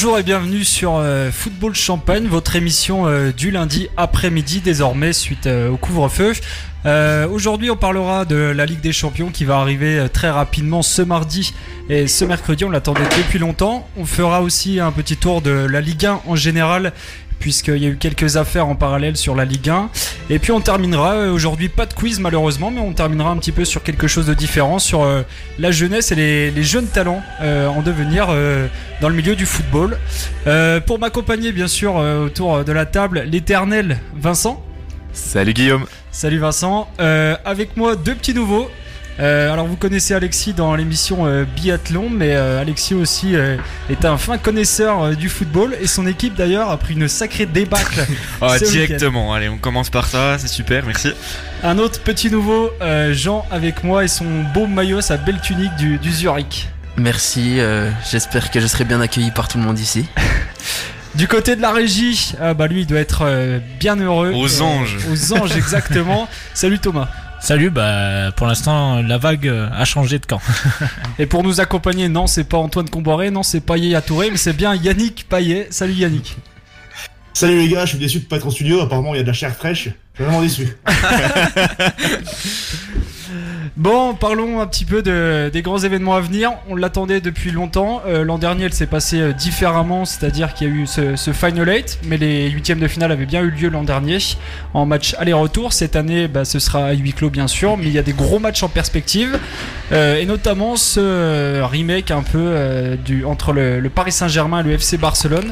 Bonjour et bienvenue sur euh, Football Champagne, votre émission euh, du lundi après-midi désormais suite euh, au couvre-feu. Aujourd'hui on parlera de la Ligue des Champions qui va arriver très rapidement ce mardi et ce mercredi, on l'attendait depuis longtemps. On fera aussi un petit tour de la Ligue 1 en général puisqu'il y a eu quelques affaires en parallèle sur la Ligue 1. Et puis on terminera, euh, aujourd'hui pas de quiz malheureusement, mais on terminera un petit peu sur quelque chose de différent, sur euh, la jeunesse et les, jeunes talents euh, en devenir dans le milieu du football. pour m'accompagner bien sûr autour de la table, l'éternel Vincent. Salut Guillaume. Salut Vincent. avec moi deux petits nouveaux. Euh, alors vous connaissez Alexis dans l'émission euh, Biathlon, mais euh, Alexis aussi est un fin connaisseur du football et son équipe d'ailleurs a pris une sacrée débâcle. oh, directement, allez on commence par ça, c'est super, merci. Un autre petit nouveau, Jean avec moi et son beau maillot, sa belle tunique du, Zurich. Merci, j'espère que je serai bien accueilli par tout le monde ici. Du côté de la régie, bah lui il doit être bien heureux. Aux anges. Aux anges exactement. Salut Thomas. Salut, bah pour l'instant la vague a changé de camp. Et pour nous accompagner, non, c'est pas Antoine Comboiré, non, c'est pas Yaya Touré, mais c'est bien Yannick Payet. Salut Yannick. Salut les gars, je suis déçu de pas être en studio, apparemment il y a de la chair fraîche. Je suis vraiment déçu. Bon, parlons un petit peu de, des grands événements à venir. On l'attendait depuis longtemps. Euh, l'an dernier, elle s'est passée euh, différemment, c'est-à-dire qu'il y a eu ce, Final 8, mais les huitièmes de finale avaient bien eu lieu l'an dernier en match aller-retour. Cette année, bah, ce sera à huis clos bien sûr, mais il y a des gros matchs en perspective, euh, et notamment ce remake un peu du, entre le, Paris Saint-Germain et le FC Barcelone.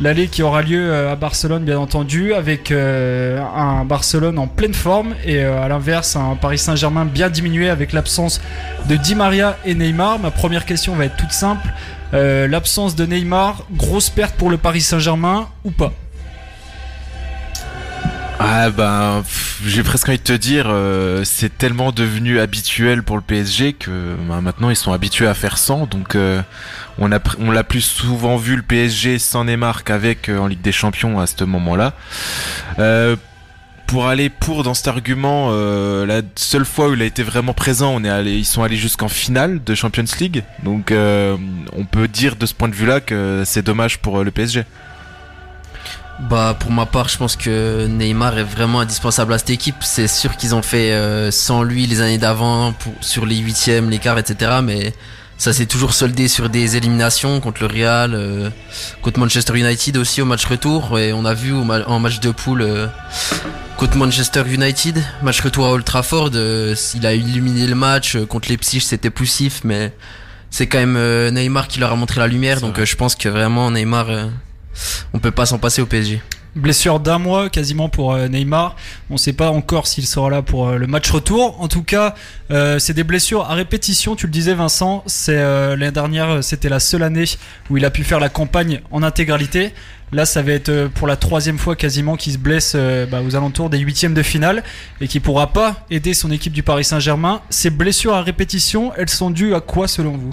L'allée qui aura lieu à Barcelone, bien entendu, avec un Barcelone en pleine forme et à l'inverse un Paris Saint-Germain bien diminué avec l'absence de Di Maria et Neymar. Ma première question va être toute simple. Euh, l'absence de Neymar, grosse perte pour le Paris Saint-Germain ou pas? Ah ben, j'ai presque envie de te dire, euh, c'est tellement devenu habituel pour le PSG que ben, maintenant ils sont habitués à faire sans. Donc euh, on a on l'a plus souvent vu le PSG sans Neymar qu'avec en Ligue des Champions à ce moment-là pour aller pour dans cet argument, euh, la seule fois où il a été vraiment présent, on est allé, ils sont allés jusqu'en finale de Champions League. Donc euh, on peut dire de ce point de vue-là que c'est dommage pour euh, le PSG. Bah pour ma part, je pense que Neymar est vraiment indispensable à cette équipe. C'est sûr qu'ils ont fait sans lui les années d'avant sur les huitièmes, les quarts, etc. Mais ça s'est toujours soldé sur des éliminations contre le Real, contre Manchester United aussi au match retour. Et on a vu en match de poule Contre Manchester United, match retour à Old Trafford, euh, il a illuminé le match. Euh, contre les Psyches, c'était poussif, mais c'est quand même euh, Neymar qui leur a montré la lumière. Donc je pense que vraiment Neymar, on peut pas s'en passer au PSG. Blessure d'un mois quasiment pour Neymar. On ne sait pas encore s'il sera là pour le match retour. En tout cas, c'est des blessures à répétition. Tu le disais, Vincent. C'est l'année dernière, c'était la seule année où il a pu faire la campagne en intégralité. Là, ça va être euh, pour la troisième fois quasiment qu'il se blesse euh, bah, aux alentours des huitièmes de finale et qui pourra pas aider son équipe du Paris Saint-Germain. Ces blessures à répétition, elles sont dues à quoi selon vous?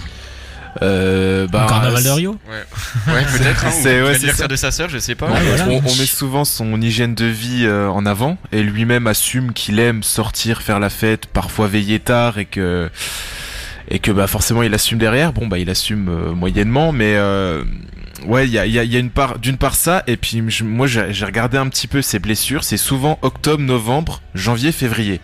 Euh, bah, carnaval de Rio Ouais, ouais peut-être. Hein, c'est ouais, de sa sœur, je sais pas. on, met souvent son hygiène de vie euh, en avant et lui-même assume qu'il aime sortir, faire la fête, parfois veiller tard et que et que bah forcément il assume derrière. Bon bah il assume moyennement, mais Ouais, il y a, y a, une part, d'une part ça, et puis moi j'ai regardé un petit peu ses blessures. C'est souvent octobre, novembre, janvier, février,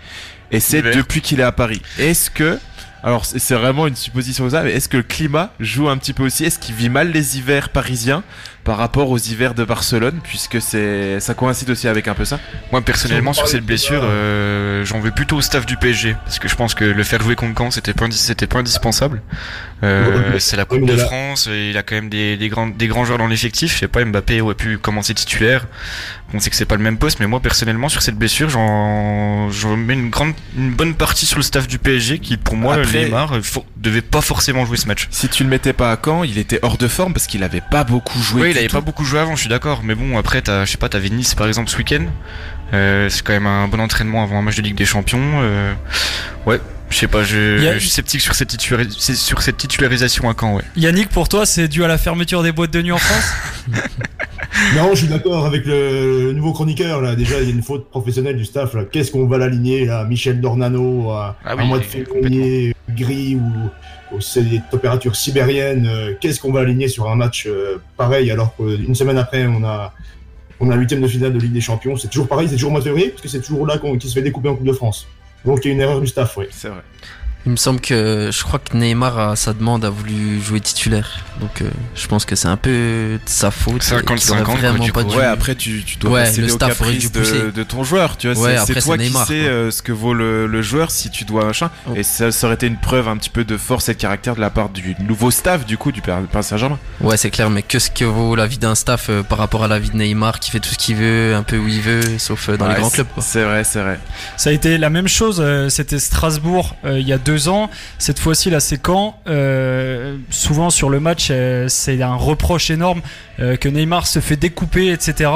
et c'est depuis qu'il est à Paris. Est-ce que alors c'est vraiment une supposition ça, mais est-ce que le climat joue un petit peu aussi? Est-ce qu'il vit mal les hivers parisiens par rapport aux hivers de Barcelone, puisque c'est ça coïncide aussi avec un peu ça? Moi personnellement sur cette blessure, euh, j'en veux plutôt au staff du PSG, parce que je pense que le faire jouer contre Caen c'était pas c'était pas indispensable. Euh, c'est la Coupe de France, il a quand même des, des grands des grands joueurs dans l'effectif. Je sais pas, Mbappé aurait pu commencer titulaire. On sait que c'est pas le même poste, mais moi personnellement sur cette blessure, j'en mets une grande une bonne partie sur le staff du PSG qui pour moi Neymar devait pas forcément jouer ce match. Si tu le mettais pas à Caen, il était hors de forme parce qu'il avait pas beaucoup joué il avait pas beaucoup joué avant, je suis d'accord. Mais bon, après, as, je sais pas, t'avais Nice par exemple ce week-end. Euh, c'est quand même un bon entraînement avant un match de Ligue des Champions. Euh, ouais, je sais pas, je, suis sceptique sur cette, sur cette titularisation à Caen. Ouais. Yannick, pour toi, c'est dû à la fermeture des boîtes de nuit en France? Non, je suis d'accord avec le, nouveau chroniqueur. Là. Déjà, il y a une faute professionnelle du staff. Qu'est-ce qu'on va l'aligner là Michel Dornano à, ah mois de février, gris ou, c'est des températures sibériennes. Euh, qu'est-ce qu'on va aligner sur un match euh, pareil alors qu'une semaine après, on a on a huitième de finale de Ligue des Champions? C'est toujours pareil, c'est toujours mois de février parce que c'est toujours là qu'on qui se fait découper en Coupe de France. Donc il y a une erreur du staff, oui. C'est vrai. Il me semble que je crois que Neymar à sa demande a voulu jouer titulaire. Donc euh, je pense que c'est un peu de sa faute. 50-50 vraiment pas Ouais, après tu, tu dois ouais, le staff aurait dû de, de, ton joueur, tu vois, c'est toi qui sais euh, ce que vaut le, le, joueur si tu dois machin oh. et ça, ça, aurait été une preuve un petit peu de force et de caractère de la part du nouveau staff du coup du Paris Saint-Germain. Ouais, c'est clair, mais que ce que vaut la vie d'un staff euh, par rapport à la vie de Neymar qui fait tout ce qu'il veut, un peu où il veut, sauf dans les grands clubs. C'est vrai, c'est vrai. Ça a été la même chose, c'était Strasbourg il y a deux ans. Cette fois-ci, là, c'est quand euh, Souvent sur le match, euh, c'est un reproche énorme euh, que Neymar se fait découper, etc.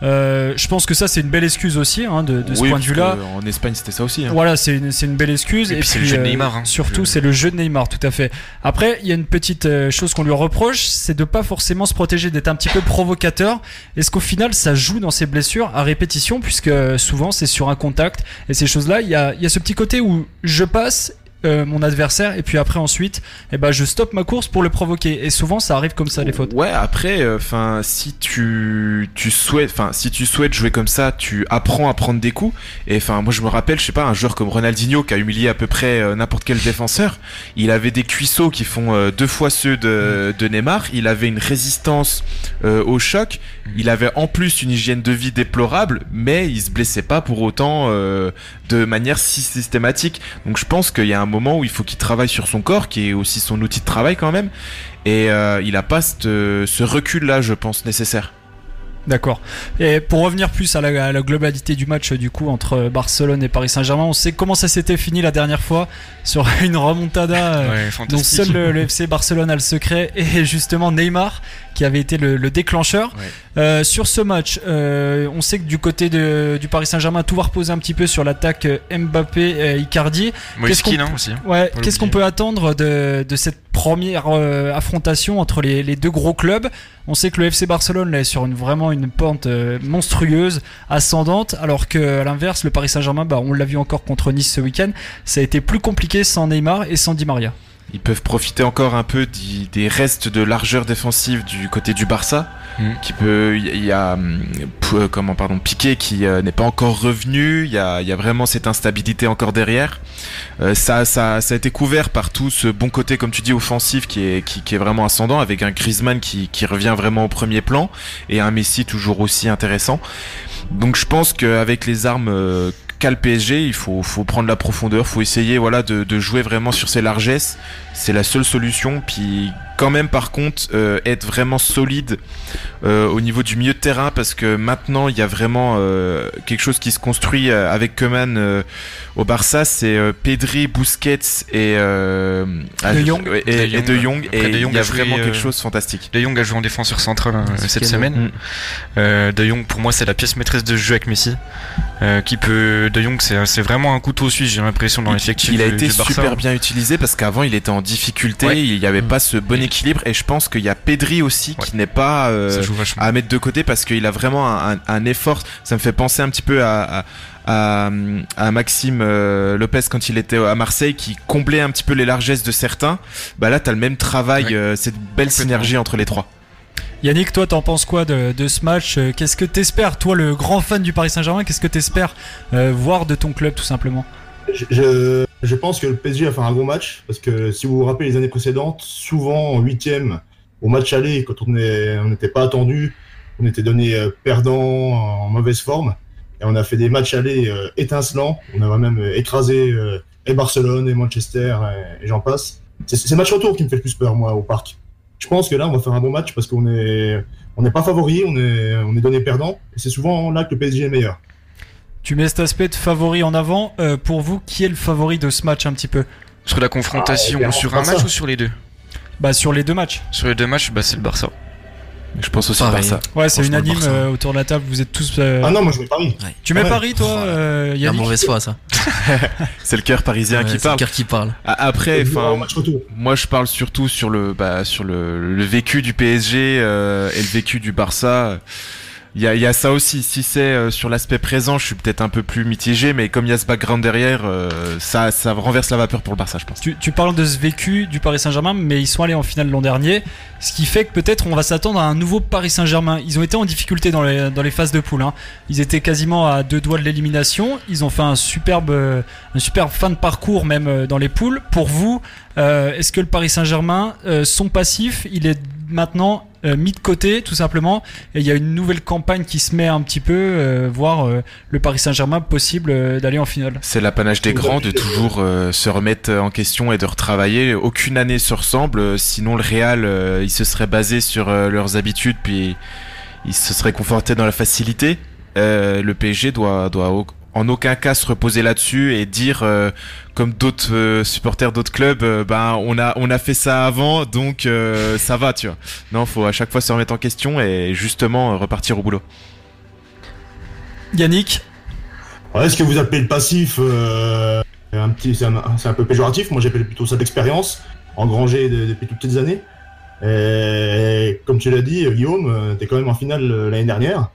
Euh, je pense que ça c'est une belle excuse aussi hein, de, de ce point de vue-là. En Espagne c'était ça aussi. Hein. Voilà, c'est une, une, belle excuse. Et, puis, c'est le jeu de Neymar. Hein. Surtout c'est le jeu de Neymar, tout à fait. Après, il y a une petite chose qu'on lui reproche, c'est de pas forcément se protéger, d'être un petit peu provocateur. Est-ce qu'au final ça joue dans ses blessures à répétition, puisque souvent c'est sur un contact et ces choses-là, il y a, y a ce petit côté où je passe euh, mon adversaire et puis après ensuite eh ben je stoppe ma course pour le provoquer. Et souvent ça arrive comme ça les fautes. Ouais après euh, enfin si tu tu souhaites enfin si tu souhaites jouer comme ça tu apprends à prendre des coups. Et enfin moi je me rappelle je sais pas un joueur comme Ronaldinho qui a humilié à peu près euh, n'importe quel défenseur il avait des cuisseaux qui font deux fois ceux de, de Neymar. Il avait une résistance au choc. Il avait en plus une hygiène de vie déplorable mais il se blessait pas pour autant de manière si systématique. Donc je pense qu'il y a un moment où il faut qu'il travaille sur son corps, qui est aussi son outil de travail quand même. Et euh, il a pas ce recul-là, je pense, nécessaire. D'accord. Et pour revenir plus à la, globalité du match du coup entre Barcelone et Paris Saint-Germain, on sait comment ça s'était fini la dernière fois sur une remontada euh, dont seul le, FC Barcelone a le secret et justement Neymar qui avait été le, déclencheur. Euh, sur ce match, euh, on sait que du côté de, du Paris Saint-Germain, tout va reposer un petit peu sur l'attaque Mbappé-Icardi. Qu'est-ce qu'on aussi. Hein. Ouais, qu'est-ce qu'on peut attendre de, de cette première affrontation entre les, les, deux gros clubs? On sait que le FC Barcelone là, est sur une, vraiment une pente monstrueuse, ascendante, alors que à l'inverse, le Paris Saint-Germain, bah, on l'a vu encore contre Nice ce week-end, ça a été plus compliqué sans Neymar et sans Di Maria ils peuvent profiter encore un peu des restes de largeur défensive du côté du Barça. Mm. Qui peut, il y a, euh, comment pardon, Piqué qui euh, n'est pas encore revenu. Il y a, y a, vraiment cette instabilité encore derrière. Euh, ça, ça, ça a été couvert par tout ce bon côté, comme tu dis, offensif qui est, qui, qui est vraiment ascendant, avec un Griezmann qui, qui revient vraiment au premier plan et un Messi toujours aussi intéressant. Donc je pense qu'avec les armes qu'a le PSG, il faut, faut prendre la profondeur, faut essayer voilà de, de jouer vraiment sur ses largesses. C'est la seule solution. Puis quand même par contre euh, être vraiment solide euh, au niveau du milieu de terrain parce que maintenant il y a vraiment euh, quelque chose qui se construit avec Koeman au Barça, c'est Pedri, Busquets et, de Jong. et, De Jong et il y a vraiment quelque chose de fantastique. De Jong a joué en défenseur central hein, cette semaine. Mm. de Jong pour moi c'est la pièce maîtresse de jeu avec Messi. qui peut De Jong c'est vraiment un couteau suisse j'ai l'impression dans l'effectif. Il a été super bien utilisé parce qu'avant il était en difficulté, il n'y avait pas ce bon équilibre et je pense qu'il y a Pedri aussi qui n'est pas euh, à mettre de côté parce qu'il a vraiment un, effort. Ça me fait penser un petit peu à, à, Maxime euh, Lopez quand il était à Marseille qui comblait un petit peu les largesses de certains. Bah là, t'as le même travail, euh, cette belle synergie entre les trois. Yannick, toi, t'en penses quoi de, ce match Qu'est-ce que t'espères, toi, le grand fan du Paris Saint-Germain Qu'est-ce que t'espères voir de ton club, tout simplement? Je, je, pense que le PSG va faire un gros match parce que si vous vous rappelez les années précédentes, souvent en huitième, au match aller, quand on n'était pas attendu, on était donné euh, perdant, en mauvaise forme, et on a fait des matchs aller euh, étincelants. On a même écrasé euh, et Barcelone et Manchester et, j'en passe. C'est le match retour qui me fait le plus peur moi au parc. Je pense que là on va faire un bon match parce qu'on est on n'est pas favori, on est on est donné perdant et c'est souvent là que le PSG est meilleur. Tu mets cet aspect de favori en avant. Euh, pour vous, qui est le favori de ce match un petit peu? Sur la confrontation, ah, sur un match ou sur les deux? Bah sur les deux matchs. Sur les deux matchs, bah c'est le Barça. Je pense aussi par ça. Ouais, c'est unanime euh, autour de la table. Vous êtes tous. Euh, ah non, moi je mets Paris. Tu mets Paris, toi euh, La mauvaise foi, ça. c'est le cœur parisien qui parle. le cœur qui parle. Après, enfin, moi je parle surtout sur le, bah, sur le, le vécu du PSG et le vécu du Barça. Il y a, ça aussi. Si c'est euh, sur l'aspect présent, je suis peut-être un peu plus mitigé, mais comme il y a ce background derrière, euh, ça, renverse la vapeur pour le Barça, je pense. Tu, parles de ce vécu du Paris Saint-Germain, mais ils sont allés en finale l'an dernier, ce qui fait que peut-être on va s'attendre à un nouveau Paris Saint-Germain. Ils ont été en difficulté dans les, phases de poule. Hein. Ils étaient quasiment à deux doigts de l'élimination. Ils ont fait un superbe, un superbe fin de parcours même dans les poules. Pour vous, euh, est-ce que le Paris Saint-Germain, son passif, il est maintenant euh, mis de côté tout simplement et il y a une nouvelle campagne qui se met un petit peu euh, voir euh, le Paris Saint-Germain possible d'aller en finale. C'est l'apanage des grands de toujours se remettre en question et de retravailler. Aucune année se ressemble, sinon le Real il se serait basé sur leurs habitudes puis il se serait conforté dans la facilité. le PSG doit doit en aucun cas se reposer là-dessus et dire euh, comme d'autres euh, supporters d'autres clubs euh, ben on a on a fait ça avant donc ça va tu vois. Non faut à chaque fois se remettre en question et justement repartir au boulot. Yannick? Est-ce que vous appelez le passif un petit c'est un, peu péjoratif. Moi j'appelle plutôt ça d'expérience engrangée depuis toutes ces années. Et comme tu l'as dit Guillaume t'es quand même en finale l'année dernière.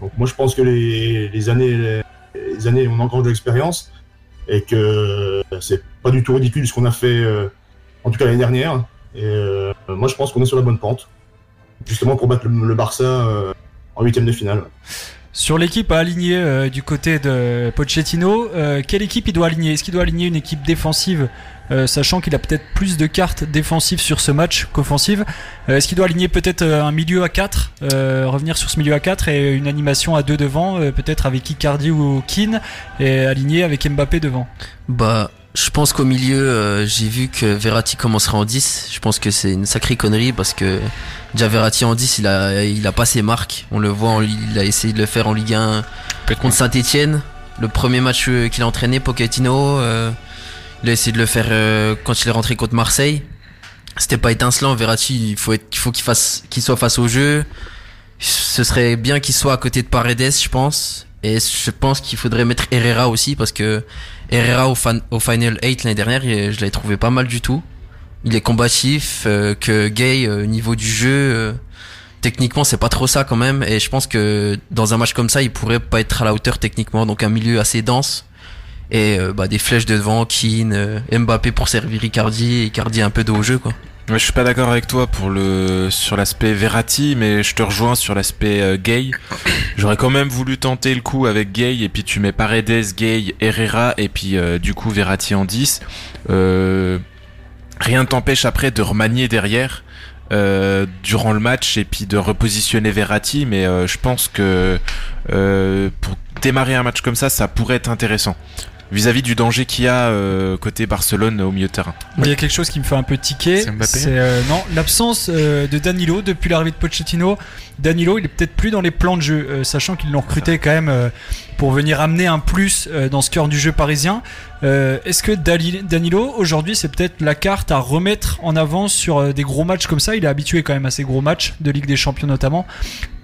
Donc moi je pense que les, les années les années, on a encore de l'expérience et que c'est pas du tout ridicule ce qu'on a fait, euh, en tout cas l'année dernière. Et euh, moi, je pense qu'on est sur la bonne pente, justement pour battre le, Barça euh, en huitième de finale. Sur l'équipe à aligner du côté de Pochettino, quelle équipe il doit aligner? Est-ce qu'il doit aligner une équipe défensive euh, sachant qu'il a peut-être plus de cartes défensives sur ce match qu'offensives? Euh, est-ce qu'il doit aligner peut-être euh, un milieu à 4, revenir sur ce milieu à 4 et une animation à 2 devant, peut-être avec Icardi ou Keane, et aligner avec Mbappé devant? Bah, je pense qu'au milieu, j'ai vu que Verratti commencera en 10. Je pense que c'est une sacrée connerie parce que déjà Verratti en 10, il a, il a pas ses marques. On le voit, il a essayé de le faire en Ligue 1 contre Saint-Etienne. Le premier match qu'il a entraîné, Pochettino, il a essayé de le faire euh, quand il est rentré contre Marseille. C'était pas étincelant. Verratti, il faut il faut qu'il fasse, qu'il soit face au jeu. Ce serait bien qu'il soit à côté de Paredes, je pense. Et je pense qu'il faudrait mettre Herrera aussi parce que Herrera au, Final 8 l'année dernière, je l'avais trouvé pas mal du tout. Il est combatif, euh, que Gay au euh, niveau du jeu, techniquement c'est pas trop ça quand même. Et je pense que dans un match comme ça, il pourrait pas être à la hauteur techniquement. Donc un milieu assez dense et euh, bah, des flèches de devant, Keane, euh, Mbappé pour servir Ricardi, et Icardi un peu de haut jeu quoi. Je suis pas d'accord avec toi pour le sur l'aspect Verratti, mais je te rejoins sur l'aspect euh, Gay. J'aurais quand même voulu tenter le coup avec Gay et puis tu mets Paredes, Gay, Herrera et puis du coup Verratti en 10. rien ne t'empêche après de remanier derrière. durant le match et puis de repositionner Verratti mais je pense que pour démarrer un match comme ça ça pourrait être intéressant vis-à-vis du danger qu'il y a euh, côté Barcelone au milieu de terrain. Il y a quelque chose qui me fait un peu tiquer. C'est euh, non l'absence euh, de Danilo depuis l'arrivée de Pochettino. Danilo, il est peut-être plus dans les plans de jeu, sachant qu'ils l'ont recruté quand même pour venir amener un plus dans ce cœur du jeu parisien. Est-ce que Danilo aujourd'hui c'est peut-être la carte à remettre en avant sur des gros matchs comme ça? Il est habitué quand même à ces gros matchs de Ligue des Champions notamment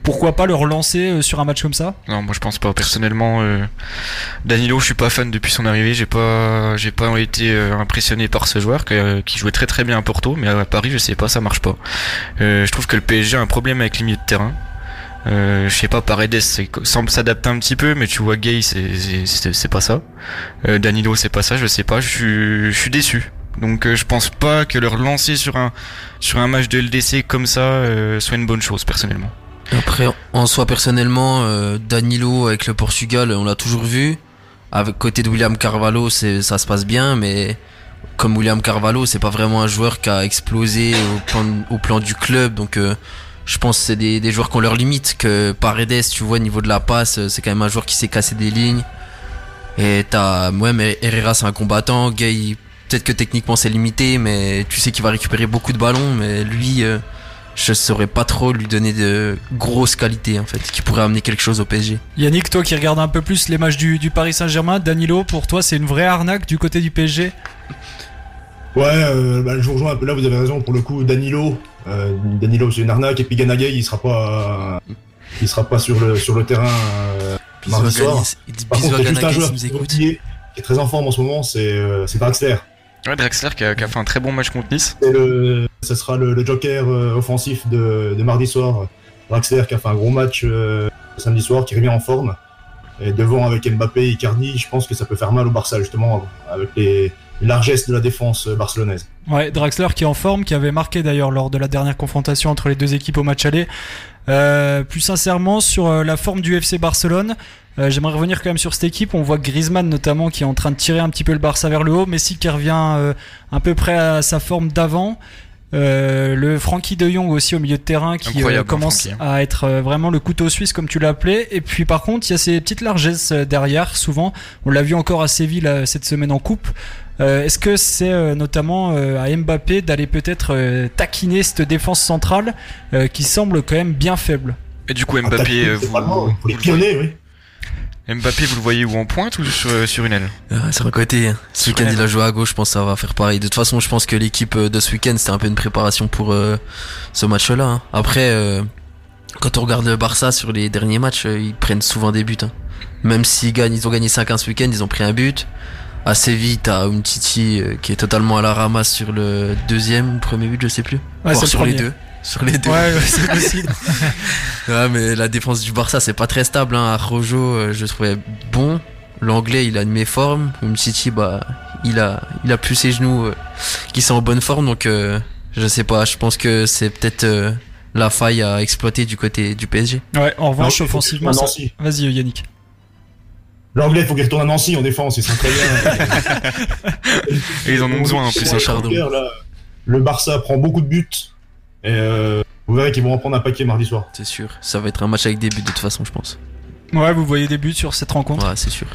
pourquoi pas le relancer euh, sur un match comme ça? Non, moi je pense pas. Personnellement, euh, Danilo, je suis pas fan depuis son arrivée. J'ai pas, pas été euh, impressionné par ce joueur qui jouait très très bien à Porto, mais à Paris, je sais pas, ça marche pas. je trouve que le PSG a un problème avec les milieux de terrain. je sais pas, Paredes semble s'adapter un petit peu, mais tu vois, Gay, c'est pas ça. Danilo, c'est pas ça. Je sais pas. Je suis déçu. Donc je pense pas que le relancer sur un sur un match de LDC comme ça soit une bonne chose personnellement. Après, en soi, personnellement, euh, Danilo avec le Portugal, on l'a toujours vu. Avec côté de William Carvalho, ça se passe bien, mais comme William Carvalho, c'est pas vraiment un joueur qui a explosé au plan, du club. Donc, euh, je pense que c'est des, des joueurs qui ont leur limite. Que Paredes, tu vois, au niveau de la passe, c'est quand même un joueur qui s'est cassé des lignes. Et t'as, ouais, mais Herrera, c'est un combattant. Gay, peut-être que techniquement c'est limité, mais tu sais qu'il va récupérer beaucoup de ballons. Mais lui, euh, je saurais pas trop lui donner de grosses qualités en fait, qui pourraient amener quelque chose au PSG. Yannick, toi qui regardes un peu plus les matchs du, Paris Saint-Germain, Danilo, pour toi c'est une vraie arnaque du côté du PSG Ouais, euh, bah, je vous rejoins un peu là, vous avez raison, pour le coup, Danilo, Euh, Danilo, c'est une arnaque. Et puis Ganagay, il sera pas, il sera pas sur le, sur le terrain euh, mardi soir. Par contre, il y a juste un joueur qui, est très en forme en ce moment, c'est euh, Draxler. Ouais, Draxler qui a, qui a, fait un très bon match contre Nice. Le, ce sera le, le joker euh, offensif de, de, mardi soir. Draxler qui a fait un gros match euh, samedi soir, qui revient en forme. Et devant avec Mbappé et Icardi, je pense que ça peut faire mal au Barça justement avec les, largesses de la défense barcelonaise. Ouais, Draxler qui est en forme, qui avait marqué d'ailleurs lors de la dernière confrontation entre les deux équipes au match aller. Euh, plus sincèrement, sur euh, la forme du FC Barcelone, euh, j'aimerais revenir quand même sur cette équipe. On voit Griezmann notamment qui est en train de tirer un petit peu le Barça vers le haut. Messi qui revient euh, un peu près à sa forme d'avant. Euh, le Frankie de Jong aussi au milieu de terrain qui euh, commence hein. à être euh, vraiment le couteau suisse comme tu l'appelais. Et puis par contre, il y a ces petites largesses derrière. Souvent, on l'a vu encore à Séville cette semaine en coupe. Est-ce que c'est notamment à Mbappé d'aller peut-être taquiner cette défense centrale qui semble quand même bien faible? Et du coup, Mbappé, vous, vous, les pionner, oui. Mbappé, vous le voyez où en pointe ou sur, euh, sur une aile euh, Sur un côté. Ce week-end, il a joué à gauche, je pense que ça va faire pareil. De toute façon, je pense que l'équipe euh, de ce week-end, c'était un peu une préparation pour euh, ce match-là. Hein. Après, euh, quand on regarde le Barça sur les derniers matchs, ils prennent souvent des buts. Hein. Même s'ils gagnent, ils ont gagné 5-1 ce week-end, ils ont pris un but. À Séville, t'as Umtiti qui est totalement à la ramasse sur le deuxième ou premier but, je sais plus. Ouais, sur les deux sur les deux. Ouais, ouais c'est possible. ouais, mais la défense du Barça, c'est pas très stable. Hein. Rojo, euh, je trouvais bon. L'anglais, il a une méforme. City, bah, il a, il a plus ses genoux euh, qui sont en bonne forme. Donc, euh, je sais pas. Je pense que c'est peut-être euh, la faille à exploiter du côté du PSG. Ouais, en revanche, offensivement. Ça... Vas-y, Yannick. L'anglais, il faut qu'il retourne à Nancy en défense, il sent très bien. Et ils en ont besoin en plus, un chardon. Le Barça prend beaucoup de buts et euh, vous verrez qu'ils vont en prendre un paquet mardi soir. C'est sûr. Ça va être un match avec des buts de toute façon, je pense. Ouais, vous voyez des buts sur cette rencontre Ouais, c'est sûr.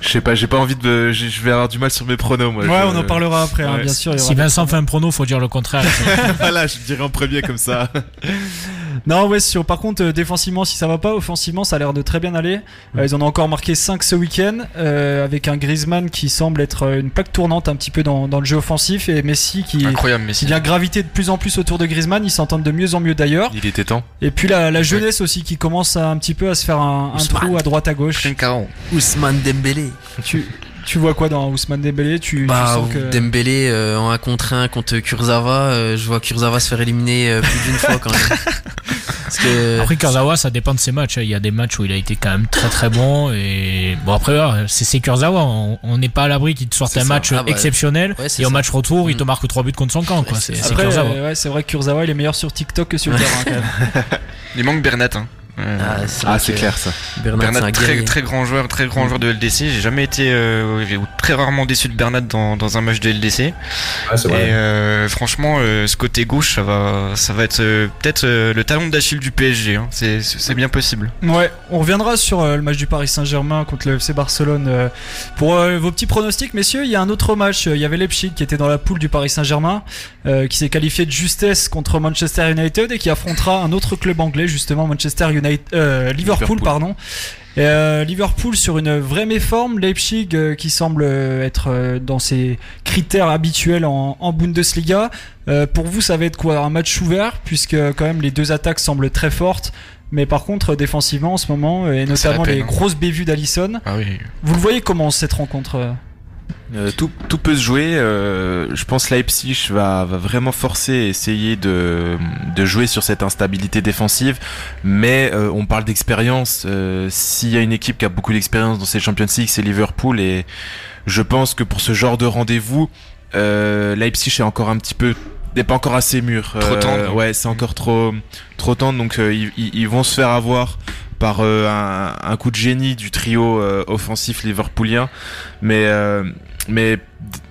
Je sais pas, j'ai pas envie de. Je vais avoir du mal sur mes pronos, moi. Ouais, on en parlera après, hein, bien sûr. Si Vincent fait un prono, faut dire le contraire. voilà, je dirais en premier comme ça. Non, ouais, sur, par contre, euh, défensivement, si ça va pas, offensivement, ça a l'air de très bien aller. Euh, ils en ont encore marqué 5 ce week-end, euh, avec un Griezmann qui semble être euh, une plaque tournante un petit peu dans, dans le jeu offensif, et Messi qui, Incroyable, Messi. qui vient graviter de plus en plus autour de Griezmann. Ils s'entendent de mieux en mieux d'ailleurs. Il était temps. Et puis la, la jeunesse aussi qui commence à, un petit peu à se faire un, un trou à droite à gauche. Ousmane Dembélé. Tu, tu vois quoi dans Ousmane Dembélé? Tu, bah, tu sens que... Dembélé euh, en 1 contre 1 contre Kurzawa, euh, je vois Kurzawa se faire éliminer euh, plus d'une fois quand même. Parce que... Après Kurzawa, ça dépend de ses matchs. Hein. Il y a des matchs où il a été quand même très très bon et bon après c'est Kurzawa. On n'est pas à l'abri qu'il te sorte un ça. match ah, bah, exceptionnel ouais, et au match retour, mm. il te marque 3 buts contre son camp. Quoi. C'est Kurzawa. ouais, c'est vrai que Kurzawa il est meilleur sur TikTok que sur le terrain. Quand même. il manque Bernat. Hein. Ah, ah c'est clair ça. Bernat, Bernat très, très grand joueur, très grand joueur de LDC. J'ai jamais été euh, très rarement déçu de Bernat dans, dans un match de LDC. Ah, et euh, franchement, euh, ce côté gauche, ça va, ça va être euh, peut-être euh, le talon d'Achille du PSG. Hein. C'est bien possible. Ouais, on reviendra sur le match du Paris Saint-Germain contre le FC Barcelone. pour vos petits pronostics, messieurs, il y a un autre match. Il y avait Leipzig qui était dans la poule du Paris Saint-Germain, qui s'est qualifié de justesse contre Manchester United et qui affrontera un autre club anglais, justement Manchester United. Euh, Liverpool, Liverpool, pardon. Euh, Liverpool sur une vraie méforme, Leipzig euh, qui semble être dans ses critères habituels en, en Bundesliga. Pour vous, ça va être quoi? Un match ouvert puisque quand même les deux attaques semblent très fortes. Mais par contre, défensivement en ce moment, et notamment peine, les hein. grosses bévues d'Alisson, ah oui. vous le voyez comment cette rencontre euh, tout, tout, peut se jouer. Euh, je pense Leipzig va, va vraiment forcer et essayer de, de, jouer sur cette instabilité défensive. Mais euh, on parle d'expérience. S'il y a une équipe qui a beaucoup d'expérience dans ces Champions League, c'est Liverpool. Et je pense que pour ce genre de rendez-vous, Leipzig est encore un petit peu n'est pas encore assez mûr. Trop tendre. ouais, c'est encore trop trop tendre. Donc ils, ils, vont se faire avoir par euh, un, un, coup de génie du trio euh, offensif liverpoolien. Mais mais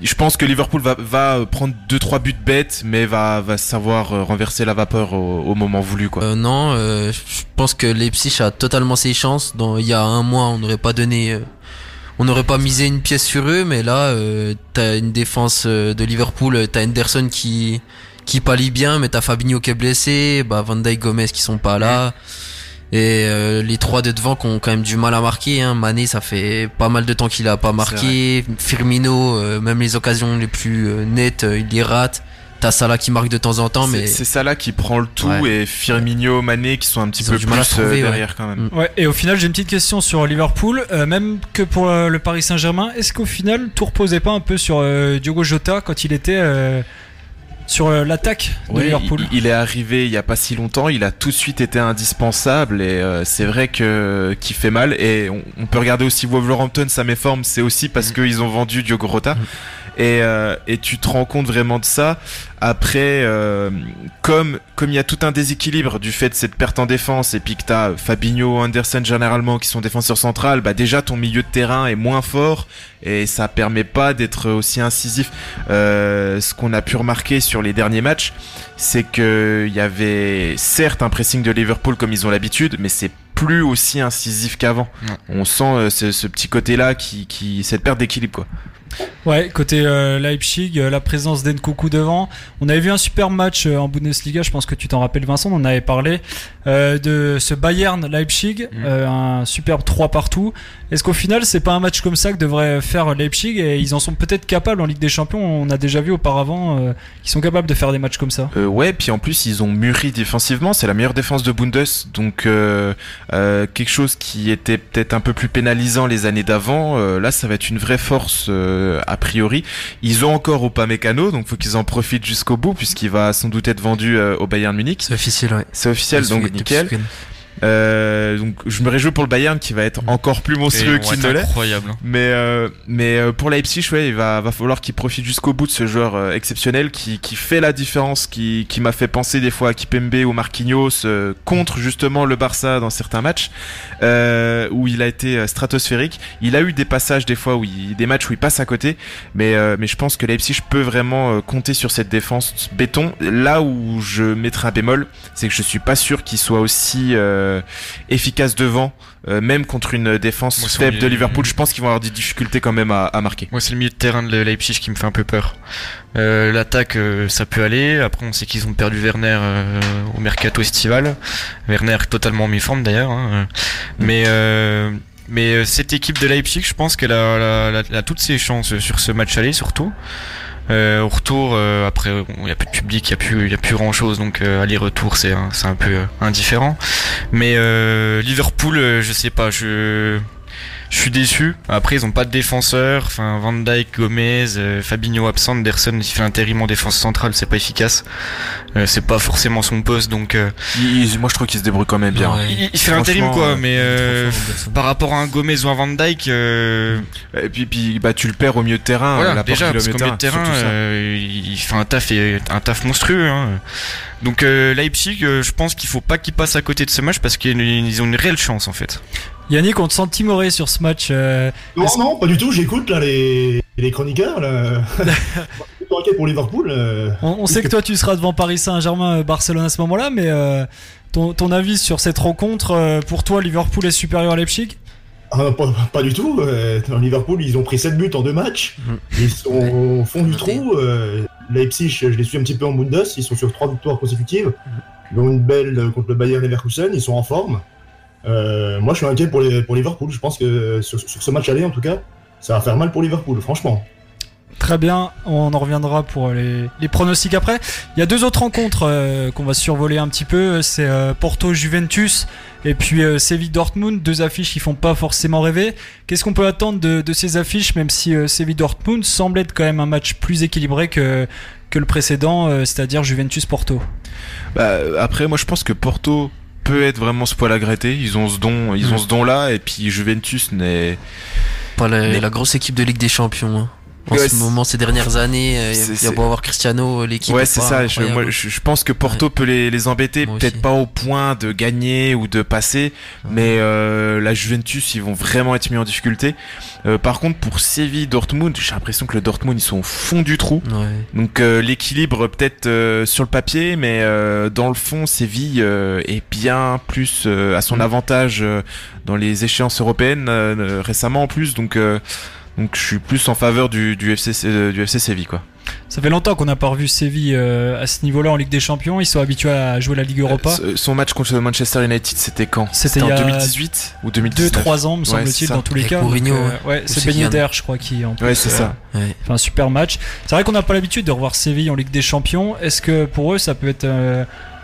je pense que Liverpool va, va prendre deux trois buts bêtes, mais va, va savoir euh, renverser la vapeur au, au moment voulu quoi. Euh, non, euh, je pense que Leipzig a totalement ses chances. Dans, il y a un mois, on n'aurait pas donné, euh, on n'aurait pas misé une pièce sur eux, mais là, euh, t'as une défense de Liverpool, t'as Henderson qui qui pallie bien, mais t'as Fabinho qui est blessé, bah Van Dijk, Gomez qui sont pas là. Et euh, les trois de devant qui ont quand même du mal à marquer. Hein. Mané, ça fait pas mal de temps qu'il a pas marqué. Firmino, euh, même les occasions les plus euh, nettes, il les rate. T'as Salah qui marque de temps en temps, mais c'est Salah qui prend le tout et Firmino, Mané qui sont un petit peu plus derrière quand même. Ouais. Et au final, j'ai une petite question sur Liverpool, même que pour le Paris Saint-Germain. Est-ce qu'au final, tout reposait pas un peu sur Diogo Jota quand il était sur euh, l'attaque de Liverpool. Il, est arrivé il y a pas si longtemps, il a tout de suite été indispensable et euh, c'est vrai que qu'il fait mal et on, peut regarder aussi Wolverhampton sa méforme, c'est aussi parce mm. qu'ils ont vendu Diogo Rota. Mm. Et, euh, et, tu te rends compte vraiment de ça. Après, euh, comme comme il y a tout un déséquilibre du fait de cette perte en défense et puis que t'as Fabinho, Anderson généralement qui sont défenseurs centrales, bah déjà ton milieu de terrain est moins fort et ça permet pas d'être aussi incisif. Euh, ce qu'on a pu remarquer sur les derniers matchs, c'est que il y avait certes un pressing de Liverpool comme ils ont l'habitude, mais c'est plus aussi incisif qu'avant. On sent euh, ce, ce, petit côté-là qui, qui cette perte d'équilibre quoi. Ouais, côté euh, Leipzig, euh, la présence d'Enkoukou devant. On avait vu un super match euh, en Bundesliga, je pense que tu t'en rappelles Vincent, on en avait parlé, de ce Bayern Leipzig, mm. un superbe 3 partout. Est-ce qu'au final, c'est pas un match comme ça que devrait faire Leipzig et ils en sont peut-être capables en Ligue des Champions? On a déjà vu auparavant qu'ils sont capables de faire des matchs comme ça. ouais, puis en plus, ils ont mûri défensivement, c'est la meilleure défense de Bundes, donc quelque chose qui était peut-être un peu plus pénalisant les années d'avant, là ça va être une vraie force euh, a priori. Ils ont encore Upamecano, donc faut qu'ils en profitent jusqu'au bout puisqu'il va sans doute être vendu euh, au Bayern Munich. C'est officiel, ouais. C'est officiel, donc nickel. Euh, donc je me réjouis pour le Bayern qui va être encore plus monstrueux qu'il ne l'est. Incroyable. Mais euh, mais euh, pour Leipzig, ouais, il va va falloir qu'il profite jusqu'au bout de ce joueur euh, exceptionnel qui qui fait la différence, qui qui m'a fait penser des fois à Kipembe ou Marquinhos contre justement le Barça dans certains matchs où il a été stratosphérique. Il a eu des passages des fois où il, des matchs où il passe à côté, mais mais je pense que Leipzig peut vraiment compter sur cette défense béton. Là où je mettrai un bémol, c'est que je suis pas sûr qu'il soit aussi euh, efficace devant, euh, même contre une défense faible de Liverpool. Je pense qu'ils vont avoir des difficultés quand même à, marquer. Moi, c'est le milieu de terrain de Leipzig qui me fait un peu peur. Euh, l'attaque, ça peut aller. Après, on sait qu'ils ont perdu Werner au mercato estival. Werner totalement mis forme d'ailleurs. Hein. Mais mais cette équipe de Leipzig, je pense qu'elle a, a, toutes ses chances sur ce match aller surtout. Euh, au retour, euh, après, il n'y a plus de public, il n'y a plus, y a plus grand chose, donc euh, aller-retour, c'est, c'est un peu indifférent. Mais Liverpool, je sais pas, je je suis déçu. Après, ils ont pas de défenseur. Enfin, Van Dyke, Gomez, euh, Fabinho absent, Anderson qui fait intérim en défense centrale, c'est pas efficace. Euh, c'est pas forcément son poste, donc. Euh, moi, je trouve qu'il se débrouille quand même bien. il, fait intérim quoi, mais par rapport à un Gomez ou un Van Dyke. Et puis, puis, bah, tu le perds au milieu de terrain. Voilà, déjà, parce qu'au milieu de terrain, il fait un taf et un taf monstrueux. Hein. Donc Leipzig, je pense qu'il faut pas qu'il passe à côté de ce match parce qu'ils ont une réelle chance en fait. Yannick, on te sent timoré sur ce match. Euh, non, non, pas du tout. J'écoute là les, les chroniqueurs. Là. pour Liverpool. Euh. On, sait que toi, tu seras devant Paris Saint-Germain, euh, Barcelone à ce moment-là, mais ton, ton, avis sur cette rencontre, pour toi, Liverpool est supérieur à Leipzig? Ah, pas, du tout. Dans Liverpool, ils ont pris 7 buts en deux matchs. Mm. Ils sont au fond du trou. Leipzig, je les suis un petit peu en Bundes. Ils sont sur trois victoires consécutives. Ils ont une belle contre le Bayern Leverkusen. Ils sont en forme. Euh, moi, je suis inquiet pour, les, pour Liverpool. Je pense que sur, ce match aller, en tout cas, ça va faire mal pour Liverpool, franchement. Très bien, on en reviendra pour les, pronostics après. Il y a deux autres rencontres euh, qu'on va survoler un petit peu. C'est euh, Porto-Juventus et puis Séville-Dortmund. Deux affiches qui font pas forcément rêver. Qu'est-ce qu'on peut attendre de, ces affiches, même si Séville-Dortmund semble être quand même un match plus équilibré que, que le précédent, c'est-à-dire Juventus-Porto? Bah, Après, moi je pense que Porto peut être vraiment ce poil à gratter. Ils ont ce don, ils ont mm. ce don là, et puis Juventus n'est pas la, grosse équipe de Ligue des Champions. Hein. En ce moment, ces dernières années, euh, il y a beau avoir Cristiano, l'équipe. Ouais, c'est ça. Je, moi, je, pense que Porto peut les, les embêter, peut-être pas au point de gagner ou de passer, mais euh, la Juventus, ils vont vraiment être mis en difficulté. Euh, par contre, pour Séville, Dortmund, j'ai l'impression que le Dortmund, ils sont au fond du trou. Donc l'équilibre peut-être sur le papier, mais dans le fond, Séville est bien plus à son mm. avantage dans les échéances européennes récemment en plus. Donc Donc je suis plus en faveur du, du FC, du FC Séville quoi. Ça fait longtemps qu'on n'a pas revu Séville euh, à ce niveau-là en Ligue des Champions. Ils sont habitués à jouer la Ligue Europa. Euh, son match contre Manchester United, c'était quand? C'était en 2018 ou 2019 2-3 ans, me semble-t-il, dans tous les cas. Euh, ouais, c'est Ben Yedder, je crois, qui en plus. Ouais, c'est ça. Fait un super match. C'est vrai qu'on n'a pas l'habitude de revoir Séville en Ligue des Champions. Est-ce que pour eux, ça peut être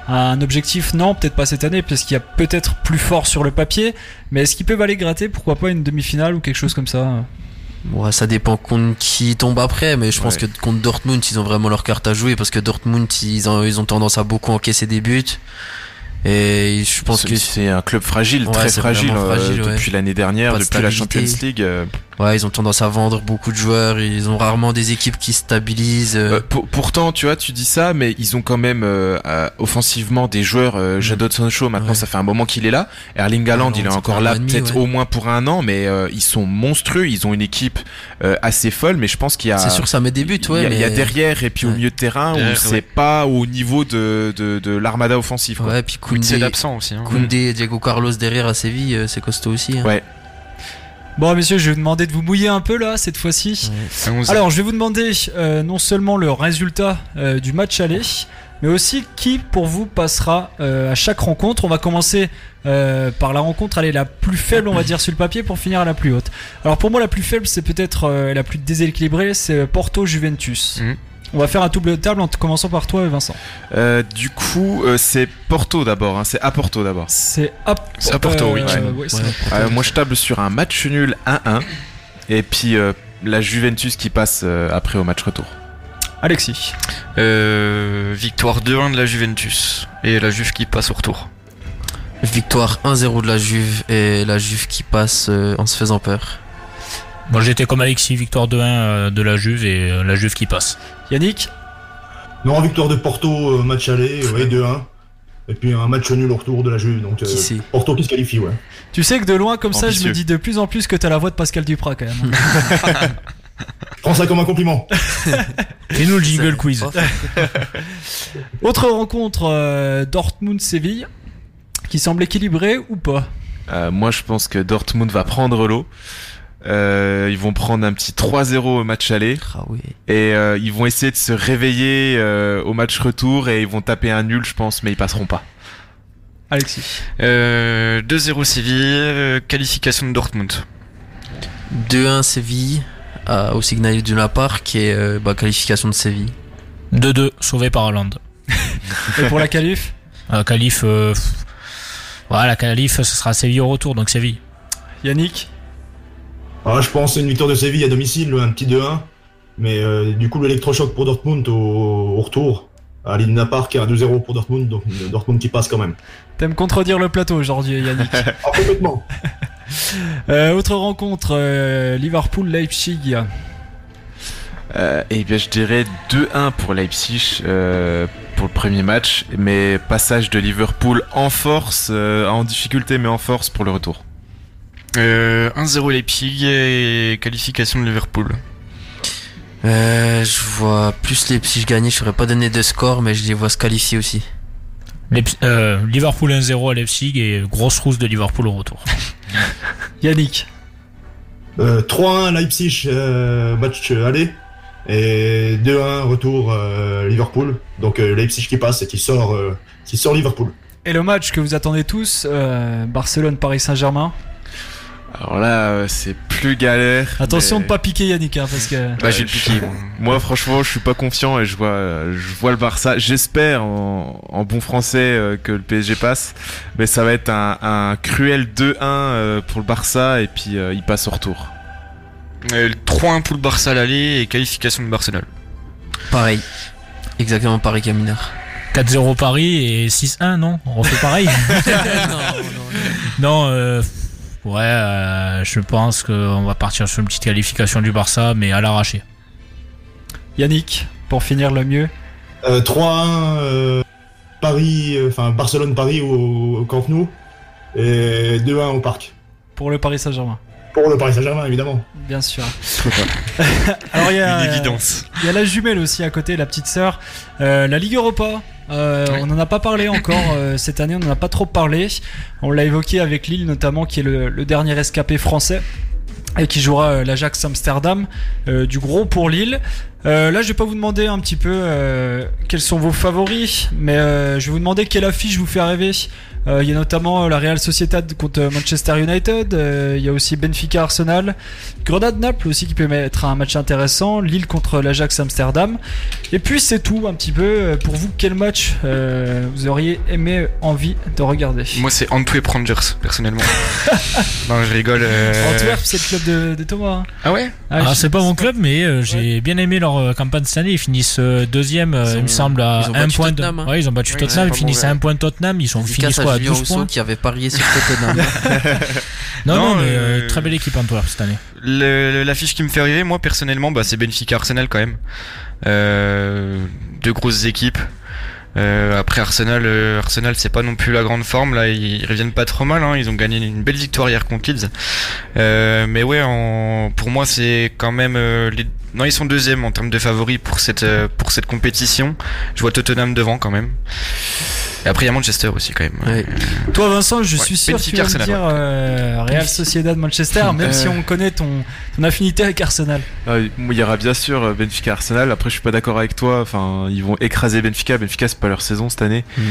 un objectif? Non, peut-être pas cette année, parce qu'il y a peut-être plus fort sur le papier. Mais est-ce qu'ils peuvent aller gratter Pourquoi pas une demi-finale ou quelque chose comme ça? Ouais, ça dépend contre qui tombe après, mais je pense que contre Dortmund, ils ont vraiment leur carte à jouer parce que Dortmund, ils ont, ils ont tendance à beaucoup encaisser des buts. Et je pense que c'est un club fragile, très fragile, euh, depuis l'année dernière, depuis la Champions League. Euh. Ouais, ils ont tendance à vendre beaucoup de joueurs. Ils ont rarement des équipes qui stabilisent. Euh. pourtant, tu vois, tu dis ça, mais ils ont quand même offensivement des joueurs. Euh, mm. Jadot Sancho, maintenant, ça fait un moment qu'il est là. Erling Haaland, il est encore là, peut-être au moins pour un an, mais ils sont monstrueux. Ils ont une équipe assez folle, mais je pense qu'il y a. C'est sûr, ça met des buts, ouais. Il y, a derrière et puis au milieu de terrain où c'est pas au niveau de de, de l'armada offensive. Ouais, puis c'est l'absent aussi. Hein. Koundé, Diego Carlos derrière à Séville, euh, c'est costaud aussi. Hein. Ouais. Bon, messieurs, je vais vous demander de vous mouiller un peu là, cette fois-ci. Alors, je vais vous demander euh, non seulement le résultat euh, du match aller, mais aussi qui pour vous passera à chaque rencontre. On va commencer par la rencontre, elle est la plus faible, on va dire, sur le papier, pour finir à la plus haute. Alors, pour moi, la plus faible, c'est peut-être la plus déséquilibrée, c'est Porto-Juventus. Mhm. On va faire un double de table en commençant par toi, Vincent. Euh, du coup, euh, c'est Porto d'abord. Hein. C'est à Porto d'abord. C'est à, Porto, oui. Euh, moi, je table sur un match nul 1-1 et puis la Juventus qui passe après au match retour. Alexis. victoire 2-1 de la Juventus et la Juve qui passe au retour. Victoire 1-0 de la Juve et la Juve qui passe en se faisant peur. Moi j'étais comme Alexis, victoire 2-1 de la Juve et la Juve qui passe. Yannick Non, victoire de Porto, euh, match aller, ouais, 2-1. Et puis un match nul au retour de la Juve. Donc euh, Porto qui se qualifie, ouais. Tu sais que de loin comme ça, je me dis de plus en plus que t'as la voix de Pascal Duprat quand même. Prends ça comme un compliment. Et nous le jingle quiz. Autre rencontre euh, Dortmund-Séville qui semble équilibrée ou pas? Moi je pense que Dortmund va prendre l'eau. Euh, ils vont prendre un petit 3-0 au match aller. Ah oui. Et euh, ils vont essayer de se réveiller euh, au match retour et ils vont taper un nul, je pense, mais ils passeront pas. Alexis. 2-0 Séville, qualification de Dortmund. 2-1 Séville au Signal Iduna Park et bah, qualification de Séville. 2-2 sauvé par Hollande. et pour la qualif? La qualif, voilà, la qualif, ce sera Séville au retour, donc Séville. Yannick? Ah, je pense une victoire de Séville à domicile, un petit 2-1. Mais euh, du coup, l'électrochoc pour Dortmund au, retour. À l'Idina Park, un 2-0 pour Dortmund, donc Dortmund qui passe quand même. T'aimes contredire le plateau aujourd'hui, Yannick ah, Complètement. Euh, autre rencontre, euh, Liverpool-Leipzig. eh bien, je dirais 2-1 pour Leipzig pour le premier match, mais passage de Liverpool en force, en difficulté mais en force pour le retour. 1-0 euh, Leipzig et qualification de Liverpool. Euh, je vois plus Leipzig gagner, je saurais pas donner de score, mais je les vois se qualifier aussi. Euh, Liverpool 1-0 à Leipzig et grosse rousse de Liverpool au retour. Yannick 3-1 Leipzig, match aller. Et 2-1 retour Liverpool. Donc Leipzig qui passe et qui sort, qui sort Liverpool. Et le match que vous attendez tous, Barcelone-Paris Saint-Germain? Alors là, euh, c'est plus galère. Attention de pas piquer Yannick, hein, parce que. Bah, j'ai piqué. Moi, franchement, je suis pas confiant et je vois, je vois le Barça. J'espère en, bon français euh, que le PSG passe, mais ça va être un, cruel 2-1 euh, pour le Barça et puis il passe au retour. 3-1 pour le Barça à l'aller et qualification de Barcelone. Pareil. Exactement pareil Caminard. 4-0 Paris et 6-1, non? On refait pareil Non, non, non. Ouais, euh, je pense qu'on va partir sur une petite qualification du Barça, mais à l'arraché. Yannick, pour finir le mieux 3-1 euh, Paris, euh, enfin Barcelone-Paris au, Camp Nou et 2-1 au Parc. Pour le Paris Saint-Germain. Pour le Paris Saint-Germain, évidemment. Bien sûr. Alors il y a, il y a la jumelle aussi à côté, la petite sœur. la Ligue Europa, euh, on n'en a pas parlé encore euh, cette année, on n'en a pas trop parlé. On l'a évoqué avec Lille notamment, qui est le, dernier escapé français. et qui jouera l'Ajax Amsterdam, du gros pour Lille. là, je vais pas vous demander un petit peu quels sont vos favoris, mais je vais vous demander quelle affiche vous fait rêver euh, il y a notamment la Real Sociedad contre Manchester United. Euh, il y a aussi Benfica Arsenal. Grenade Naples aussi qui peut être un match intéressant. Lille contre l'Ajax Amsterdam. Et puis c'est tout un petit peu. Euh, pour vous, quel match vous auriez aimé envie de regarder? Moi, c'est Antwerp Rangers, personnellement. non, je rigole. Antwerp, c'est le club de, Thomas. Hein. Ah ouais? Ah, ah c'est pas mon club, mais j'ai bien aimé leur campagne cette année. Ils finissent deuxième, il me semble, à un point. De... Hein. Ouais, ils ont battu Tottenham. Ils finissent à un point de Tottenham. Ils sont finis quoi Julien Rousseau qui avait parié sur Tottenham. non, non, mais euh, euh, très belle équipe Antwerp cette année. L'affiche qui me fait rêver, moi personnellement, bah, c'est Benfica Arsenal quand même. Euh, deux grosses équipes. Euh, après Arsenal, Arsenal c'est pas non plus la grande forme là, ils, reviennent pas trop mal. Hein. Ils ont gagné une belle victoire hier contre Leeds. mais ouais, en, pour moi c'est quand même les... non ils sont deuxième en termes de favoris pour cette pour cette compétition. Je vois Tottenham devant quand même. Et après, il y a Manchester aussi, quand même. Toi, Vincent, je suis sûr que tu vas me dire euh, Real Sociedad Manchester, même si on connaît ton, ton affinité avec Arsenal. Ah, il y aura bien sûr euh, Benfica Arsenal. Après, je suis pas d'accord avec toi. Enfin, ils vont écraser Benfica. Benfica, c'est pas leur saison cette année. Mm.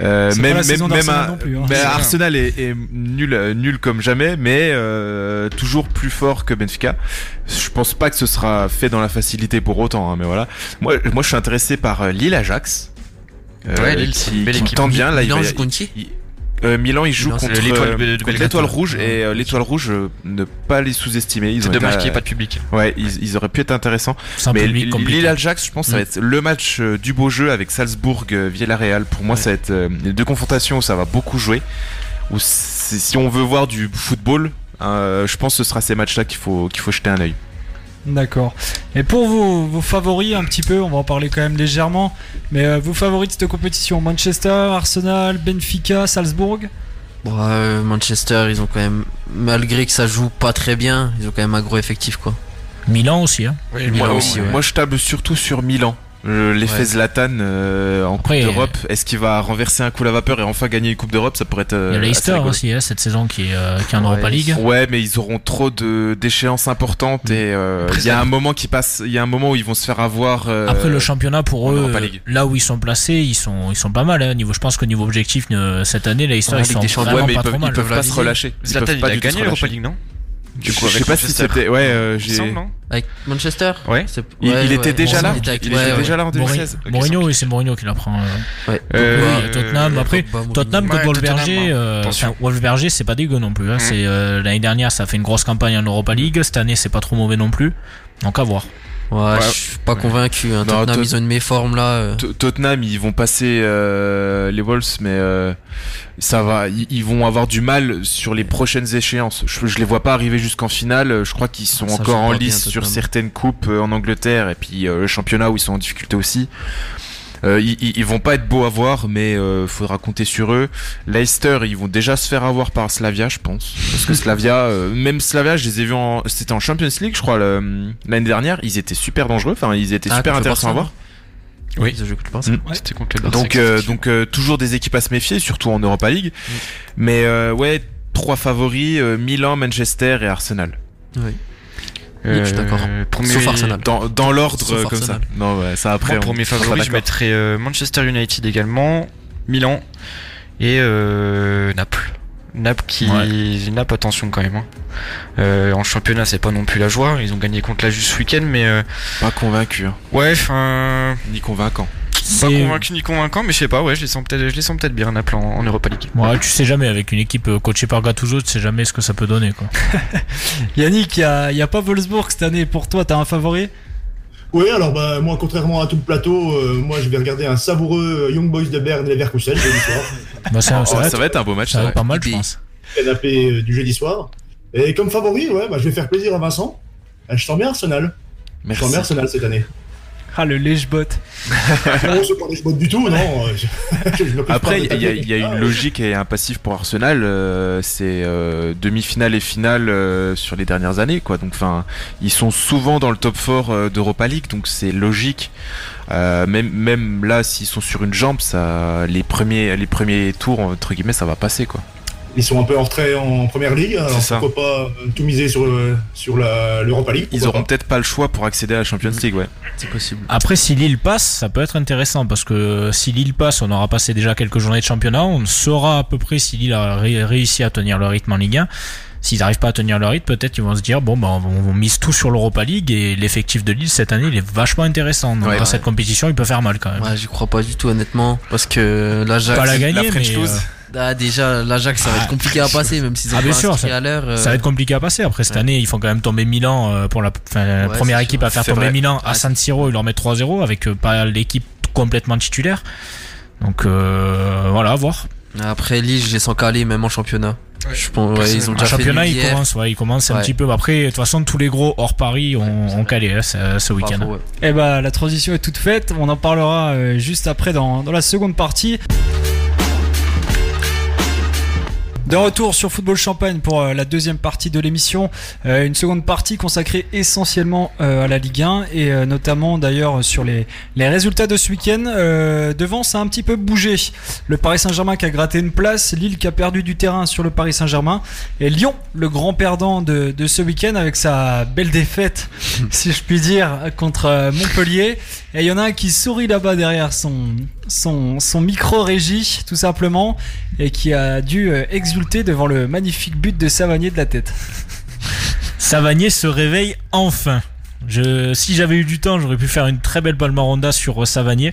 Euh, même même, même non plus, hein. Arsenal est, est, nul nul comme jamais mais euh, toujours plus fort que Benfica je pense pas que ce sera fait dans la facilité pour autant hein, mais voilà moi moi je suis intéressé par euh, Lille euh, ouais, Lille, qui, tente bien. Là, Milan il joue contre qui? Euh, Milan il joue contre l'étoile rouge et euh, l'étoile rouge ne pas les sous-estimer. C'est dommage qu'il n'y ait pas de public. Ouais, ils, auraient pu être intéressants. Mais Lille Ajax, je pense, ça va mm. être le match du beau jeu avec Salzbourg Villarreal. Pour moi, ça va être les deux confrontations où ça va beaucoup jouer. Ou si on veut voir du football, je pense que ce sera ces matchs-là qu'il faut qu'il faut jeter un œil. D'accord. Et pour vos, vos, favoris, un petit peu, on va en parler quand même légèrement, mais euh, vos favoris de cette compétition Manchester, Arsenal, Benfica, Salzbourg? Euh, Manchester, ils ont quand même, malgré que ça joue pas très bien, ils ont quand même un gros effectif quoi. Milan aussi, hein. Milan aussi moi je table surtout sur Milan. L'effet Zlatan euh, en Coupe d'Europe, est-ce qu'il va renverser un coup la vapeur et enfin gagner une Coupe d'Europe? Ça pourrait être. Il y a Leicester aussi hein, cette saison qui est, euh, qui est en Europa League. Ouais, mais ils auront trop de d'échéances importantes et euh, il y a un moment qui passe, il y a un moment où ils vont se faire avoir. Après le championnat pour eux, là où ils sont placés, ils sont ils sont pas mal. Hein, niveau, je pense que niveau objectif cette année, Leicester ils sont vraiment pas trop mal. Ils peuvent pas se relâcher. Zlatan il a gagné l'Europa League, non? Du coup, je sais pas si c'était. Ouais, euh, j'ai. Avec Manchester Ouais. Il, était déjà là. Il était, déjà là en 2016. Mourinho, oui, c'est Mourinho qui l'apprend. Euh. Ouais. Euh, Tottenham. Après, Tottenham contre Wolverhampton. Euh, Wolverhampton, c'est pas dégueu non plus. Hein. Mm. C'est l'année dernière, ça a fait une grosse campagne en Europa League. Cette année, c'est pas trop mauvais non plus. Donc à voir. Ouais, je suis pas convaincu. Hein. Tottenham, ils ont une méforme là. Euh. Tottenham, ils vont passer euh, les Wolves, mais euh, ça va. Ils, vont avoir du mal sur les prochaines échéances. Je, je les vois pas arriver jusqu'en finale. Je crois qu'ils sont encore en lice sur certaines coupes en Angleterre et puis le championnat où ils sont en difficulté aussi. Euh, ils, vont pas être beaux à voir, mais euh, faudra compter sur eux. Leicester, ils vont déjà se faire avoir par Slavia, je pense. Parce que Slavia, euh, même Slavia, je les ai vus en, c'était en Champions League, je crois, l'année dernière. Ils étaient super dangereux. Enfin, ils étaient ah, super intéressants à voir. Oui, je pense. Mm. C'était contre les Donc, donc toujours des équipes à se méfier, surtout en Europa League. Mm. Mais ouais, trois favoris Milan, Manchester et Arsenal. Oui je suis d'accord. Euh, dans, dans l'ordre comme ça. Non, ouais, ça après. pour mes favoris, je mettrais euh, Manchester United également, Milan et euh, Naples. Naples qui Naples attention quand même. Hein. Euh, en championnat c'est pas non plus la joie. Ils ont gagné contre la juste ce week-end mais euh... pas convaincu. Hein. Ouais, enfin ni convaincant. Pas convaincu ni convaincant, mais je sais pas, ouais, je les sens peut-être, je les sens peut-être bien en, en Europa League. Ouais, tu sais jamais avec une équipe euh, coachée par Gattuso, tu sais jamais ce que ça peut donner, quoi. Yannick, il y a, pas Wolfsburg cette année pour toi, t'as un favori? Oui, alors bah, moi, contrairement à tout le plateau, euh, moi je vais regarder un savoureux Young Boys de Berne Leverkusen jeudi soir. bah, ça, ça, va être, un beau match, ça, va être pas mal, je pense. Canapé euh, du jeudi soir. Et comme favori, ouais, bah, je vais faire plaisir à Vincent. Je sens bien Arsenal. Merci. Je sens bien Arsenal cette année. Ah, le lèche-bot. non, c'est pas lèche-bot du tout, non. Après, il y, a, une logique et un passif pour Arsenal. Euh, c'est euh, demi-finale et finale euh, sur les dernières années, quoi. Donc, enfin, ils sont souvent dans le top 4 d'Europa League, donc c'est logique. même, même là, s'ils sont sur une jambe, ça, les premiers, les premiers tours, entre guillemets, ça va passer, quoi. Ils sont un peu en retrait en première ligue. Alors pourquoi pas tout miser sur, sur l'Europa League Ils auront peut-être pas le choix pour accéder à la Champions League, ouais. C'est possible. Après, si Lille passe, ça peut être intéressant parce que si Lille passe, on aura passé déjà quelques journées de championnat. On saura à peu près si Lille a réussi à tenir le rythme en Ligue 1 s'ils n'arrivent pas à tenir le rythme, peut-être ils vont se dire bon bah on, mise tout sur l'Europa League et l'effectif de Lille cette année il est vachement intéressant. dans cette compétition, il peut faire mal quand même. Ouais, j'y crois pas du tout honnêtement parce que l'Ajax, pas la gagner, mais ah, déjà, l'Ajax, ça va être compliqué à passer, même s'ils ont ah, bien sûr, ça, à l'heure. Ça va être compliqué à passer. Après, cette année, ils font quand même tomber Milan euh, pour la, première équipe à faire tomber Milan à San Siro. Ils leur mettent 3-0 avec euh, pas l'équipe complètement titulaire. Donc, euh, voilà, à voir. Après, Lille, j'ai sans caler, même en championnat. Je pense, ouais, ils ont déjà championnat, ils commencent, ouais, ils commencent un petit peu. Après, de toute façon, tous les gros hors Paris ont, calé hein, ce, week-end. Et eh bah, la transition est toute faite. On en parlera juste après dans, dans la seconde partie. De retour sur Football Champagne pour euh, la deuxième partie de l'émission, euh, une seconde partie consacrée essentiellement euh, à la Ligue 1 et notamment d'ailleurs sur les, les résultats de ce week-end. devant, ça a un petit peu bougé. Le Paris Saint-Germain qui a gratté une place, Lille qui a perdu du terrain sur le Paris Saint-Germain et Lyon, le grand perdant de, de ce week-end avec sa belle défaite, si je puis dire, contre Montpellier. Et il y en a un qui sourit là-bas derrière son, son, son micro-régie, tout simplement, et qui a dû exulter devant le magnifique but de Savanier de la tête. Savanier se réveille enfin. Je, si j'avais eu du temps, j'aurais pu faire une très belle palmaronda sur euh, Savanier.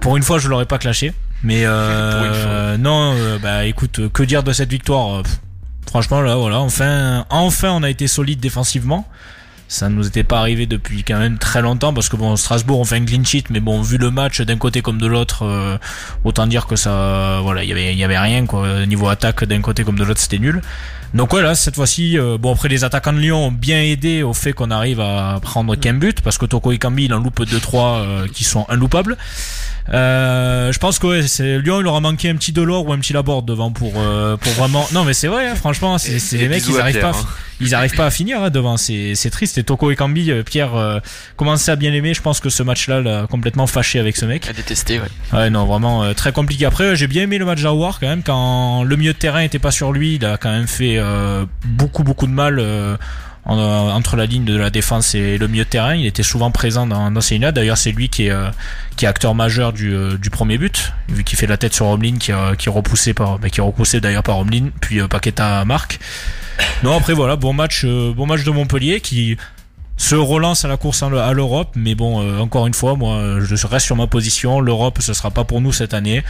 Pour une fois, je l'aurais pas clashé. Mais euh, non, euh, bah écoute, que dire de cette victoire Franchement, là, voilà, enfin, enfin, on a été solide défensivement. Ça ne nous était pas arrivé depuis quand même très longtemps parce que bon Strasbourg on fait un clean sheet mais bon vu le match d'un côté comme de l'autre euh, autant dire que ça voilà il y avait y avait rien quoi niveau attaque d'un côté comme de l'autre c'était nul. Donc voilà cette fois-ci euh, bon après les attaquants de Lyon ont bien aidé au fait qu'on arrive à prendre qu'un but parce que Toko Kambi il en loupe 2 3 euh, qui sont inloupables. Euh, je pense que ouais, c'est Lyon, il aura manqué un petit Delors ou un petit Laborde devant pour euh, pour vraiment. Non, mais c'est vrai, hein, franchement, c'est les mecs, ils arrivent pas, hein. ils arrivent pas à finir hein, devant. C'est c'est triste. Et Toko et Kambi, euh, Pierre euh, commençait à bien l'aimer. Je pense que ce match-là l'a complètement fâché avec ce mec. A détesté, ouais. Ouais, non, vraiment très compliqué. Après, j'ai bien aimé le match d'Awar quand même. Quand le milieu de terrain était pas sur lui, il a quand même fait beaucoup beaucoup de mal euh, entre la ligne de la défense et le milieu de terrain. Il était souvent présent dans, dans ces lignes D'ailleurs, c'est lui qui est, euh, qui est acteur majeur du, euh, du premier but, vu qu'il fait la tête sur Romlin, qui, qui est repoussé par, bah, qui est repoussé d'ailleurs par Romlin, puis Paqueta marque. Non, après voilà, bon match, bon match de Montpellier qui se relance à la course à l'Europe, mais bon, encore une fois, moi, je reste sur ma position. L'Europe, ce sera pas pour nous cette année.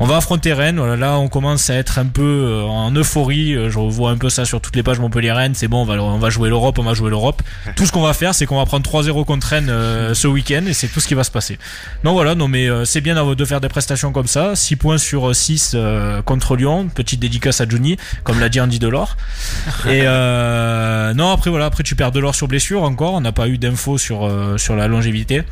On va affronter Rennes. Voilà, là, on commence à être un peu euh, en euphorie. Euh, je revois un peu ça sur toutes les pages Montpellier-Rennes. C'est bon, on va, on va jouer l'Europe, on va jouer l'Europe. Tout ce qu'on va faire, c'est qu'on va prendre 3-0 contre Rennes euh, ce week-end et c'est tout ce qui va se passer. Non, voilà, non, mais c'est bien de faire des prestations comme ça. 6 points sur 6 contre Lyon. Petite dédicace à Johnny, comme l'a dit Andy Delors. Et non, après, voilà, après tu perds Delors sur blessure encore. On n'a pas eu d'infos sur, sur la longévité.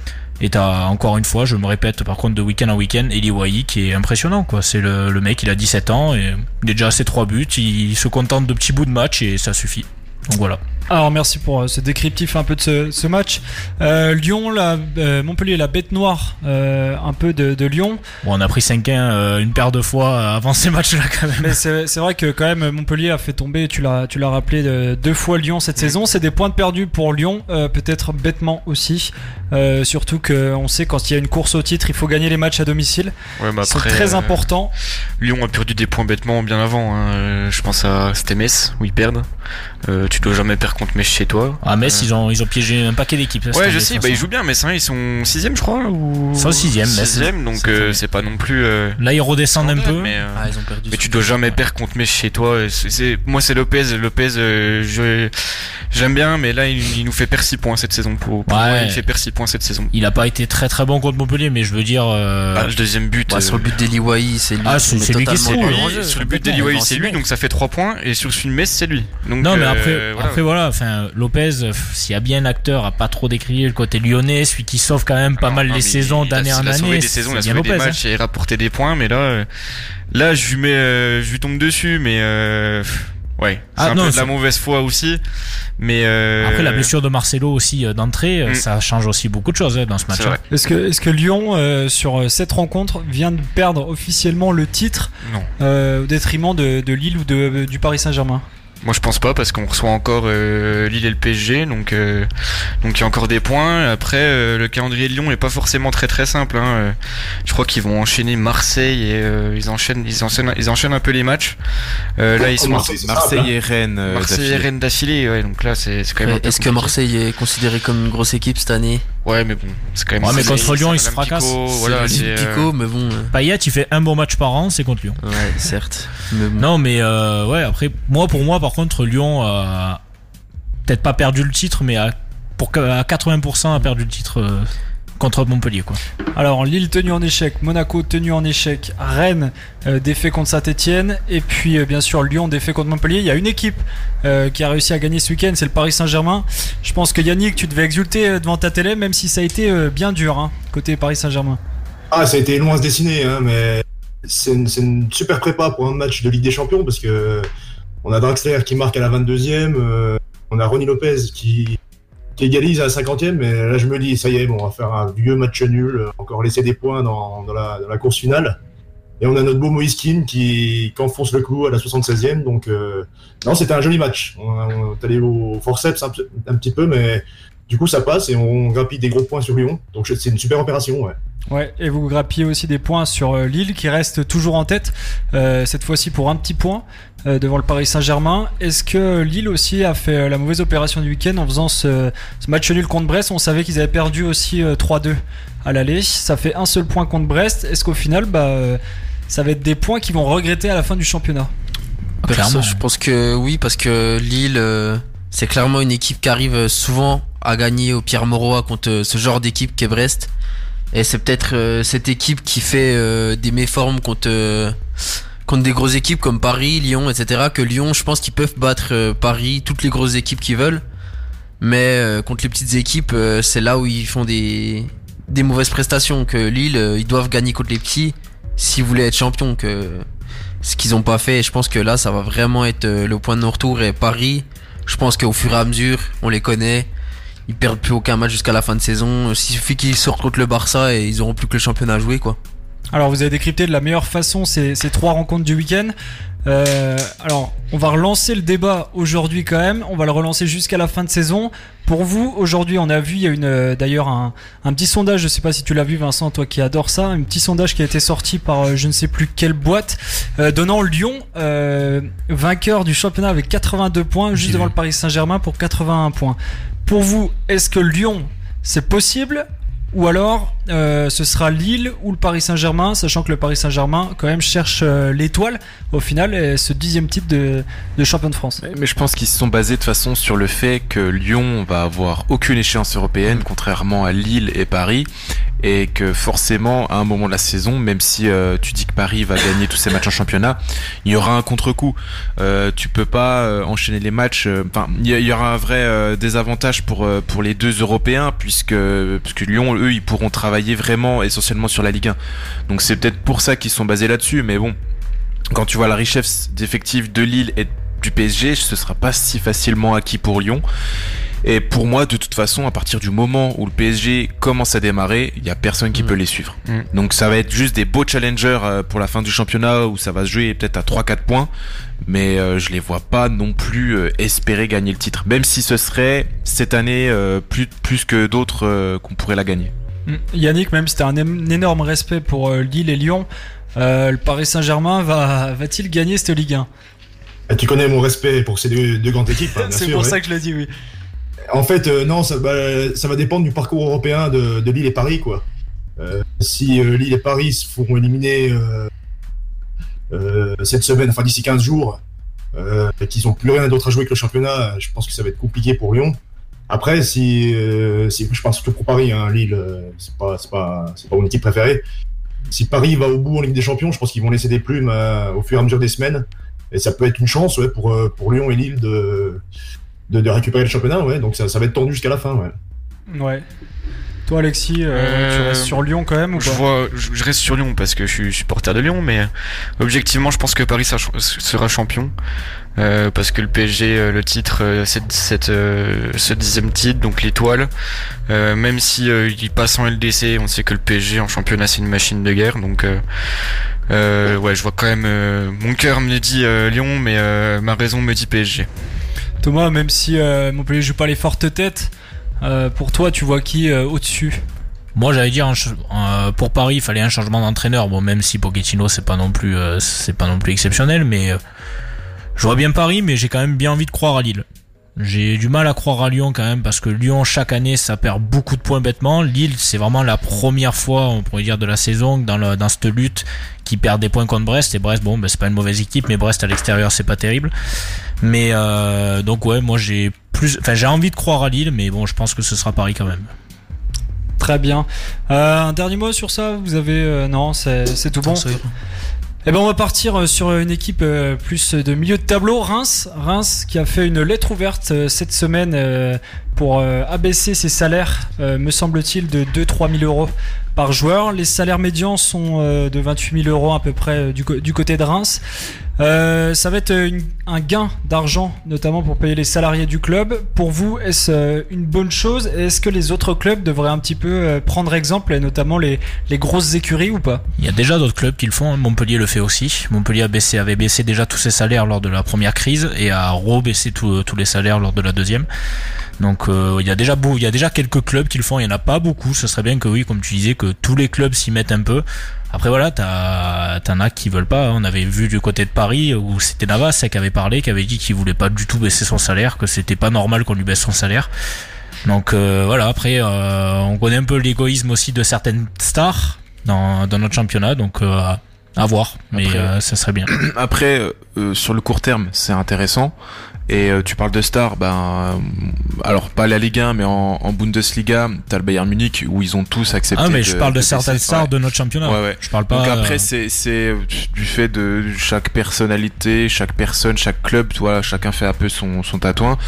Et t'as encore une fois, je me répète par contre de week-end en week-end, Eli Wai qui est impressionnant quoi. C'est le, le, mec, il a 17 ans et déjà ses 3 buts, il se contente de petits bouts de match et ça suffit. Donc voilà. Alors merci pour euh, ce descriptif un peu de ce, ce match. Euh, Lyon, la, euh, Montpellier, la bête noire euh, un peu de, de, Lyon. Bon, on a pris 5-1 euh, une paire de fois avant ces matchs-là quand même. Mais c'est vrai que quand même Montpellier a fait tomber, tu l'as tu l'as rappelé, de, deux fois Lyon cette saison. C'est des points de perdus pour Lyon, peut-être bêtement aussi. surtout qu'on sait quand il y a une course au titre, il faut gagner les matchs à domicile. Ouais, c'est très important. Lyon a perdu des points bêtement bien avant. Hein. Je pense à c'était Metz où ils perdent. Tu dois jamais perdre contre Metz chez toi. Ah, Metz, ils, ont, ils ont piégé un paquet d'équipes. Ouais, je sais, bah, ils jouent bien, mais ils sont 6 je crois. Ou... Ils sont 6 ème donc euh, c'est pas non plus. Euh, Là, ils redescendent un peu. Mais, euh, ah, ils ont perdu mais tu dois jamais perdre contre Metz chez toi. Moi, c'est Lopez. Lopez, je, j'aime bien, mais là, il, nous fait perdre 6 points cette saison. Pour, moi, il fait perdre 6 points cette saison. Il a pas été très très bon contre Montpellier, mais je veux dire. Ah, le deuxième but. sur le but d'Eliwai, c'est lui. Ah, c'est lui qui est Sur le but d'Eliwai, c'est lui, donc ça fait 3 points. Et sur celui de Metz, c'est lui. Non, mais après, après voilà, enfin, Lopez, s'il y a bien un acteur à pas trop décrire le côté lyonnais, celui qui sauve quand même pas mal les saisons d'année en année. Il a sauvé des saisons, il a sauvé des matchs hein. et rapporté des points, mais là, euh, là, je lui mets, euh, je lui tombe dessus, mais euh, Ouais, c'est ah, un peu de la mauvaise foi aussi. Mais euh... Après, la blessure de Marcelo aussi euh, d'entrée, euh, mm. ça change aussi beaucoup de choses hein, dans ce match. Hein. Est-ce que, est que Lyon, euh, sur cette rencontre, vient de perdre officiellement le titre au détriment de, de Lille ou de, du Paris Saint-Germain? Moi je pense pas parce qu'on reçoit encore euh, Lille et le PSG donc euh, donc il y a encore des points. Après euh, le calendrier de Lyon est pas forcément très très simple. Hein. Je crois qu'ils vont enchaîner Marseille et ils enchaînent ils enchaînent ils enchaînent un peu les matchs. là ils sont Marseille, Marseille et Rennes. Marseille et Rennes d'affilée. Ouais donc là c'est quand même. Est-ce que Marseille est considéré comme une grosse équipe cette année? Ouais mais bon c'est quand même. Ouais mais contre Lyon ils se fracassent. Voilà c'est Pico mais bon. Payet il fait un bon match par an c'est contre Lyon. Ouais certes. Non mais ouais après moi pour moi par contre Lyon a peut-être pas perdu le titre, mais à, pour, à 80% a perdu le titre euh, contre Montpellier. Quoi. Alors Lille tenu en échec, Monaco tenu en échec, Rennes euh, défait contre Saint-Etienne, et puis euh, bien sûr Lyon défait contre Montpellier. Il y a une équipe qui a réussi à gagner ce week-end, c'est le Paris Saint-Germain. Je pense que Yannick, tu devais exulter devant ta télé, même si ça a été bien dur hein, côté Paris Saint-Germain. Ah, ça a été à se dessiner, hein, mais c'est une, une, super prépa pour un match de Ligue des Champions parce que on a Draxler qui marque à la 22e. Euh, on a Ronnie Lopez qui, égalise à la 50e. Mais là, je me dis, ça y est, on va faire un vieux match nul. Encore laisser des points dans, la, course finale. Et on a notre beau Moïse qui, enfonce le clou à la 76e. Donc, euh, non, c'était un joli match. On, est allé au forceps un, petit peu, mais du coup, ça passe et on grappille des gros points sur Lyon. Donc, c'est une super opération, ouais. Ouais, et vous grappillez aussi des points sur euh, Lille qui reste toujours en tête, euh, cette fois-ci pour un petit point euh, devant le Paris Saint-Germain. Est-ce que Lille aussi a fait la mauvaise opération du week-end en faisant ce, match nul contre Brest? On savait qu'ils avaient perdu aussi 3-2 à l'aller. Ça fait un seul point contre Brest. Est-ce qu'au final, bah, ça va être des points qu'ils vont regretter à la fin du championnat? Clairement, je pense que oui, parce que Lille, c'est clairement une équipe qui arrive souvent à gagner au Pierre Mauroy contre ce genre d'équipe qu'est Brest. Et c'est peut-être euh, cette équipe qui fait euh, des méformes contre euh, contre des grosses équipes comme Paris, Lyon, etc. Que Lyon, je pense qu'ils peuvent battre Paris, toutes les grosses équipes qu'ils veulent. Mais contre les petites équipes, c'est là où ils font des des mauvaises prestations. Que Lille, ils doivent gagner contre les petits s'ils voulaient être champions. Que ce qu'ils n'ont pas fait, je pense que là, ça va vraiment être le point de non-retour. Et Paris, je pense qu'au fur et à mesure, on les connaît ils perdent plus aucun match jusqu'à la fin de saison. Il suffit qu'ils sortent contre le Barça et ils auront plus que le championnat à jouer, quoi. Alors, vous avez décrypté de la meilleure façon ces, ces trois rencontres du week-end. Euh, alors, on va relancer le débat aujourd'hui quand même. On va le relancer jusqu'à la fin de saison. Pour vous, aujourd'hui, on a vu, il y a une euh, d'ailleurs un, un, petit sondage. Je sais pas si tu l'as vu, Vincent, toi qui adore ça, un petit sondage qui a été sorti par euh, je ne sais plus quelle boîte, euh, donnant Lyon vainqueur du championnat avec 82 points, juste devant le Paris Saint-Germain pour 81 points. Pour vous, est-ce que Lyon, c'est possible ou alors, euh, ce sera Lille ou le Paris Saint-Germain, sachant que le Paris Saint-Germain, quand même, cherche euh, l'étoile au final, ce dixième titre de, de champion de France. Mais je pense qu'ils se sont basés de façon sur le fait que Lyon va avoir aucune échéance européenne, contrairement à Lille et Paris, et que forcément, à un moment de la saison, même si euh, tu dis que Paris va gagner tous ses matchs en championnat, il y aura un contre-coup. Euh, tu peux pas enchaîner les matchs. Enfin, il y, aura un vrai désavantage pour pour les deux Européens, puisque puisque Lyon, eux, ils pourront travailler vraiment essentiellement sur la Ligue 1. Donc c'est peut-être pour ça qu'ils sont basés là-dessus, mais bon, quand tu vois la richesse d'effectifs de Lille et du PSG, ce sera pas si facilement acquis pour Lyon. Et pour moi, de toute façon, à partir du moment où le PSG commence à démarrer, il y a personne qui mm. peut les suivre. Mm. Donc ça va être juste des beaux challengers euh, pour la fin du championnat où ça va se jouer peut-être à 3-4 points, mais euh, je les vois pas non plus euh, espérer gagner le titre, même si ce serait cette année plus plus que d'autres qu'on pourrait la gagner. Mm. Yannick, même si tu as un, énorme respect pour Lille et Lyon, le Paris Saint-Germain va va-t-il gagner cette Ligue 1 ah, tu connais mon respect pour ces deux, grandes équipes. Hein, c'est pour ça que je l'ai dit, oui. En fait, euh, non, ça, bah, ça, va dépendre du parcours européen de, Lille et Paris. Euh, si euh, Lille et Paris se font éliminer cette semaine, enfin d'ici 15 jours, et qu'ils n'ont plus rien d'autre à jouer que le championnat, je pense que ça va être compliqué pour Lyon. Après, si, je pense que pour Paris, hein, Lille, c'est pas, pas, mon équipe préférée. Si Paris va au bout en Ligue des Champions, je pense qu'ils vont laisser des plumes au fur et à mesure des semaines. Et ça peut être une chance pour Lyon et Lille de, de, récupérer le championnat, ouais. Donc ça, ça va être tendu jusqu'à la fin, ouais. Ouais. Toi, Alexis, tu restes sur Lyon quand même ou je, vois, je, reste sur Lyon parce que je suis supporter de Lyon, mais objectivement, je pense que Paris sera champion. Euh, parce que le PSG, euh, le titre, euh, c'est cette, ce dixième titre, donc l'étoile. même si il passe en LDC, on sait que le PSG en championnat c'est une machine de guerre, donc ouais, je vois quand même. mon cœur me dit Lyon, mais ma raison me dit PSG. Thomas, même si Montpellier joue pas les fortes têtes, pour toi, tu vois qui au-dessus? Moi, j'allais dire pour Paris, il fallait un changement d'entraîneur. Bon, même si Pochettino, c'est pas non plus, c'est pas non plus exceptionnel, mais je vois bien Paris, mais j'ai quand même bien envie de croire à Lille. J'ai du mal à croire à Lyon quand même parce que Lyon chaque année ça perd beaucoup de points bêtement. Lille c'est vraiment la première fois on pourrait dire de la saison dans cette lutte qui perd des points contre Brest et Brest bon ben, c'est pas une mauvaise équipe mais Brest à l'extérieur c'est pas terrible. Mais euh, donc ouais moi j'ai plus enfin j'ai envie de croire à Lille mais bon je pense que ce sera Paris quand même. Très bien. Euh, un dernier mot sur ça Vous avez euh, non c'est tout bon. Eh ben on va partir sur une équipe plus de milieu de tableau, Reims. Reims qui a fait une lettre ouverte cette semaine pour abaisser ses salaires, me semble-t-il, de 2-3 000 euros par joueur. Les salaires médians sont de 28 000 euros à peu près du côté de Reims. Euh, ça va être un gain d'argent, notamment pour payer les salariés du club. Pour vous, est-ce euh, une bonne chose? Est-ce que les autres clubs devraient un petit peu euh, prendre exemple, et notamment les, les grosses écuries ou pas? Il y a déjà d'autres clubs qui le font. Hein. Montpellier le fait aussi. Montpellier a baissé, avait baissé déjà tous ses salaires lors de la première crise et a re-baissé tous les salaires lors de la deuxième. Donc il y a déjà il y a déjà quelques clubs qui le font. Il y en a pas beaucoup. Ce serait bien que oui, comme tu disais, que tous les clubs s'y mettent un peu. Après voilà, t'en as qui veulent pas. On avait vu du côté de Paris où c'était Navas qui avait parlé, qui avait dit qu'il voulait pas du tout baisser son salaire, que c'était pas normal qu'on lui baisse son salaire. Donc euh, voilà, après euh, on connaît un peu l'égoïsme aussi de certaines stars dans, dans notre championnat, donc euh, à voir, mais ça serait bien. Après, sur le court terme, c'est intéressant. Et euh, tu parles de stars, ben, euh, alors pas la Ligue 1, mais en, en Bundesliga, t'as le Bayern Munich où ils ont tous accepté. Ah, mais je parle de, certaines stars de notre championnat. Ouais, ouais. Je parle pas. Donc après, c'est c'est du fait de chaque personnalité, chaque personne, chaque club, toi, chacun fait un peu son son tatouin.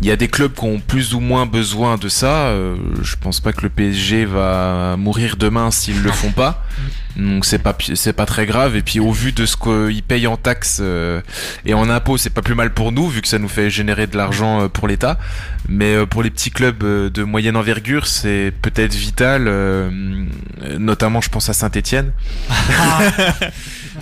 Il y a des clubs qui ont plus ou moins besoin de ça. Euh, je pense pas que le PSG va mourir demain s'ils le font pas. Donc c'est pas c'est pas très grave. Et puis au vu de ce qu'ils payent en taxes euh, et en impôts, c'est pas plus mal pour nous vu que ça nous fait générer de l'argent euh, pour l'État. Mais pour les petits clubs de moyenne envergure, c'est peut-être vital. notamment, je pense à Saint-Étienne.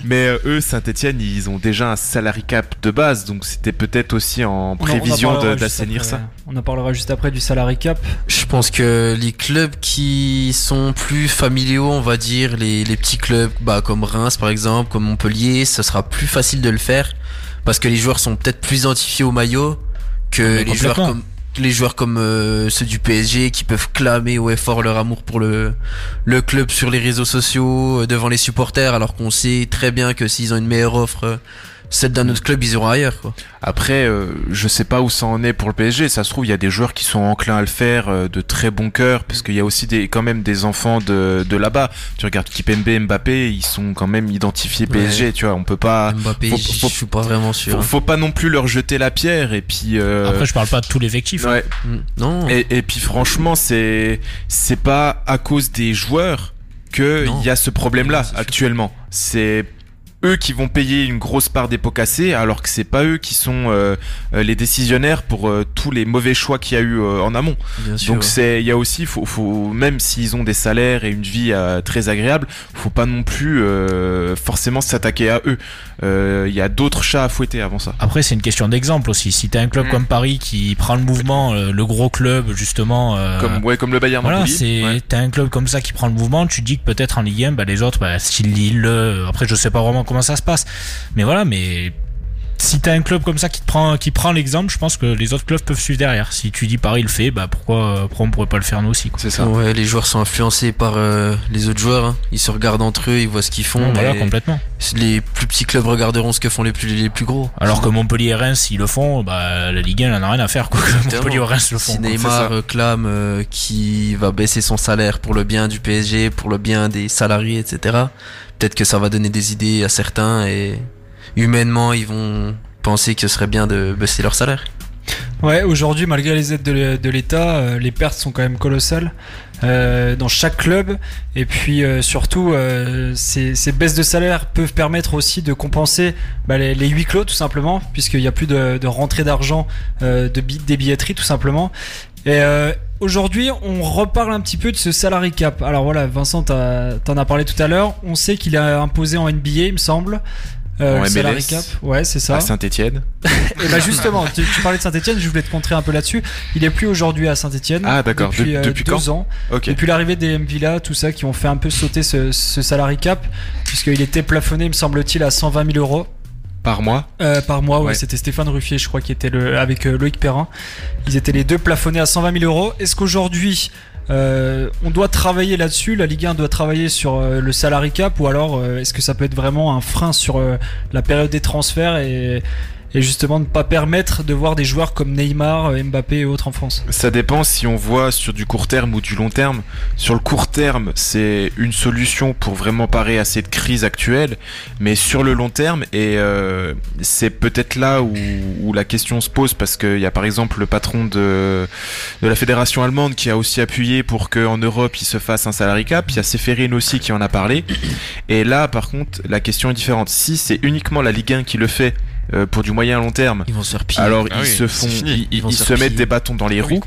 Mais euh, eux, Saint-Etienne, ils ont déjà un salary cap de base, donc c'était peut-être aussi en prévision d'assainir ça. On en parlera juste après du salary cap. Je pense que les clubs qui sont plus familiaux, on va dire, les, les petits clubs bah, comme Reims par exemple, comme Montpellier, ce sera plus facile de le faire parce que les joueurs sont peut-être plus identifiés au maillot que les joueurs comme les joueurs comme euh, ceux du PSG qui peuvent clamer au effort leur amour pour le le club sur les réseaux sociaux euh, devant les supporters alors qu'on sait très bien que s'ils ont une meilleure offre euh, celle d'un autre club, ils iront ailleurs. Quoi. Après, euh, je sais pas où ça en est pour le PSG. Ça se trouve, il y a des joueurs qui sont enclins à le faire, euh, de très bon cœur, parce qu'il y a aussi des, quand même des enfants de, de là-bas. Tu regardes Kipembe, Mbappé, ils sont quand même identifiés PSG. Tu vois, on peut pas. Mbappé, je suis pas vraiment sûr. Faut, faut, pas non plus leur jeter la pierre. Et puis. Euh... Après, je parle pas de tout l'effectif. Hein. Ouais. Mm. Non. Et, et puis, franchement, c'est c'est pas à cause des joueurs que il y a ce problème-là actuellement. C'est eux qui vont payer une grosse part des pots cassés, alors que c'est pas eux qui sont euh, euh, les décisionnaires pour euh, tous les mauvais choix qu'il y a eu en amont. Donc c'est, il y a aussi, faut, faut même s'ils ont des salaires et une vie très agréable, faut pas non plus forcément s'attaquer à eux. Il y a d'autres chats à fouetter avant ça. Après c'est une question d'exemple aussi. Si t'as un club mm. comme Paris qui prend le mouvement, le gros club justement, comme ouais comme le Bayern. Voilà, c'est t'as un club comme ça qui prend le mouvement, tu dis que peut-être en Ligue 1, bah, les autres, bah, si Lille, après je sais pas vraiment comment ça se passe. Mais voilà, mais si t'as un club comme ça qui te prend qui prend l'exemple, je pense que les autres clubs peuvent suivre derrière. Si tu dis Paris le fait, bah pourquoi, pourquoi on pourrait pas le faire nous aussi C'est ça. Ouais, les joueurs sont influencés par euh, les autres joueurs. Hein. Ils se regardent entre eux, ils voient ce qu'ils font. voilà, complètement. Les plus petits clubs regarderont ce que font les plus les plus gros. Alors que Montpellier et Reims, ils le font, bah la Ligue 1 en a rien à faire. Quoi. Montpellier et Reims le font. Si Neymar clame euh, qui va baisser son salaire pour le bien du PSG, pour le bien des salariés, etc peut-être que ça va donner des idées à certains et humainement ils vont penser que ce serait bien de baisser leur salaire. Ouais, aujourd'hui, malgré les aides de l'État, les pertes sont quand même colossales. Euh, dans chaque club. Et puis euh, surtout, euh, ces, baisses de salaire peuvent permettre aussi de compenser bah, les, huis clos tout simplement, puisqu'il n'y a plus de, de rentrée d'argent de des billetteries tout simplement. Et aujourd'hui, on reparle un petit peu de ce salary cap. Alors voilà, Vincent, t'en as parlé tout à l'heure. On sait qu'il a imposé en NBA, il me semble. Euh, MLS, Cap. Ouais, c'est ça. À Saint-Etienne. et bah justement, tu, parlais de Saint-Etienne, je voulais te contrer un peu là-dessus. Il est plus aujourd'hui à Saint-Etienne. Ah d'accord, depuis, euh, depuis deux ans. Depuis l'arrivée des M Villa, tout ça, qui ont fait un peu sauter ce, ce salary cap, puisqu'il était plafonné, me semble-t-il, à 120 000 euros. Par mois euh, Par mois, ouais. C'était Stéphane Ruffier, je crois, qui était le, avec euh, Loïc Perrin. Ils étaient les deux plafonnés à 120 000 euros. Est-ce qu'aujourd'hui, euh, on doit travailler là-dessus, la Ligue 1 doit travailler sur euh, le salary cap ou alors euh, est-ce que ça peut être vraiment un frein sur la période des transferts et, et justement ne pas permettre de voir des joueurs comme Neymar, euh, Mbappé et autres en France Ça dépend si on voit sur du court terme ou du long terme. Sur le court terme, c'est une solution pour vraiment parer à cette crise actuelle, mais sur le long terme, et euh, c'est peut-être là où, la question se pose, parce qu'il y a par exemple le patron de, de la fédération allemande qui a aussi appuyé pour qu'en Europe il se fasse un salary cap, il y a Seferin aussi qui en a parlé, et là par contre la question est différente. Si c'est uniquement la Ligue 1 qui le fait, euh, pour du moyen long terme. Ils vont se Alors ah ils se font, ils, se, mettent des bâtons dans les roues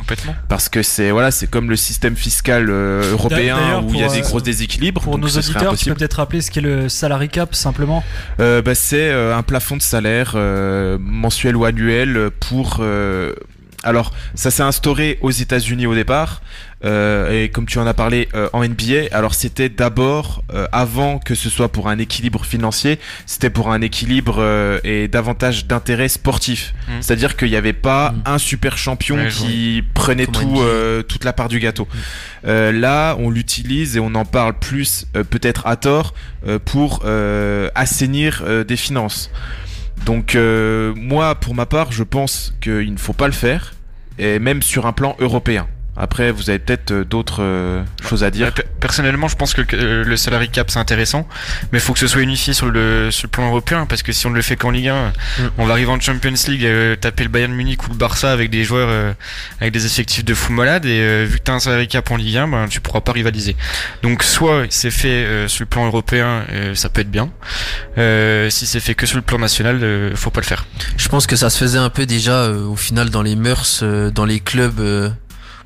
parce que c'est voilà, c'est comme le système fiscal euh, européen où il y a des gros déséquilibres. Pour nos auditeurs, tu peux peut-être rappeler ce qu'est le salary cap simplement. Euh, bah, c'est un plafond de salaire mensuel ou annuel pour alors, ça s'est instauré aux États-Unis au départ, euh, et comme tu en as parlé euh, en NBA. Alors, c'était d'abord, euh, avant que ce soit pour un équilibre financier, c'était pour un équilibre et davantage d'intérêt sportif. Mmh. C'est-à-dire qu'il n'y avait pas mmh. un super champion qui prenait tout, toute la part du gâteau. Mmh. là, on l'utilise et on en parle plus, peut-être à tort, pour assainir des finances. Donc moi, pour ma part, je pense qu'il ne faut pas le faire et même sur un plan européen. Après, vous avez peut-être euh, d'autres euh, choses à dire. Personnellement, je pense que euh, le salary cap c'est intéressant, mais il faut que ce soit unifié sur le, sur le plan européen, parce que si on ne le fait qu'en Ligue 1, mm. on va arriver en Champions League, taper le Bayern Munich ou le Barça avec des joueurs avec des effectifs de fou malade, et vu que tu as un salary cap en Ligue 1, ben, tu pourras pas rivaliser. Donc soit c'est fait sur le plan européen, ça peut être bien. si c'est fait que sur le plan national, faut pas le faire. Je pense que ça se faisait un peu déjà au final dans les mœurs, dans les clubs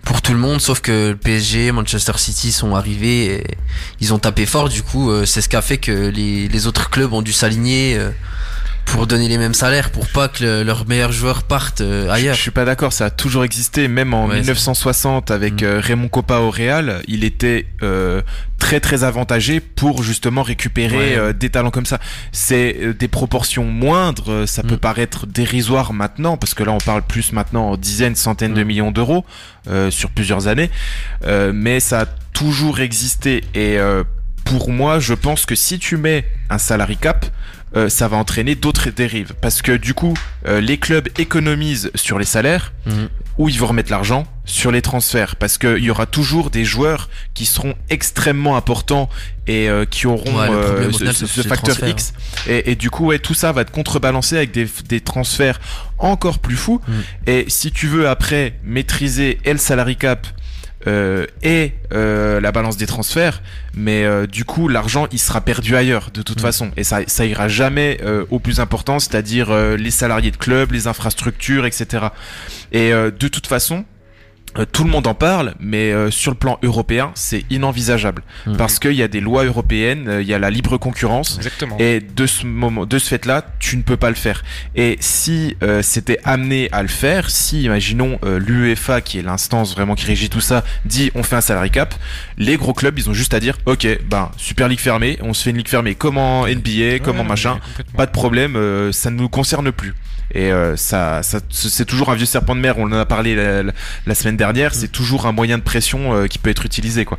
pour tout le monde, sauf que le PSG, Manchester City sont arrivés et ils ont tapé fort. Du coup, euh, c'est ce qui a fait que les, les autres clubs ont dû s'aligner euh, pour donner les mêmes salaires, pour pas que leurs meilleurs joueurs partent euh, ailleurs. Je, suis pas d'accord, ça a toujours existé, même en 1960 avec mm. euh, Raymond Coppa au Real, il était euh, très très avantagé pour justement récupérer des talents comme ça. C'est des proportions moindres, ça peut mm. paraître dérisoire maintenant, parce que là on parle plus maintenant en dizaines, centaines de mm. millions d'euros sur plusieurs années, mais ça a toujours existé et pour moi, je pense que si tu mets un salary cap, euh, ça va entraîner d'autres dérives. Parce que du coup, euh, les clubs économisent sur les salaires, mhm. ou ils vont remettre l'argent sur les transferts. Parce qu'il y aura toujours des joueurs qui seront extrêmement importants et euh, qui auront ce, facteur X. Et, du coup, ouais, tout ça va être contrebalancé avec des, des transferts encore plus fous. Mhm. Et si tu veux après maîtriser et le salary cap euh, et euh, la balance des transferts, mais euh, du coup l'argent il sera perdu ailleurs de toute mm. façon et ça ça ira jamais euh, au plus important, c'est-à-dire les salariés de club, les infrastructures, etc. Et de toute façon, tout le monde en parle, mais euh, sur le plan européen, c'est inenvisageable mhm. parce qu'il y a des lois européennes, euh, il y a la libre concurrence, Exactement. et de ce moment, de ce fait-là, tu ne peux pas le faire. Et si c'était amené à le faire, si imaginons l'UEFA, qui est l'instance vraiment qui régit tout ça, dit on fait un salary cap, les gros clubs, ils ont juste à dire ok, ben Super League fermée, on se fait une ligue fermée, comment NBA, comment machin, pas de problème, ça ne nous concerne plus. Et ça, ça c'est toujours un vieux serpent de mer. On en a parlé la, la semaine dernière, c'est toujours un moyen de pression euh, qui peut être utilisé, quoi.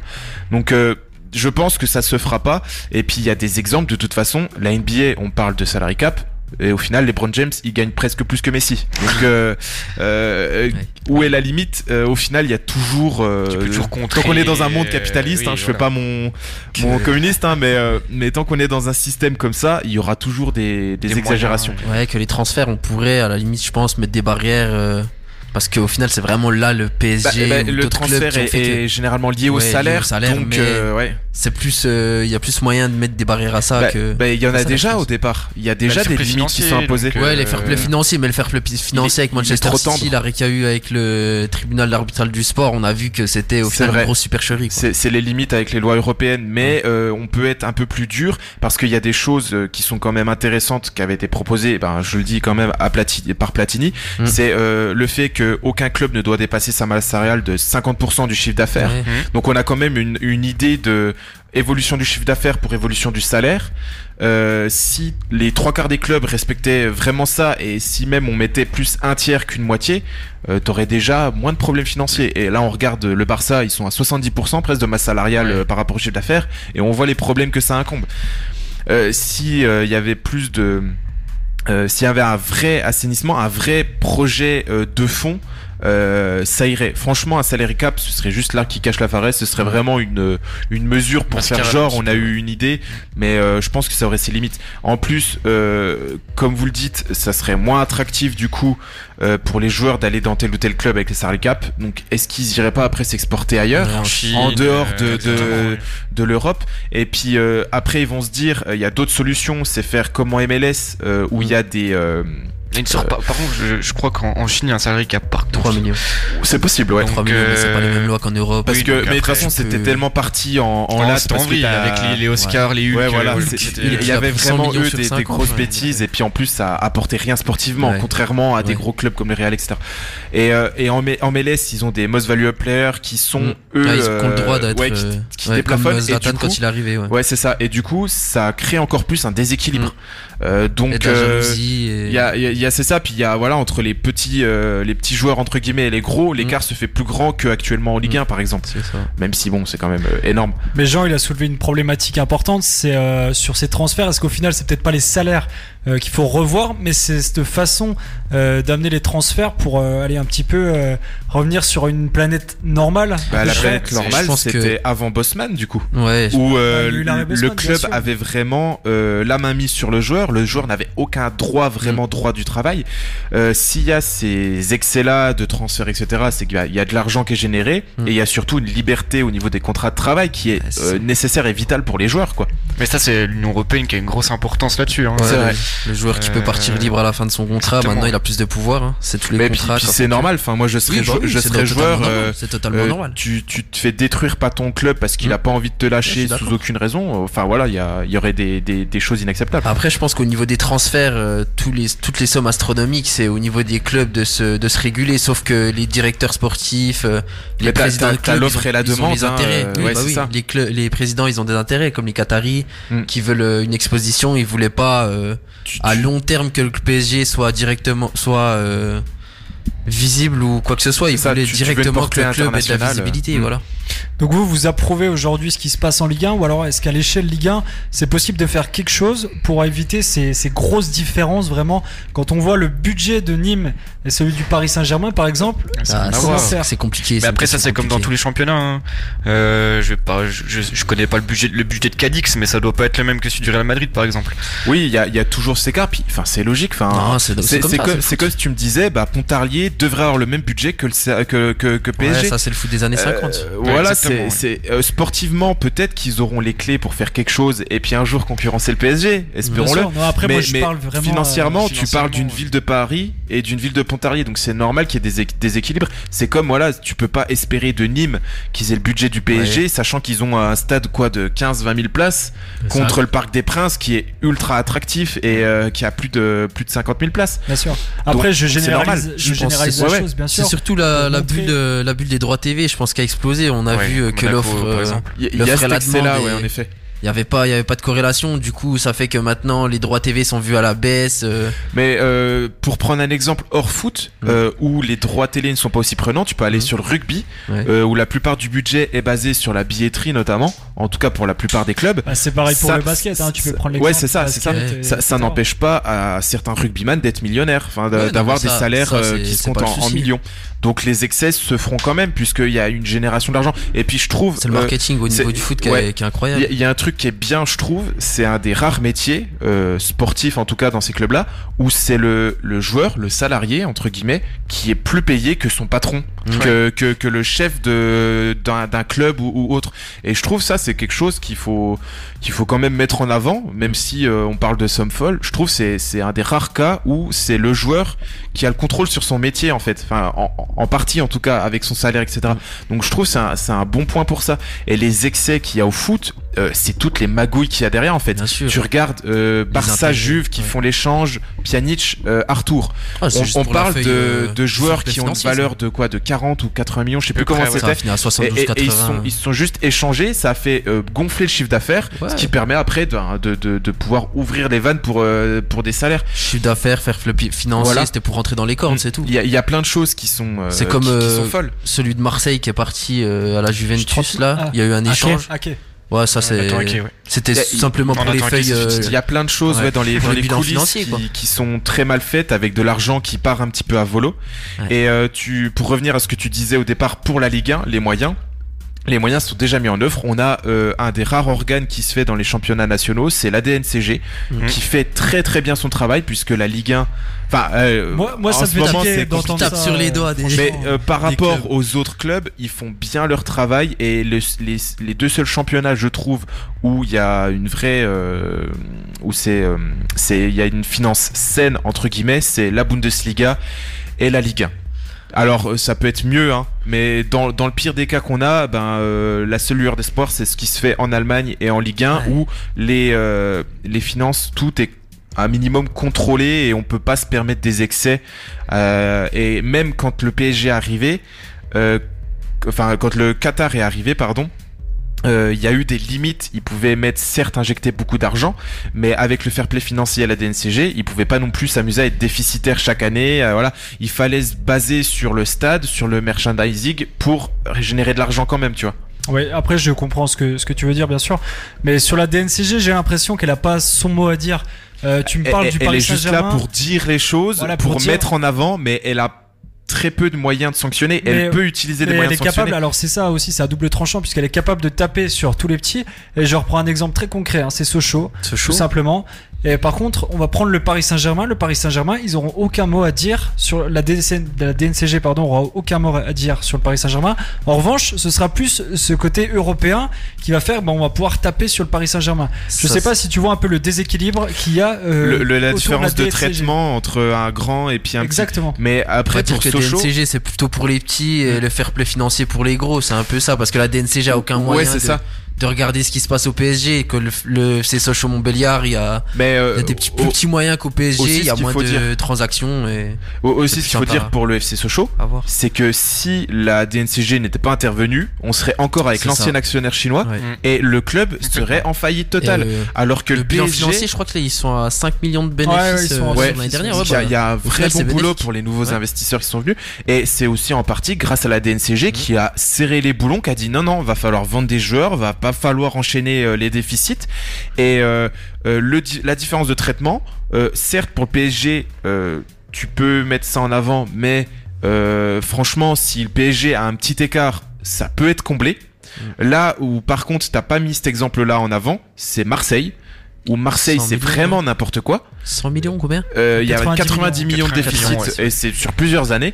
Donc euh, je pense que ça se fera pas. Et puis il y a des exemples de toute façon. La NBA, on parle de salary cap. Et au final, les LeBron James, il gagne presque plus que Messi. Donc, euh, euh où est la limite Au final, il y a toujours. Euh, toujours tant qu'on est dans un monde capitaliste, hein, je fais pas mon mon communiste, hein, mais mais tant qu'on est dans un système comme ça, il y aura toujours des, des, exagérations. ouais. que les transferts, on pourrait à la limite, je pense, mettre des barrières parce qu'au final c'est vraiment là le PSG bah, bah, le transfert est, généralement lié au salaire, donc euh, ouais. c'est plus euh, il y a plus moyen de mettre des barrières à ça bah, que il y en a déjà au départ. Il y a déjà des limites qui sont imposées. Ouais les fair play financiers mais le fair play financier avec Manchester City l'arrêt qu'il y a eu avec le tribunal arbitral du sport on a vu que c'était au final une grosse supercherie c'est les limites avec les lois européennes mais on peut être un peu plus dur parce qu'il y a des choses qui sont quand même intéressantes qui avaient été proposées ben je le dis quand même à Platini, par Platini. Mm. c'est le fait que aucun club ne doit dépasser sa masse salariale de 50% du chiffre d'affaires. Mmh. Donc on a quand même une, une idée de évolution du chiffre d'affaires pour évolution du salaire. Euh, si les trois quarts des clubs respectaient vraiment ça et si même on mettait plus un tiers qu'une moitié, euh, t'aurais déjà moins de problèmes financiers. Et là, on regarde le Barça, ils sont à 70% presque de masse salariale euh, par rapport au chiffre d'affaires et on voit les problèmes que ça incombe. Euh, si il y avait plus de euh, s'il y avait un vrai assainissement, un vrai projet euh, de fond, euh, ça irait. Franchement, un salary cap, ce serait juste là qui cache la faresse. Ce serait vraiment une une mesure pour faire genre on a eu une idée, mais je pense que ça aurait ses limites. En plus, comme vous le dites, ça serait moins attractif du coup euh, pour les joueurs d'aller dans tel ou tel club avec les salary cap. Donc, est-ce qu'ils iraient pas après s'exporter ailleurs, en, dehors de, de, de l'Europe? Et puis euh, après, ils vont se dire, euh, il y a d'autres solutions, c'est faire comme en MLS où il y a des une sorte, par, contre, je, crois qu'en Chine, il y a un salarié qui a par 3 millions. C'est possible, ouais. 3 millions, mais c'est pas les mêmes lois qu'en Europe. Parce que, mais de toute façon, c'était tellement parti en, en latte parce que avec les, Oscars, les Hulk. Ouais, voilà, il y avait vraiment eux des, grosses bêtises et puis en plus, ça apportait rien sportivement, contrairement à des gros clubs comme le Real, etc. Et, euh, et en, en MLS, ils ont des most valuable players qui sont mm. eux, ah, ils ont le droit d'être, qui, euh, qui déplafonnent. Et du coup, quand il arrivait, ouais. c'est ça. Et du coup, ça crée encore plus un déséquilibre. Euh, donc euh, il y a, y a c'est ça puis il y a voilà entre les petits euh, les petits joueurs entre guillemets et les gros l'écart mm. se fait plus grand que actuellement en Ligue 1 mm. par exemple même si bon c'est quand même énorme mais Jean il a soulevé une problématique importante c'est sur ces transferts est-ce qu'au final c'est peut-être pas les salaires euh, qu'il faut revoir, mais c'est cette façon euh, d'amener les transferts pour euh, aller un petit peu revenir sur une planète normale. Bah, la planète normale, c'était avant Bosman du coup, ouais, où le club avait vraiment la main mise sur le joueur. Le joueur n'avait aucun droit, vraiment mm. droit du travail. S'il y a ces excès-là de transfert, etc., c'est qu'il y, a de l'argent qui est généré mm. et il y a surtout une liberté au niveau des contrats de travail qui est, nécessaire et vitale pour les joueurs, quoi. Mais ça, c'est l'Union européenne qui a une grosse importance là-dessus. Hein. c'est vrai. Le joueur qui peut partir libre à la fin de son contrat, maintenant il a plus de pouvoir. Hein. C'est tous les contrats. c'est normal. Enfin, moi je serais, je serais joueur. c'est totalement normal. Tu, tu te fais détruire pas ton club parce qu'il a mm. pas envie de te lâcher sous aucune raison. Enfin voilà, il y, a, y aurait des, des, des, choses inacceptables. Après, je pense qu'au niveau des transferts, euh, tous les, toutes les sommes astronomiques, c'est au niveau des clubs de se, de se réguler. Sauf que les directeurs sportifs, euh, les présidents de clubs, l'offre et la demande. Les intérêts. Hein, euh, bah Les, les présidents, ils ont des intérêts, comme les Qataris, mm. qui veulent une exposition. Ils voulaient pas à long terme que le PSG soit directement soit euh, visible ou quoi que ce soit. Il fallait directement que le club ait de la visibilité. Mm. Voilà. Donc vous, vous approuvez aujourd'hui ce qui se passe en Ligue 1 ou alors est-ce qu'à l'échelle Ligue 1, c'est possible de faire quelque chose pour éviter ces, ces, grosses différences vraiment Quand on voit le budget de Nîmes et celui du Paris Saint-Germain par exemple, ah, c'est compliqué. Mais après ça c'est comme dans tous les championnats. Hein. Euh, je, vais pas, je, je, connais pas le budget, le budget de Cadix, mais ça doit pas être le même que celui du Real Madrid par exemple. Oui, il y a, y a, toujours ces cas. Enfin c'est logique. Enfin c'est comme, comme, si tu me disais, bah Pontarlier devrait avoir le même budget que le que, que, que PSG. Ouais, ça c'est le foot des années 50. Euh, voilà, c'est euh, sportivement peut-être qu'ils auront les clés pour faire quelque chose et puis un jour concurrencer le PSG, espérons-le. Après, mais, moi, je parle vraiment, financièrement, tu parles d'une ville de Paris et d'une ville de Pontarlier, donc c'est normal qu'il y ait des déséquilibres. C'est comme voilà, tu peux pas espérer de Nîmes qu'ils aient le budget du PSG, sachant qu'ils ont un stade quoi de 15-20 000 places contre le Parc des Princes qui est ultra attractif et euh, qui a plus de plus de 50 000 places. Bien sûr. Après, je généralise, je généralise la chose, bien sûr. C'est surtout la, la bulle, la bulle des droits TV, je pense, qui a explosé. On a vu que l'offre, euh, il y, a ce là, ouais, en effet il y avait pas il y avait pas de corrélation. Du coup ça fait que maintenant les droits TV sont vus à la baisse euh. mais euh, pour prendre un exemple hors foot mm. euh, où les droits télé ne sont pas aussi prenants tu peux aller mm. sur le rugby euh, où la plupart du budget est basé sur la billetterie notamment en tout cas pour la plupart des clubs. Bah, c'est pareil pour le basket hein, tu peux prendre ouais c'est ça c'est ça. ça, ça n'empêche pas à certains rugbyman d'être millionnaires enfin d'avoir des salaires qui se comptent en, millions Donc les excès se feront quand même puisqu'il y a une génération d'argent. Et puis je trouve c'est le marketing au niveau du foot qui, est, incroyable. Il y, a un truc qui est bien, je trouve, c'est un des rares métiers sportifs en tout cas dans ces clubs-là où c'est le, le joueur, le salarié entre guillemets, qui est plus payé que son patron, que, que, que le chef de d'un club ou, ou, autre. Et je trouve ça c'est quelque chose qu'il faut qu'il faut quand même mettre en avant, même si euh, on parle de somme folle. Je trouve c'est c'est un des rares cas où c'est le joueur qui a le contrôle sur son métier en fait, enfin en, en partie en tout cas avec son salaire etc. Donc je trouve c'est un c'est un bon point pour ça. Et les excès qu'il y a au foot, euh, c'est toutes les magouilles qu'il y a derrière en fait. Tu regardes euh, Barça, Juve qui font l'échange, Pjanic, euh, Arthur. Ah, on, parle de, euh, de, joueurs qui ont une valeur de quoi, de 40 ou 80 millions, je sais plus comment c'était. Et, et, ils sont ils sont juste échangés, ça a fait gonfler le chiffre d'affaires, ce qui permet après de, de, de, de, pouvoir ouvrir les vannes pour pour des salaires. Chiffre d'affaires, faire flop financier, c'était pour rentrer dans les cornes, c'est tout. Il y a, y a plein de choses qui sont c'est comme qui, sont folles. Celui de Marseille qui est parti à la Juventus là, il y a eu un échange. Ouais, ça c'est. C'était simplement pour les feuilles. Euh, il y a plein de choses ouais, dans les, dans les coulisses qui, qui, sont très mal faites avec de l'argent qui part un petit peu à volo. Et euh, tu, pour revenir à ce que tu disais au départ pour la Ligue 1, les moyens. Les moyens sont déjà mis en œuvre. On a euh, un des rares organes qui se fait dans les championnats nationaux, c'est l'ADNCG, mhm. qui fait très très bien son travail puisque la Ligue 1 Enfin, euh, moi, moi ça me fait tape sur les doigts. Des mais euh, par rapport aux autres clubs, ils font bien leur travail et les, les, deux seuls championnats, je trouve, où il y a une vraie, euh, où c'est, euh, c'est, il y a une finance saine entre guillemets, c'est la Bundesliga et la Ligue 1. Alors ça peut être mieux, hein, mais dans, dans le pire des cas qu'on a, ben la seule lueur d'espoir, c'est ce qui se fait en Allemagne et en Ligue 1, où les les finances, tout est un minimum contrôlé et on peut pas se permettre des excès. Euh, et même quand le PSG est arrivé, euh, enfin quand le Qatar est arrivé, pardon, euh, il y a eu des limites. Ils pouvaient mettre, certes, injecter beaucoup d'argent, mais avec le fair play financier à la DNCG, ils pouvaient pas non plus s'amuser à être déficitaires chaque année. Euh, voilà, il fallait se baser sur le stade, sur le merchandising pour générer de l'argent quand même, tu vois. Oui, après je comprends ce que ce que tu veux dire bien sûr, mais sur la DNCG, j'ai l'impression qu'elle a pas son mot à dire. Euh, tu me parles du Paris Elle est juste là pour dire les choses, pour, mettre en avant, mais elle a très peu de moyens de sanctionner. elle peut utiliser des moyens elle est capable, alors c'est ça aussi, c'est à double tranchant, puisqu'elle est capable de taper sur tous les petits. Et je reprends un exemple très concret, hein, c'est Sochaux, tout simplement. Et par contre, on va prendre le Paris Saint-Germain. Le Paris Saint-Germain, ils auront aucun mot à dire sur la, DNC, la DNCG, pardon, aura aucun mot à dire sur le Paris Saint-Germain. En revanche, ce sera plus ce côté européen qui va faire, bon, on va pouvoir taper sur le Paris Saint-Germain. Je sais pas si tu vois un peu le déséquilibre qu'il y a. Euh, le, la différence de, traitement entre un grand et puis un Exactement. Mais après, pour que DNCG, c'est plutôt pour les petits et le fair play financier pour les gros. C'est un peu ça, parce que la DNCG a aucun moyen. Ouais, c'est ça de regarder ce qui se passe au PSG que le, le c'est Sochaux Montbéliard il y a, mais euh, des petits, plus petits moyens qu'au PSG il y a moins de transactions et aussi ce qu'il faut dire pour le FC Sochaux c'est que si la DNCG n'était pas intervenue on serait encore avec l'ancien actionnaire chinois et le club serait en faillite totale. alors que le, PSG financier je crois que là, ils sont à 5 millions de bénéfices ouais, l'année dernière. il y, a, un vrai bon boulot pour les nouveaux investisseurs qui sont venus. Et c'est aussi en partie grâce à la DNCG qui a serré les boulons qui a dit non non va falloir vendre des joueurs va pas falloir enchaîner euh, les déficits. Et euh, euh, le, la différence de traitement, certes pour le PSG, tu peux mettre ça en avant, mais franchement, si le PSG a un petit écart, ça peut être comblé. Mm. Là où par contre t'as pas mis cet exemple là en avant, c'est Marseille où Marseille c'est vraiment n'importe quoi. 100 millions combien euh, Il y a 90 millions, de déficit et c'est sur plusieurs années.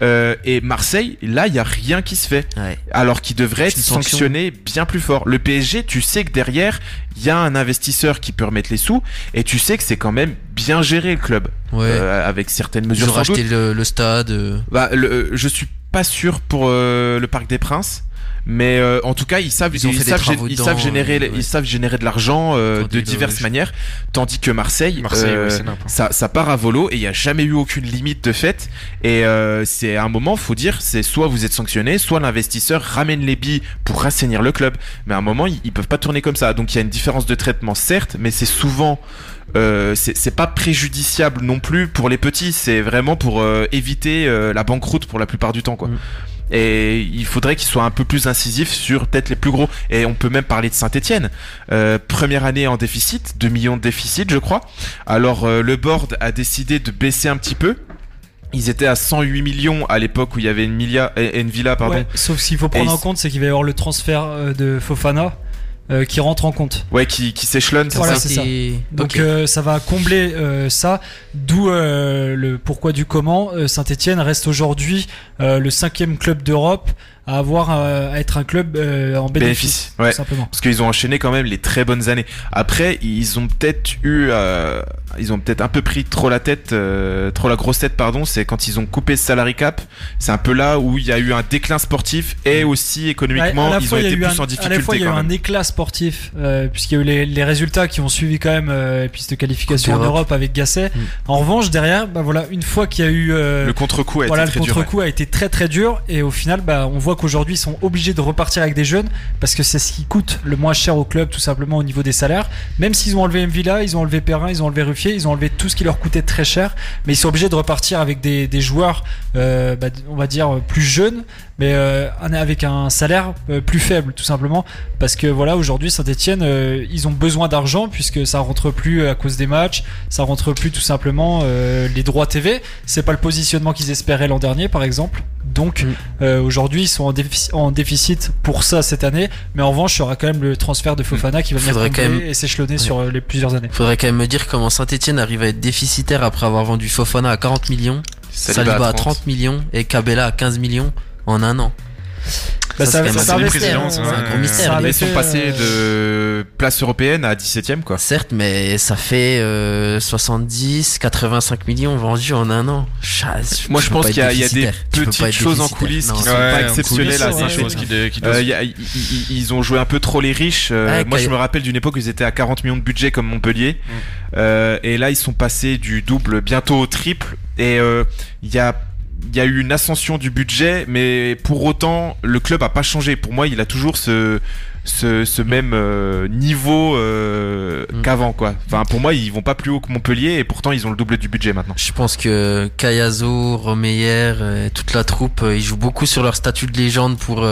Euh, et Marseille, là, il y a rien qui se fait. Alors qu'il devrait être sanctionné bien plus fort. Le PSG, tu sais que derrière, il y a un investisseur qui peut remettre les sous et tu sais que c'est quand même bien géré le club. Euh, avec certaines mesures. Ils ont racheté le, le, stade. Bah, le, je suis pas sûr pour le Parc des Princes mais euh, en tout cas ils savent ils, savent, ils savent générer ils savent générer de l'argent euh, de diverses manières. Tandis que Marseille, euh, ça, ça part à volo et il n'y a jamais eu aucune limite de fait. Et c'est à un moment faut dire c'est soit vous êtes sanctionné soit l'investisseur ramène les billes pour rassainir le club. Mais à un moment ils, ils peuvent pas tourner comme ça. Donc il y a une différence de traitement certes mais c'est souvent euh, c'est pas préjudiciable non plus pour les petits, c'est vraiment pour éviter la banqueroute pour la plupart du temps quoi. Mm. Et il faudrait qu'il soit un peu plus incisif sur peut-être les plus gros. Et on peut même parler de Saint-Etienne. Euh, première année en déficit, 2 millions de déficit je crois. Alors euh, le board a décidé de baisser un petit peu. ils étaient à 108 millions à l'époque où il y avait une, une villa pardon. sauf ce qu'il faut prendre en compte, c'est qu'il va y avoir le transfert de Fofana. Qui rentre en compte. Ouais, qui, qui s'échelonne, voilà, c'est ça. Donc ça va combler ça, d'où le pourquoi du comment. Saint-Etienne reste aujourd'hui le cinquième club d'Europe à avoir euh, à être un club euh, en bénéfice, ouais. simplement. Parce qu'ils ont enchaîné quand même les très bonnes années. Après, ils ont peut-être eu, euh, ils ont peut-être un peu pris trop la tête, trop la grosse tête, pardon. C'est quand ils ont coupé ce salary cap. C'est un peu là où il y a eu un déclin sportif et aussi économiquement, ils ont été plus en difficulté. À la fois, il y a eu un éclat sportif puisqu'il y a eu les, les, résultats qui ont suivi quand même euh, pistes de qualification en Europe avec Gasset. Mm. En revanche, derrière, bah voilà, une fois qu'il y a eu le contre-coup, a voilà, été contre-coup a été très très dur et au final, bah on voit qu'aujourd'hui ils sont obligés de repartir avec des jeunes parce que c'est ce qui coûte le moins cher au club tout simplement au niveau des salaires. Même s'ils ont enlevé Mvila, ils ont enlevé Perrin, ils ont enlevé Ruffier, ils ont enlevé tout ce qui leur coûtait très cher, mais ils sont obligés de repartir avec des, joueurs, euh, bah, on va dire plus jeunes, mais euh, avec un salaire euh, plus faible tout simplement. Parce que voilà aujourd'hui Saint-Etienne ils ont besoin d'argent puisque ça rentre plus à cause des matchs ça rentre plus tout simplement les droits TV c'est pas le positionnement qu'ils espéraient l'an dernier par exemple donc mm. aujourd'hui ils sont en, en, déficit pour ça cette année. Mais en revanche il y aura quand même le transfert de Fofana qui va venir quand même... et s'échelonner sur les plusieurs années. Faudrait quand même me dire comment Saint-Etienne arrive à être déficitaire après avoir vendu Fofana à 40 millions Saliba, à 30 millions et Cabella à 15 millions en un an. Bah, ça, ça, ça, c'est un gros mystère. Ils sont passés de place européenne à 17ème, quoi. Certes, mais ça fait 70, 85 millions vendus en un an. Moi, je pense qu'il y, a des petites choses en coulisses qui sont pas exceptionnelles à Ils ont joué un peu trop les riches. Euh, moi, je me rappelle d'une époque où ils étaient à 40 millions de budget comme Montpellier. Mm. Euh, et là, ils sont passés du double bientôt au triple. Et euh, il y a il y a eu une ascension du budget, mais pour autant, le club a pas changé. Pour moi, il a toujours ce, ce, même euh, niveau euh, mm. qu'avant, quoi. Enfin, pour moi, ils vont pas plus haut que Montpellier, et pourtant, ils ont le double du budget maintenant. Je pense que Kayazo, Romeyer, et toute la troupe, euh, ils jouent beaucoup sur leur statut de légende pour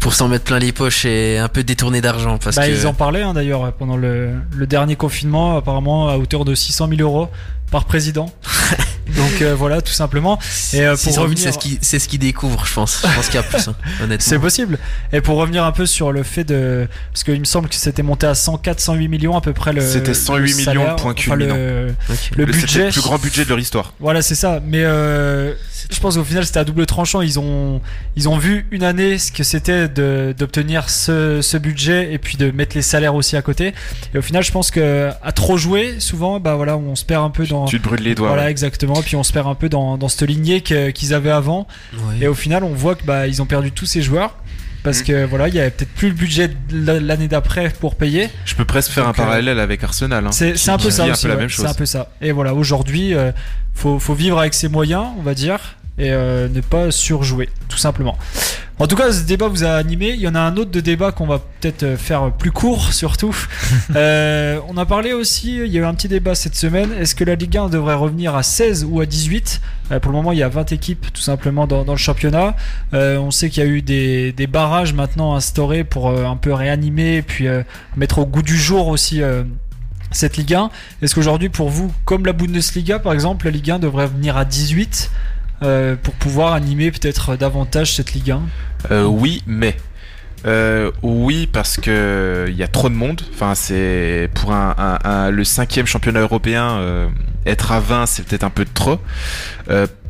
pour s'en mettre plein les poches et un peu détourner d'argent. Parce bah, ils en parlaient hein, d'ailleurs pendant le, le dernier confinement, apparemment à hauteur de 600 000 euros par président. Donc euh, voilà, tout simplement. Et euh, pour revenir, c'est ce qui c'est ce qui découvre, je pense. Je pense qu'il y a plus, hein, honnêtement. C'est possible. Et pour revenir un peu sur le fait de, parce qu'il me semble que c'était monté à 104, 108 millions à peu près le. C'était 108 millions point le, le, budget. le plus grand budget de leur histoire. Voilà, c'est ça. Mais euh, je pense qu'au final c'était à double tranchant. Ils ont ils ont vu une année ce que c'était d'obtenir ce, ce budget et puis de mettre les salaires aussi à côté. Et au final, je pense que à trop jouer, souvent, bah voilà, on se perd un peu dans. Tu te brûles les doigts. Voilà, exactement puis on se perd un peu dans, dans cette lignée qu'ils avaient avant. Et au final, on voit que bah, ils ont perdu tous ces joueurs parce mm. que voilà, il y avait peut-être plus le budget l'année d'après pour payer. Je peux presque faire un euh, parallèle avec Arsenal. Hein, c'est un peu ça aussi. C'est un peu ça. Et voilà, aujourd'hui, euh, faut, faut vivre avec ses moyens, on va dire et euh, ne pas surjouer, tout simplement. En tout cas, ce débat vous a animé. Il y en a un autre de débat qu'on va peut-être euh, faire plus court, surtout. euh, on a parlé aussi, il y a eu un petit débat cette semaine. Est-ce que la Ligue 1 devrait revenir à 16 ou à 18 euh, Pour le moment, il y a 20 équipes, tout simplement, dans, dans le championnat. On sait qu'il y a eu des, des, barrages maintenant instaurés pour un peu réanimer et puis mettre au goût du jour aussi cette Ligue 1. Est-ce qu'aujourd'hui, pour vous, comme la Bundesliga par exemple, la Ligue 1 devrait venir à 18 euh, pour pouvoir animer peut-être davantage cette Ligue 1 euh, Oui, mais. Euh, oui, parce que il y a trop de monde. Enfin, c'est pour un, le cinquième championnat européen, être à 20, c'est peut-être un peu de trop.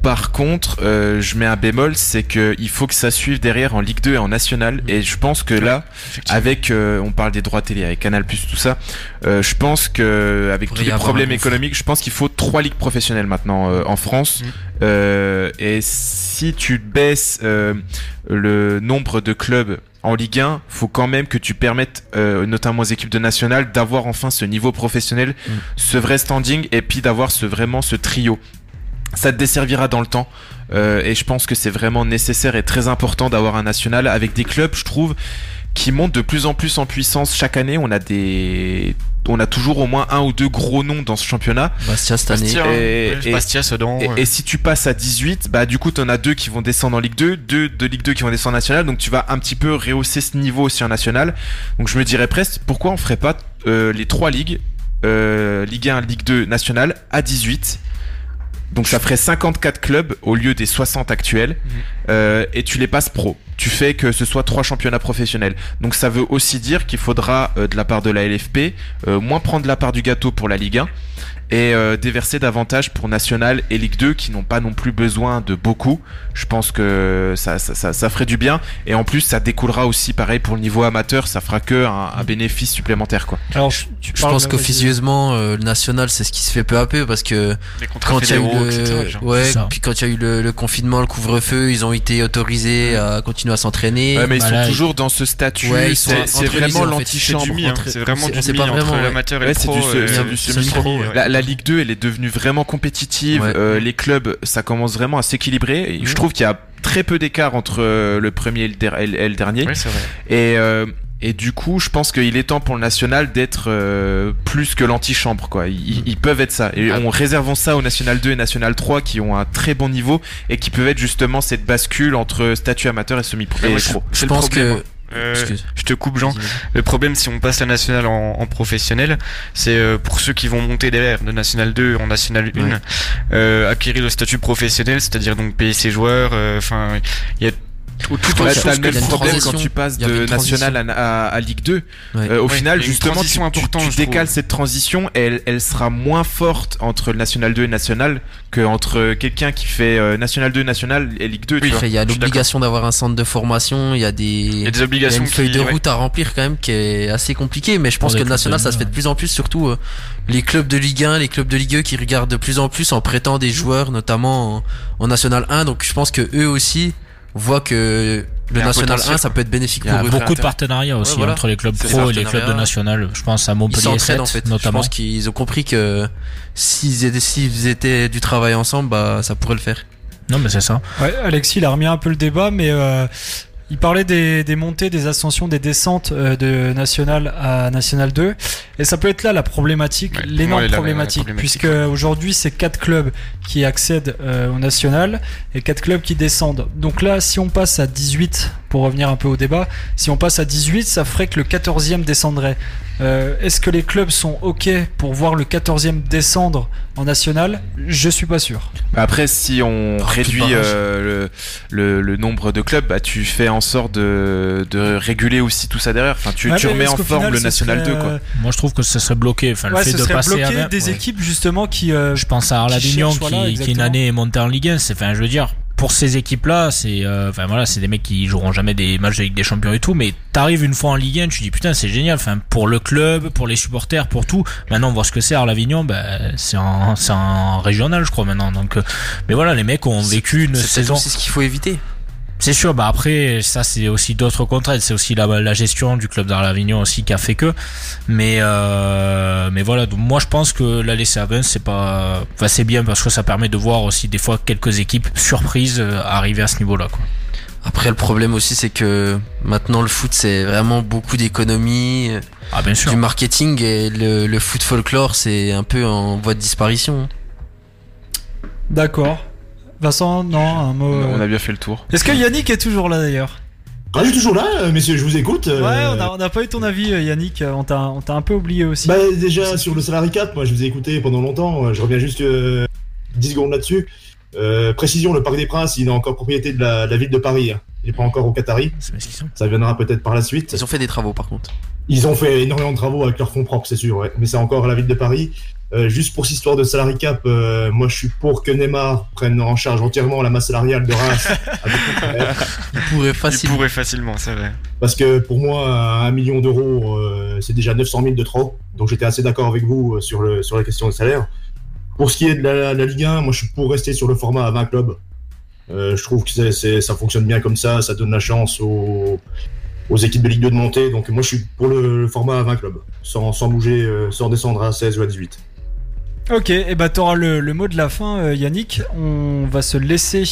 Par contre, euh, je mets un bémol, c'est que il faut que ça suive derrière en Ligue 2 et en National. Mm. Et je pense que là, avec, euh, on parle des droits télé, avec Canal Plus, tout ça, euh, je pense que avec tous les problèmes économiques, je pense qu'il faut trois ligues professionnelles maintenant en France. Mm. et si tu baisses le nombre de clubs en Ligue 1, faut quand même que tu permettes, notamment aux équipes de national, d'avoir enfin ce niveau professionnel, mm. ce vrai standing, et puis d'avoir ce vraiment ce trio ça te desservira dans le temps. Euh, et je pense que c'est vraiment nécessaire et très important d'avoir un national avec des clubs, je trouve, qui montent de plus en plus en puissance chaque année. On a des, on a toujours au moins un ou deux gros noms dans ce championnat. Bastia cette année. Et, Bastia, Sedan, et, et, si tu passes à 18, bah du coup t'en as deux qui vont descendre en Ligue 2, deux de Ligue 2 qui vont descendre en National, donc tu vas un petit peu rehausser ce niveau aussi en National. Donc je me dirais presque, pourquoi on ferait pas euh, les trois ligues, euh, Ligue 1, Ligue 2, National à 18 Donc ça ferait 54 clubs au lieu des 60 actuels. Mhm. Euh, et tu les passes pro. Tu fais que ce soit trois championnats professionnels. Donc ça veut aussi dire qu'il faudra euh, de la part de la LFP euh, moins prendre la part du gâteau pour la Ligue 1 et euh, déverser davantage pour National et Ligue 2 qui n'ont pas non plus besoin de beaucoup. Je pense que ça, ça, ça, ça, ferait du bien et en plus ça découlera aussi pareil pour le niveau amateur, ça fera que un, un bénéfice supplémentaire quoi. Alors je, je pense qu'officieusement euh, le National c'est ce qui se fait peu à peu parce que quand il y a eu le, ouais, puis quand il y a eu le, le confinement, le couvre-feu, ils ont été autorisés à continuer à s'entraîner. Ouais, mais ils sont toujours dans ce statut. Ouais, c'est vraiment l'antichambre. C'est vraiment du mi entre l'amateur et le pro. C'est du semi-pro la Ligue 2, elle est devenue vraiment compétitive. Euh, les clubs, ça commence vraiment à s'équilibrer. Je trouve qu'il y a très peu d'écart entre euh, le premier et le, dernier. vrai. Et euh, et du coup, je pense qu'il est temps pour le national d'être plus que l'antichambre, quoi. Ils, mm. peuvent être ça. Et on réservons ça au national 2 et national 3 qui ont un très bon niveau et qui peuvent être justement cette bascule entre statut amateur et semi-pro. je, pense que euh, je te coupe Jean. Le problème si on passe la nationale en, professionnel, c'est euh, pour ceux qui vont monter derrière de national 2 en national 1, euh, acquérir le statut professionnel, c'est-à-dire donc payer ses joueurs. Euh, enfin, il y a tout, tout ouais, le même problème quand tu passes de national à, à, Ligue 2. Euh, au final, justement, tu, tu, décales cette transition elle, elle, sera moins forte entre le National 2 et National que entre quelqu'un qui fait euh, National 2, National et Ligue 2. Oui, il y a l'obligation d'avoir un centre de formation, il y a des, il y a des obligations, une feuille de route à remplir quand même qui est assez compliquée. Mais je pense que le National, ça se fait de plus en plus, surtout euh, les clubs de Ligue 1, les clubs de Ligue 2 qui regardent de plus en plus en prêtant des joueurs, notamment en, en National 1. Donc je pense que eux aussi voit que le National 1, ça peut être bénéfique pour eux. Il y a beaucoup de partenariats aussi entre les clubs pro et les clubs de National. Je pense à Montpellier 7, en fait. notamment. Je pense qu'ils ont compris que s'ils étaient, s'ils étaient du travail ensemble, bah, ça pourrait le faire. Non, mais c'est ça. Ouais, Alexis, il a remis un peu le débat, mais euh, il parlait des, des, montées, des ascensions, des descentes euh, de National à National 2. Et ça peut être là la problématique, l'énorme problématique, puisque aujourd'hui c'est quatre clubs qui accèdent euh, au National et quatre clubs qui descendent. Donc là, si on passe à 18, pour revenir un peu au débat, si on passe à 18, ça ferait que le 14e descendrait. Euh, Est-ce que les clubs sont OK pour voir le 14e descendre en national? Je suis pas sûr. Après, si on réduit euh, le, le, nombre de clubs, bah, tu fais en sorte de, de réguler aussi tout ça derrière. Enfin, tu, tu remets en forme le national 2. Quoi. Euh, Moi, je trouve que ça serait bloqué. Enfin, le fait de passer bloqué des équipes justement qui. Euh, je pense à Arlavignon qui, qui, une année est monté en Ligue 1. C'est, enfin, je veux dire, pour ces équipes-là, c'est, euh, enfin voilà, c'est des mecs qui joueront jamais des matchs de Ligue des Champions et tout, mais t'arrives une fois en Ligue 1, tu dis putain, c'est génial. Enfin, pour le club, pour les supporters, pour tout. Maintenant, on voit ce que c'est Arlavignon, ben, c'est en, c'est en régional, je crois maintenant. Donc, euh, mais voilà, les mecs ont vécu une saison. C'est ce qu'il faut éviter. C'est sûr, bah après, ça c'est aussi d'autres contraintes, c'est aussi la, la, gestion du club d'Arlavignon aussi qui a fait que. Mais euh, mais voilà, donc moi je pense que la laisser à c'est pas, enfin, c'est bien parce que ça permet de voir aussi des fois quelques équipes surprises euh, arriver à ce niveau-là, quoi. Après, le problème aussi, c'est que maintenant le foot, c'est vraiment beaucoup d'économie, ah, bien sûr. du marketing et le, le foot folklore, c'est un peu en voie de disparition. D'accord. Vincent, non, un mot. On a bien fait le tour. Est-ce que Yannick est toujours là d'ailleurs? Ah, je suis toujours là, euh, messieurs, je vous écoute. Euh. Ouais, on n'a pas eu ton avis, euh, Yannick. On t'a un peu oublié aussi. Bah, déjà, sur le salary cap, moi, je vous ai écouté pendant longtemps. Je reviens juste 10 secondes là-dessus. précision, le Parc des Princes, il est encore propriété de la, ville de Paris. Hein. Il n'est pas encore au Qatari. Ça viendra peut-être par la suite. Ils ont fait des travaux, par contre. Ils ont fait énormément de travaux avec leurs fonds propres, c'est sûr, ouais. Mais c'est encore la ville de Paris. Euh, juste pour cette histoire de salary cap, euh, moi je suis pour que Neymar prenne en charge entièrement la masse salariale de Reims. Il pourrait facilement. Il pourrait facilement, c'est vrai. Parce que pour moi, un million d'euros, euh, c'est déjà 900 000 de trop. Donc j'étais assez d'accord avec vous sur, le, sur la question des salaires. Pour ce qui est de la, Ligue 1, moi je suis pour rester sur le format à 20 clubs. je trouve que ça fonctionne bien comme ça, ça donne la chance aux, aux équipes de Ligue 2 de monter. Donc moi je suis pour le, format à 20 clubs, sans, sans bouger, sans descendre à 16 ou à 18. Ok, et bah t'auras le, mot de la fin, euh, Yannick. On va se laisser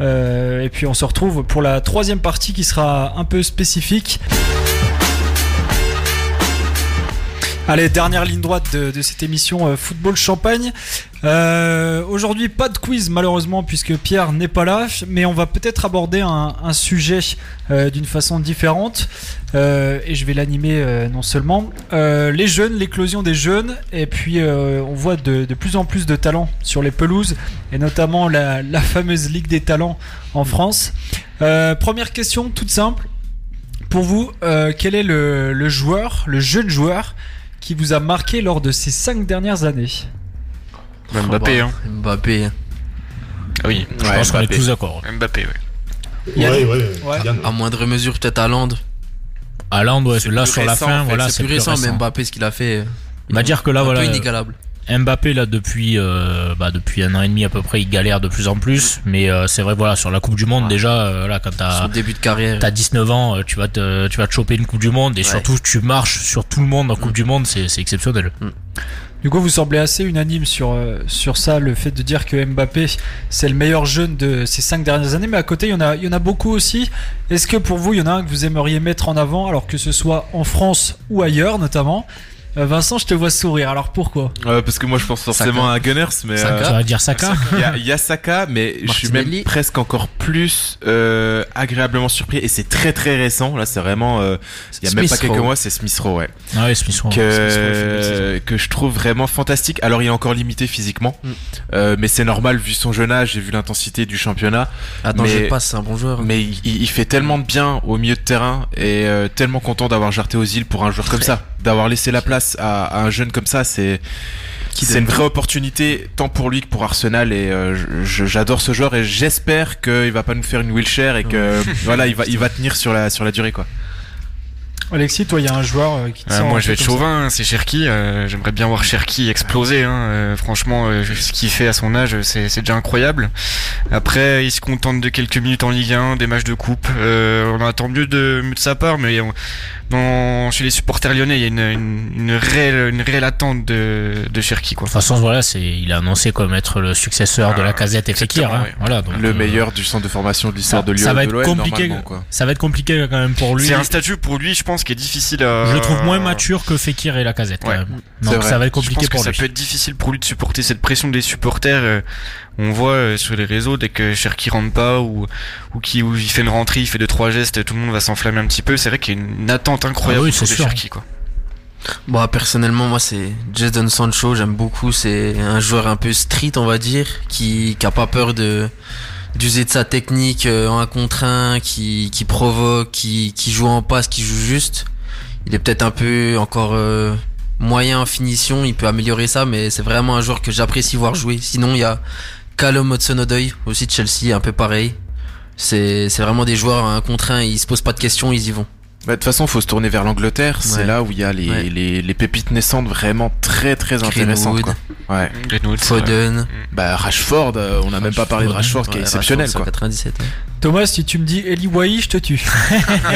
euh, et puis on se retrouve pour la troisième partie qui sera un peu spécifique. Allez, dernière ligne droite de, de cette émission euh, Football Champagne. Euh, aujourd'hui, pas de quiz malheureusement puisque Pierre n'est pas là, mais on va peut-être aborder un, sujet euh, d'une façon différente euh, et je vais l'animer non seulement les jeunes, l'éclosion des jeunes et puis on voit de, plus en plus de talents sur les pelouses et notamment la, fameuse Ligue des talents en France. première question toute simple. Pour vous, quel est le joueur, le jeune joueur qui vous a marqué lors de ces cinq dernières années? Mbappé, hein. Mbappé. Ah oui, je pense qu'on est tous d'accord. Mbappé, oui. Ouais, ouais, À moindre mesure, peut-être Haaland. Haaland, ouais, là sur la fin, voilà, c'est plus, récent, mais Mbappé, ce qu'il a fait. On va dire que là, un voilà. Peu inégalable. Mbappé là depuis euh, bah, depuis un an et demi à peu près il galère de plus en plus mais euh, c'est vrai voilà sur la Coupe du Monde déjà euh, là quand t'as début de carrière t'as 19 ans tu vas te tu vas te choper une Coupe du Monde et surtout tu marches sur tout le monde en Coupe mm. du Monde c'est c'est exceptionnel mm. Du coup, vous semblez assez unanime sur, sur ça, le fait de dire que Mbappé, c'est le meilleur jeune de ces cinq dernières années. Mais à côté, il y en a, il y en a beaucoup aussi. Est-ce que pour vous, il y en a un que vous aimeriez mettre en avant, alors que ce soit en France ou ailleurs notamment? euh, Vincent, je te vois sourire. Alors pourquoi? Euh, Parce que moi, je pense forcément à Gunners, mais Saka. Euh, ça va dire Saka. Il y, a Saka, mais je suis même presque encore plus euh, agréablement surpris. Et c'est très très récent. Là, c'est vraiment. Euh, il y a même pas quelques mois, c'est Smith Rowe, ouais. Ah ouais, Smith Rowe. Que, que je trouve vraiment fantastique. Alors, il est encore limité physiquement, mm. euh, mais c'est normal vu son jeune âge et vu l'intensité du championnat. Attends, je passe, c'est un bon joueur. Mais il, il, fait tellement de bien au milieu de terrain et tellement content d'avoir jarté aux îles pour un joueur comme ça, d'avoir laissé la place à, un jeune comme ça, c'est c'est une vraie opportunité tant pour lui que pour Arsenal et euh, j'adore ce joueur et j'espère qu'il va pas nous faire une wheelchair et que voilà il va il va tenir sur la sur la durée quoi. Alexis, toi, il y a un joueur euh, qui te Moi, je vais être chauvin, hein, c'est Cherki. Euh, j'aimerais bien voir Cherki exploser. Hein, franchement, ce qu'il fait à son âge, c'est déjà incroyable. Après, il se contente de quelques minutes en Ligue 1, des matchs de coupe. on attend mieux de, mieux de sa part, mais chez les supporters lyonnais, il y a une, une, réelle, une réelle attente de, de Cherki. Quoi. De toute façon, voilà, c'est, il a annoncé comme être le successeur de la ah, casette et Fekir. Hein. Voilà, donc, le euh, meilleur du centre de formation de l'histoire de Lyon. Ça va être compliqué. Ça va être compliqué quand même pour lui. C'est un statut pour lui, je pense, qui est difficile à. Je le trouve moins mature que Fekir et la casette. Donc ça va être compliqué pour lui. Ça peut être difficile pour lui de supporter cette pression des supporters. Euh, on voit euh, sur les réseaux dès que Cherki rentre pas ou ou qui où il fait une rentrée, il fait deux trois gestes, tout le monde va s'enflammer un petit peu. C'est vrai qu'il y a une attente incroyable ah oui, Cherki quoi. Bon, personnellement, moi, c'est Jadon Sancho. J'aime beaucoup. C'est un joueur un peu street, on va dire, qui, qui a pas peur de d'user de sa technique euh, en un contre un, qui, qui provoque, qui, qui joue en passe, qui joue juste. Il est peut-être un peu encore euh, moyen en finition. Il peut améliorer ça, mais c'est vraiment un joueur que j'apprécie voir jouer. Sinon, il y a Callum Hudson-Odoi, aussi de Chelsea, un peu pareil. C'est vraiment des joueurs un contre un, ils se posent pas de questions, ils y vont. Bah, de toute façon, faut se tourner vers l'Angleterre. C'est là où il y a les, les, les, pépites naissantes vraiment très très intéressantes. Quoi. Ouais. Foden. Bah Rashford, euh, on n'a même pas parlé de Rashford qui est exceptionnel. quoi. 97. Thomas, si tu me dis Eli Wai, je te tue.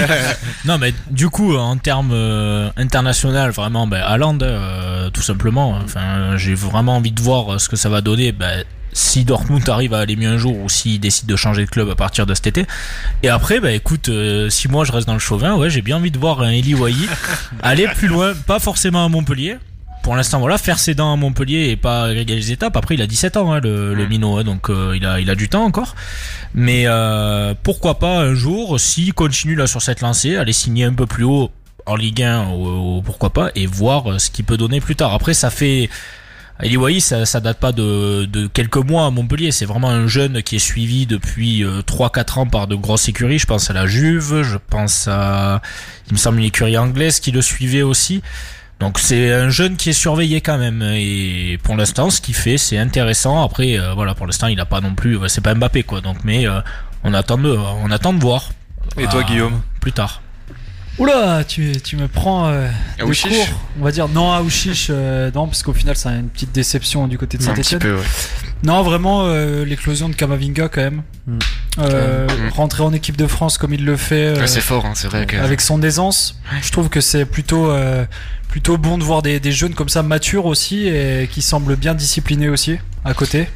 non, mais du coup, en termes euh, international, vraiment, bah, Haaland, euh, tout simplement. Enfin, j'ai vraiment envie de voir ce que ça va donner. Bah, si Dortmund arrive à aller mieux un jour ou s'il décide de changer de club à partir de cet été. Et après, bah écoute, euh, si moi je reste dans le chauvin, ouais, j'ai bien envie de voir un Eli Wahi aller plus loin, pas forcément à Montpellier. Pour l'instant, voilà, faire ses dents à Montpellier et pas régler les étapes. Après, il a 17 ans, hein, le, le minot, hein, donc euh, il, a, il a du temps encore. Mais euh, pourquoi pas un jour, s'il continue là sur cette lancée, aller signer un peu plus haut en Ligue 1, ou pourquoi pas, et voir ce qu'il peut donner plus tard. Après, ça fait Eli ça, ça date pas de, de quelques mois à Montpellier. C'est vraiment un jeune qui est suivi depuis 3-4 euh, ans par de grosses écuries. Je pense à la Juve, je pense à, il me semble, une écurie anglaise qui le suivait aussi. Donc c'est un jeune qui est surveillé quand même. Et pour l'instant, ce qu'il fait, c'est intéressant. Après, euh, voilà, pour l'instant, il a pas non plus, c'est pas Mbappé quoi. Donc, mais euh, on attend de, on attend de voir. Et toi, Guillaume? Plus tard. Oula, tu, tu me prends euh, des cours. On va dire non à Ouchiche, euh, non, parce qu'au final, c'est une petite déception du côté de Saint-Etienne. Ouais. Non, vraiment, euh, l'éclosion de Kamavinga quand même. Mm. Euh, mm. Rentrer en équipe de France comme il le fait. c'est fort, hein, c'est vrai. Que... Avec son aisance. Je trouve que c'est plutôt, plutôt bon de voir des, des jeunes comme ça matures aussi et qui semblent bien disciplinés aussi à côté.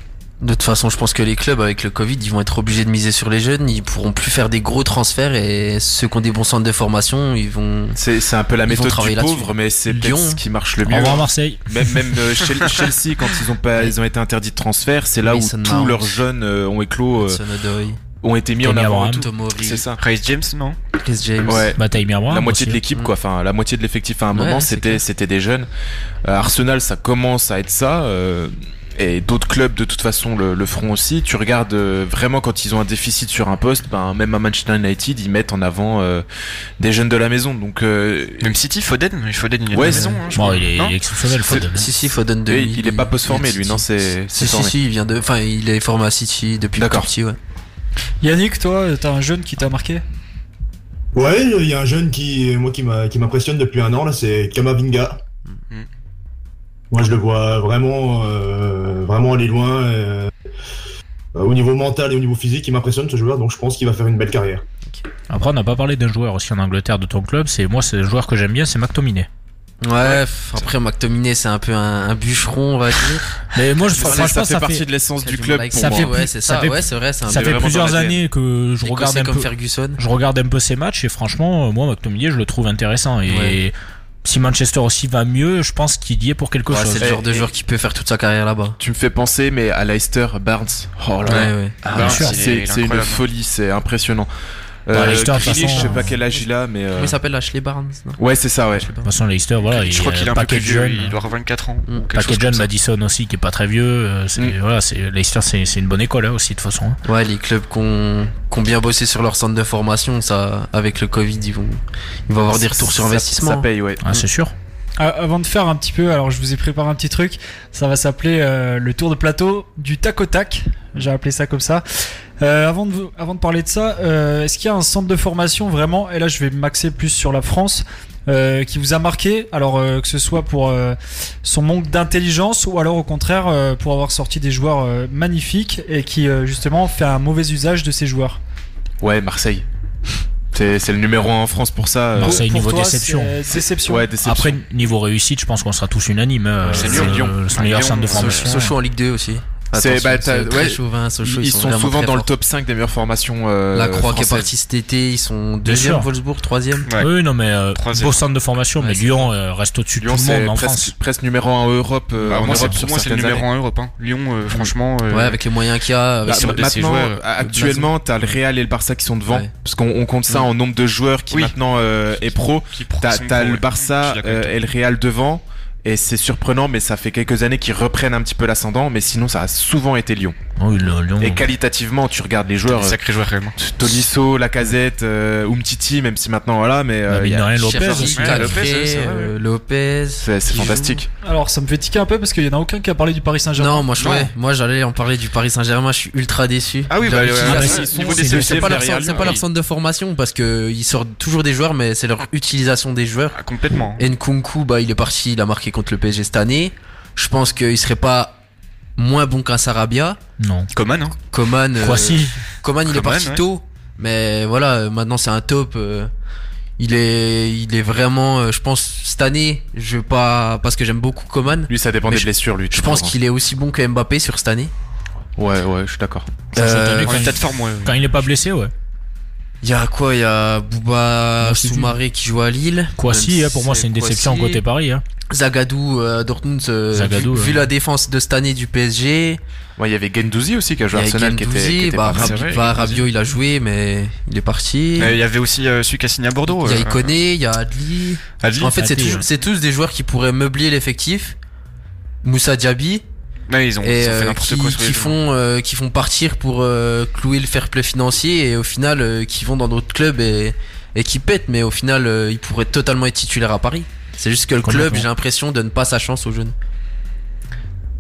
De toute façon, je pense que les clubs avec le Covid, ils vont être obligés de miser sur les jeunes. Ils pourront plus faire des gros transferts et ceux qui ont des bons centres de formation, ils vont. C'est un peu la méthode du pauvre, mais c'est ce qui marche le mieux. Au revoir Marseille. Même même euh, chez Chelsea, quand ils ont pas, ils ont été interdits de transfert, c'est là où tous leurs jeunes euh, ont éclos. Euh, ont été mis en avant. C'est ça. Chris James, non Chris James. Ouais. Bah, la moitié de l'équipe, quoi. Enfin, la moitié de l'effectif à un moment, c'était c'était des jeunes. Arsenal, ça commence à être ça et d'autres clubs de toute façon le, le feront aussi. Tu regardes euh, vraiment quand ils ont un déficit sur un poste, ben même à Manchester United, ils mettent en avant euh, des jeunes de la maison. Donc euh, même City, Foden, Foden il est ouais, de la maison. Hein, il, est, exceptionnel Foden. Si si Foden de il, est pas post formé lui, non c'est si, si si il vient de, enfin il est formé à City depuis le petit ouais. Yannick, toi, t'as un jeune qui t'a marqué? Ouais, il y a un jeune qui, moi, qui m'impressionne depuis un an là, c'est Kamavinga. Moi, je le vois vraiment, euh, vraiment aller loin. Euh, au niveau mental et au niveau physique, il m'impressionne ce joueur, donc je pense qu'il va faire une belle carrière. Après, on n'a pas parlé d'un joueur aussi en Angleterre de ton club. C'est moi, c'est le joueur que j'aime bien, c'est McTominay. Ouais, après McTominay c'est un peu un, bûcheron on va dire. Mais moi je franchement ça, fait partie de l'essence du club ça Fait, ouais, c'est ça, ouais, c'est vrai, ça fait plusieurs années que je regarde un peu Ferguson. Je regarde un peu ses matchs et franchement moi McTominay je le trouve intéressant et si Manchester aussi va mieux, je pense qu'il y est pour quelque chose. C'est le genre de joueur qui peut faire toute sa carrière là-bas. Tu me fais penser, mais à Leicester, Barnes. Oh là, ouais, ouais. Ah, c'est une folie, c'est impressionnant. Euh, Leicester, je sais pas quel âge il a, mais. Euh... il s'appelle Ashley Barnes non Ouais, c'est ça, ouais. De toute façon, Leicester, voilà. Je crois qu'il est un peu plus vieux, il doit avoir 24 ans. Mm. Paquet jeune, Madison aussi, qui est pas très vieux. Euh, mm. Voilà, Leicester, c'est une bonne école hein, aussi, de toute façon. Hein. Ouais, les clubs qui ont, bien bossé sur leur centre de formation, ça, avec le Covid, ils vont, ils vont avoir des retours sur investissement. Ça paye, ouais. Ah, c'est sûr. Ah, avant de faire un petit peu, alors je vous ai préparé un petit truc, ça va s'appeler euh, le tour de plateau du tac au tac, j'ai appelé ça comme ça. Euh, avant, de, avant de parler de ça, euh, est-ce qu'il y a un centre de formation vraiment, et là je vais m'axer plus sur la France, qui vous a marqué, alors que ce soit pour son manque d'intelligence ou alors au contraire pour avoir sorti des joueurs magnifiques et qui justement fait un mauvais usage de ces joueurs? Ouais, Marseille. C'est le numéro 1 en France pour ça. Marseille, pour, niveau toi, déception. déception. Ouais, déception. Après, niveau réussite, je pense qu'on sera tous unanimes. Euh, c'est Lyon. Le meilleur centre de formation. Sochaux en Ligue 2 aussi. C'est bah, ouais, chauvin, Sochaux, ils, ils, sont, souvent dans le top 5 des meilleures formations. Euh, la Croix qui est partie cet été, ils sont deuxième, Wolfsburg troisième. Ouais. Oui, non mais euh, beau centre de formation, mais Lyon euh, reste au-dessus de tout le monde en presque, France. Presque numéro 1 en Europe. Euh, bah, en moi, Europe pour moi, c'est le numéro 1 en Europe. Hein. Lyon, euh, franchement. Ouais, avec les moyens qu'il y a. Bah, maintenant, actuellement, t'as le Real et le Barça qui sont devant, parce qu'on compte ça en nombre de joueurs qui maintenant est pro. T'as le Barça et le Real devant. Et c'est surprenant, mais ça fait quelques années qu'ils reprennent un petit peu l'ascendant, mais sinon ça a souvent été Lyon. Oui, Lyon. Et qualitativement, tu regardes les joueurs. Sacré joueur, vraiment. Tolisso, Lacazette, euh, Umtiti, même si maintenant, voilà, mais. Euh, y a rien, Lopez. Lopez, Lopez. C'est fantastique. Alors, ça me fait tiquer un peu parce qu'il y en a aucun qui a parlé du Paris Saint-Germain. Non, moi, je, moi, j'allais en parler du Paris Saint-Germain, je suis ultra déçu. Ah oui, bah, c'est pas, leur, centre de formation parce qu'ils sortent toujours des joueurs, mais c'est leur utilisation des joueurs. Ah, complètement. Nkunku, bah, il est parti, il a marqué contre le PSG cette année. Je pense qu'il serait pas moins bon qu'un Sarabia. Non. Coman, hein. Coman. Euh, Coman, il est parti tôt. Mais voilà, maintenant c'est un top. Euh, il est, il est vraiment, euh, je pense, cette année, je pas, parce que j'aime beaucoup Coman. Lui, ça dépend des blessures, lui. Je pense qu'il est aussi bon que Mbappé sur cette année. Ouais, ouais, je suis d'accord. Euh, quand, il est pas blessé, ouais. Il y a quoi Il y a Bouba Soumaré qui joue à Lille. Kwasi, hein, pour moi, c'est une déception côté Paris. Hein. Zagadou, euh, Dortmund, euh, vu, la défense de cette année du PSG. Ouais, il y avait Gendouzi aussi qui a joué à Arsenal qui était, qui était bah, bah Rabiot il a joué mais il est parti. Il y avait aussi euh, celui qui a signé à Bordeaux. Il y a Ikoné, il y a Adli. En fait, c'est tous des joueurs qui pourraient meubler l'effectif. Moussa Diaby. Ouais, ils ont, et, ils ont fait n'importe qui, quoi qui font qui font partir pour clouer le fair play financier et au final qui vont dans d'autres clubs et, et qui pètent mais au final ils pourraient totalement être titulaires à Paris. C'est juste que le club, j'ai l'impression, donne pas sa chance aux jeunes.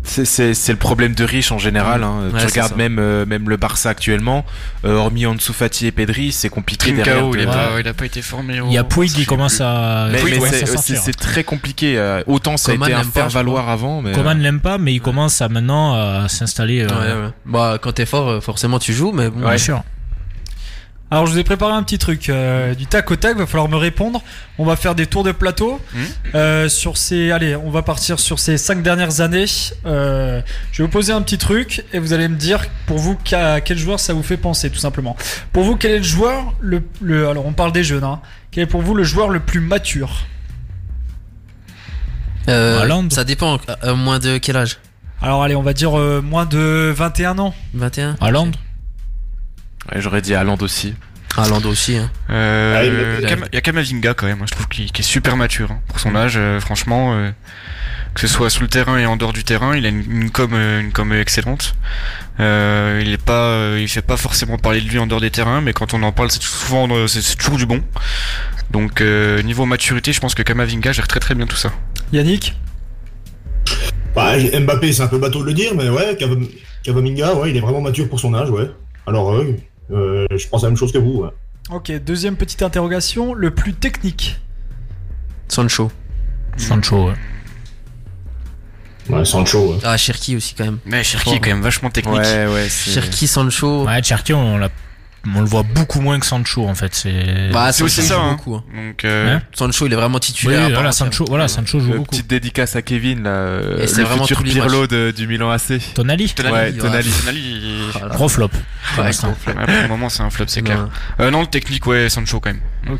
C'est le problème de riches en général. Hein. tu regardes même, euh, même le Barça actuellement, euh, hormis Ansu Fati et Pedri, c'est compliqué derrière. il, a il a pas été formé. Il y a Puig qui commence à. Mais, c'est très compliqué. Euh, autant ça a été un faire valoir avant. Mais... Coman ne l'aime pas, mais il commence à maintenant à s'installer. Bah, quand t'es fort, forcément tu joues, mais bon. Bien sûr. Alors je vous ai préparé un petit truc euh, du tac au tac, va falloir me répondre. On va faire des tours de plateau Hmm. euh, sur ces. Allez, on va partir sur ces cinq dernières années. Euh, je vais vous poser un petit truc et vous allez me dire pour vous qu'à quel joueur ça vous fait penser tout simplement. Pour vous, quel est le joueur le, le alors on parle des jeunes. Hein, quel est pour vous le joueur le plus mature? Euh, ça dépend, euh, moins de quel âge? Alors allez, on va dire euh, moins de 21 ans. 21 Haaland Ouais, J'aurais dit Haaland aussi. Haaland aussi. Hein. Euh, Ah, il y, a Kamavinga quand même, hein, je trouve qu'il est super mature hein, pour son âge, euh, franchement. euh, que ce soit sous le terrain et en dehors du terrain, il a une, une com, une com excellente. Euh, il est pas, euh, il fait pas forcément parler de lui en dehors des terrains, mais quand on en parle, c'est souvent, c'est toujours du bon. Donc euh, niveau maturité, je pense que Kamavinga gère très très bien tout ça. Yannick? Bah, Mbappé, c'est un peu bateau de le dire, mais ouais, Kavaminga, ouais, il est vraiment mature pour son âge, ouais. Alors, ouais, euh, je pense la même chose que vous, ouais. Ok, deuxième petite interrogation, le plus technique. Sancho. Sancho, ouais. Ouais, Sancho, ouais. Ah, Cherki aussi quand même. Mais Cherki est quand même vachement technique. Ouais, ouais. Cherki, Sancho. Ouais, Cherki, on, l'a- on le voit beaucoup moins que Sancho en fait. C'est. Bah, C'est aussi Sancho ça, hein. beaucoup. hein. Donc euh, Hein Sancho, il est vraiment titulaire. voilà. Sancho, voilà, Sancho joue Euh, beaucoup. petite dédicace à Kevin, là, euh, Et le vraiment futur Pirlo de- du Milan AC. Tonali Tonali, Ouais, Tonali. Voilà. Gros flop. pour Ouais, l'instant. gros flop. Ouais, pour le moment, c'est un flop, c'est clair. Non. Euh, non, le technique, ouais, Sancho quand même.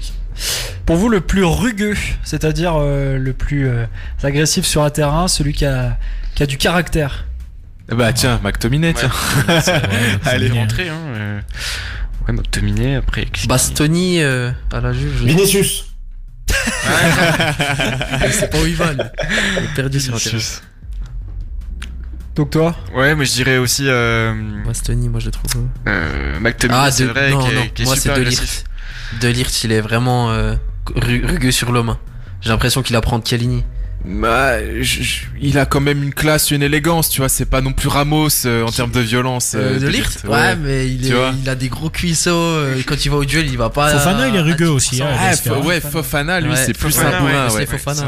Pour vous, le plus rugueux, c'est-à-dire euh, le plus euh, agressif sur un terrain, celui qui a, qui a du caractère? Bah tiens, McTominay, tiens. Allez, rentrer, hein. Euh, Ouais, McTominay, après. Bastoni euh, à la Juve. je- Vinicius. Il sait pas où il va. lui. Il est perdu sur terrain. Donc toi Ouais, mais je dirais aussi euh, Bastoni, moi je le trouve. euh, euh, McTominay, Ah, c'est de... vrai, non, qui est, non, qui est moi c'est super De agressif. Ligt. De Ligt, il est vraiment euh, ru- rugueux sur l'homme. hein. J'ai l'impression qu'il apprend de. Bah, je- il a quand même une classe, une élégance, tu vois. C'est pas non plus Ramos euh, en termes de violence. Euh, euh, de Ligt Ouais, mais il, est- a des gros cuisseaux. euh, quand il va au duel, il va pas. Fofana, il est rugueux à 10%. aussi, hein, Ah, ouais, Fofana, lui, Ouais, c'est plus Fofana, un bourrin, ouais, ouais. c'est Fofana.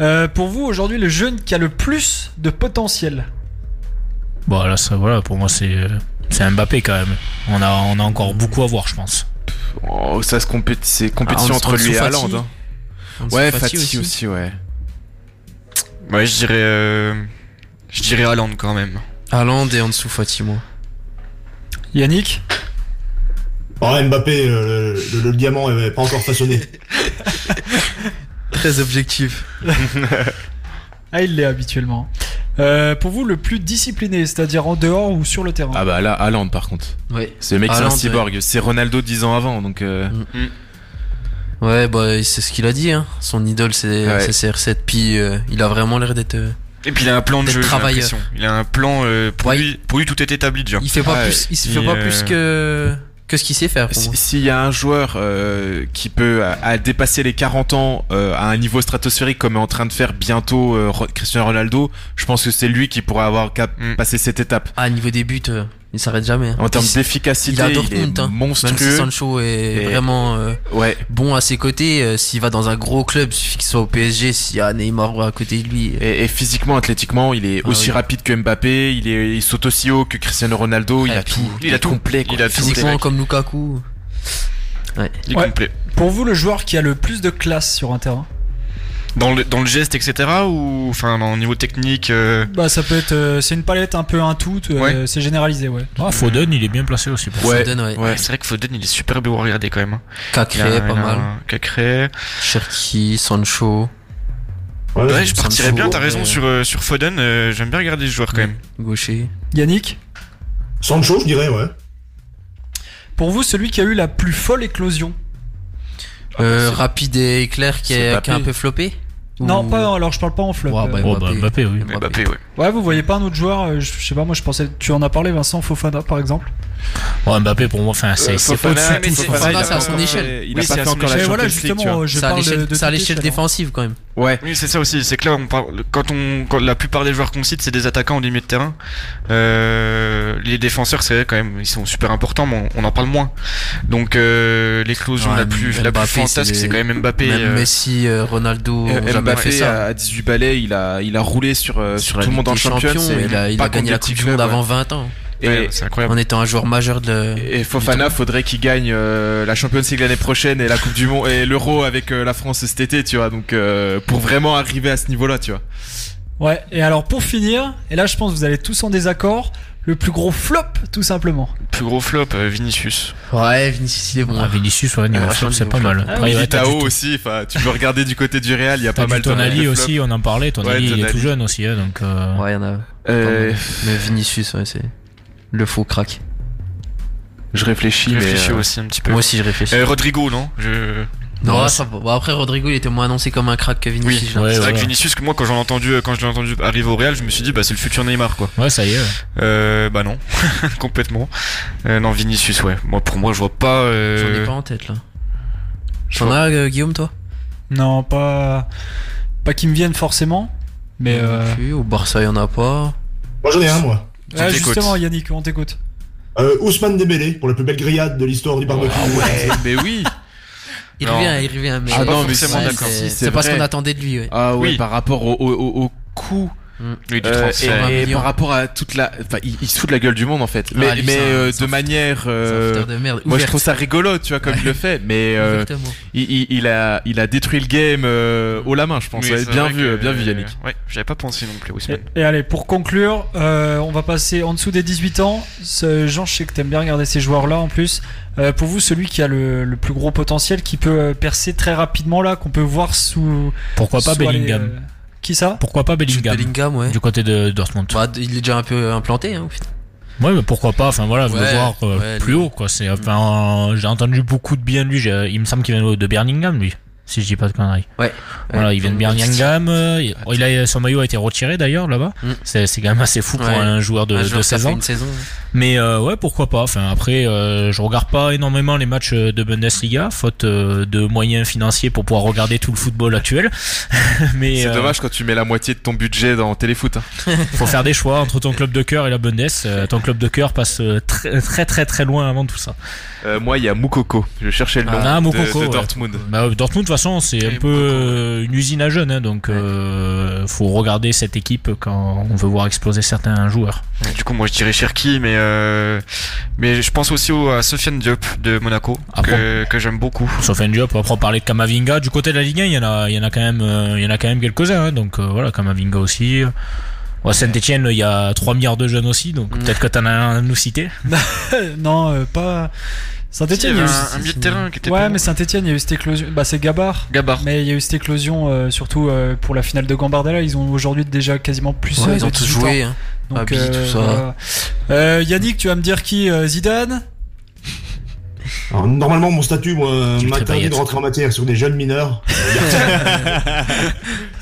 Euh, Pour vous, aujourd'hui, le jeune qui a le plus de potentiel? Bon, là, ça, voilà, pour moi, c'est c'est Mbappé quand même. On a, on a encore beaucoup à voir, je pense. Oh, ça se c'est compétition Ah, en- entre en lui et. Fati. hein. Ansu Ouais, Fati aussi, ouais. Ouais, je dirais. euh, Je dirais Haaland quand même. Haaland et en dessous Fati, moi. Yannick? Oh, Mbappé, euh, le, le- le diamant est pas encore façonné. Très objectif. Ah, il l'est habituellement. Euh, pour vous, le plus discipliné, c'est-à-dire en dehors ou sur le terrain? Ah bah là, Haaland par contre. Ouais. Ce mec, c'est un cyborg. C'est Ronaldo 10 ans avant, donc. euh, Ouais, bah c'est ce qu'il a dit. Hein. Son idole, c'est Ouais. c'est CR7. Puis euh, il a vraiment l'air d'être. euh, Et puis il a un plan de D'être jeu. Il a un plan. euh, pour, Ouais. lui, pour lui, tout est établi déjà. Il fait pas plus. Il se il, fait pas euh, plus que que ce qu'il sait faire. Pour Si- moi. S'il y a un joueur euh, qui peut à, à dépasser les 40 ans euh, à un niveau stratosphérique comme est en train de faire bientôt euh, Cristiano Ronaldo, je pense que c'est lui qui pourra avoir cap Mm. passé cette étape. Ah, niveau des buts, euh, il s'arrête jamais. hein. En termes Il- d'efficacité, il a il, est hein. Même si monstrueux. Sancho est Et- vraiment euh, Ouais, bon à ses côtés, euh, s'il va dans un gros club, il suffit qu'il soit au PSG, s'il y a Neymar à côté de lui. euh, et, et physiquement, athlétiquement, il est Ah aussi oui. rapide que Mbappé, il, est, il saute aussi haut que Cristiano Ronaldo, il Ouais, a puis tout, il a tout. complet. Il quoi. a tout. Physiquement mec. comme Lukaku. Il est Ouais. complet. Pour vous, le joueur qui a le plus de classe sur un terrain? Dans le, dans le geste, etc. Ou enfin, le niveau technique. euh, Bah, ça peut être. euh, c'est une palette un peu un tout, euh, Ouais. c'est généralisé, ouais. Ah, Foden, il est bien placé aussi pour Ouais. Foden, ouais. Ouais. C'est vrai que Foden, il est super beau à regarder quand même. hein. Il Cacré, a- pas il a mal. un Cacré. Cherki, Sancho, Ouais, je partirais Sancho, bien, t'as raison ouais. sur, euh, sur Foden. euh, J'aime bien regarder ce joueur quand Ouais. même. gaucher. Yannick? Sancho, je dirais, ouais. Pour vous, celui qui a eu la plus folle éclosion? Euh, rapide et éclair qui, c'est est, qui est un peu floppé? Non, Ou- pas. Alors, je parle pas en flop. Ouais, bah, Oh, bah, Mbappé, oui. Mbappé, ouais. Ouais, vous voyez pas un autre joueur euh, Je je sais pas, moi je pensais. Tu en as parlé, Vincent Fofana par exemple Ouais, Mbappé, pour moi, enfin, c'est Euh, c'est Fofana, mais c'est- Fofana, c'est pas à son échelle. Il Oui, a c'est pas à fait son encore la voilà, justement, je C'est à parle de, à l'échelle échelle, défensive quand même. Ouais. Oui, c'est ça aussi. C'est que là, on parle, quand on, quand la plupart des joueurs qu'on cite, c'est des attaquants au milieu de terrain. Euh, les défenseurs, c'est vrai quand même, ils sont super importants, mais on, on en parle moins. Donc, euh, l'éclosion Ouais, la plus, la plus Mbappé, fantasque, c'est quand même Mbappé. Même euh, Messi, Ronaldo, Mbappé ça. à 18 balais, il a, il a roulé sur, tout le monde en des Champions. Champions, et il a, il a gagné la Coupe du Monde avant ouais. 20 ans. Et c'est incroyable. En étant un joueur majeur de. Et Fofana, faudrait qu'il gagne la Champions League l'année prochaine et la Coupe du Monde et l'Euro avec la France cet été, tu vois. Donc pour vraiment arriver à ce niveau-là, tu vois. Ouais. Et alors pour finir, et là je pense que vous allez tous en désaccord le plus gros flop, tout simplement. Le plus gros flop, euh, Vinicius. Ouais, Vinicius, il est bon. Ah, Vinicius, ouais, niveau flop, c'est pas mal. Ah, Après, ouais, Tao aussi, tu peux regarder du côté du Real, il y a pas mal de Tonali aussi, on en parlait. Tonali, il est tout jeune aussi, hein, donc. Euh... Ouais, il y en a. Euh... Mais Vinicius, ouais, c'est le faux crack. Je réfléchis, je réfléchis euh, aussi un petit peu. Moi aussi, je réfléchis. Euh, Rodrigo, non? Je... Non, ça, bon, après Rodrigo il était moins annoncé comme un crack que Vinicius. Oui, c'est vrai que Vinicius, que moi quand j'en entendu, quand je l'ai entendu arriver au Real, je me suis dit bah c'est le futur Neymar quoi. Ouais, ça y est. Euh, bah non, complètement. Euh, non Vinicius, ouais. Moi pour moi je vois pas. Euh... J'en ai pas en tête là. J'en as euh, Guillaume toi? Non, pas pas qui me viennent forcément, mais. Euh... Au Barça y en a pas. Moi j'en ai un moi. Ah, justement Yannick, on t'écoute. Euh, Ousmane Dembélé pour la plus belle grillade de l'histoire du barbecue. Ah ouais, mais oui. Il revient, il revient. Mais ah non, mais c'est c'est pas ce qu'on attendait de lui. Ouais. Ah oui, par rapport au, au, au coût Mm. Euh, et, par rapport à toute la, enfin, il, se fout de la gueule du monde en fait. Mais, mais euh, de manière, euh, moi je trouve ça rigolo, tu vois, comme il le fait. Mais il, il, a, il a détruit le game haut la main, je pense. bien vu, bien vu Yannick. Ouais, j'avais pas pensé non plus. Et, et, allez, pour conclure, on va passer en dessous des 18 ans. Ce, Jean, je sais que t'aimes bien regarder ces joueurs-là en plus. pour vous, celui qui a le, le, plus gros potentiel, qui peut percer très rapidement là, qu'on peut voir sous. Pourquoi pas Bellingham qui ça? Pourquoi pas Bellingham Bellingham, ouais. Du côté de Dortmund. Bah, il est déjà un peu implanté, hein, Ouais, mais pourquoi pas Enfin voilà, ouais, voir euh, plus haut, quoi. C'est enfin, j'ai entendu beaucoup de bien de lui. Il me semble qu'il vient de Birmingham, lui si je dis pas de conneries. Ouais. Voilà, il vient de Birmingham. Euh, il a, son maillot a été retiré d'ailleurs là-bas. Mm. C'est, c'est quand même assez fou pour un joueur de, de 16 ans. Saison, Mais euh, ouais, pourquoi pas. Enfin après, euh, je regarde pas énormément les matchs de Bundesliga, faute euh, de moyens financiers pour pouvoir regarder tout le football actuel. Mais c'est dommage quand tu mets la moitié de ton budget dans téléfoot. Hein. Faut faire des choix entre ton club de cœur et la Bundes. ton club de cœur passe très très très très loin avant tout ça. Moi, il y a Moukoko. Je cherchais le nom ah, de, Dortmund. Bah, Dortmund façon, c'est un peu euh, une usine à jeunes, hein, donc euh, faut regarder cette équipe quand on veut voir exploser certains joueurs. Du coup, moi je dirais Cherki, mais euh, mais je pense aussi à Sofiane Diop de Monaco que, que j'aime beaucoup. Sofiane Diop, après on parler de Kamavinga. Du côté de la Ligue 1, il y en a, il y en a quand même, il y en a quand même quelques-uns, hein, donc voilà, Kamavinga aussi. Ouais, Saint-Etienne, il y a 3 milliards de jeunes aussi, donc mm. peut-être que t'en as un à nous citer. non, pas. Saint-Etienne, il y a eu un, milieu de terrain qui était. Ouais, mais Saint-Etienne, il y a eu cette éclosion. Bah, c'est Gabar. Gabar. Mais il y a eu cette éclosion, euh, surtout euh, pour la finale de Gambardella. Ils ont aujourd'hui déjà quasiment plus. Ouais, ils ont tous joué. Hein. Donc, euh, tout ça. Yannick, tu vas me dire qui Zidane? Alors, normalement, mon statut, moi, m'interdit de rentrer en matière sur des jeunes mineurs.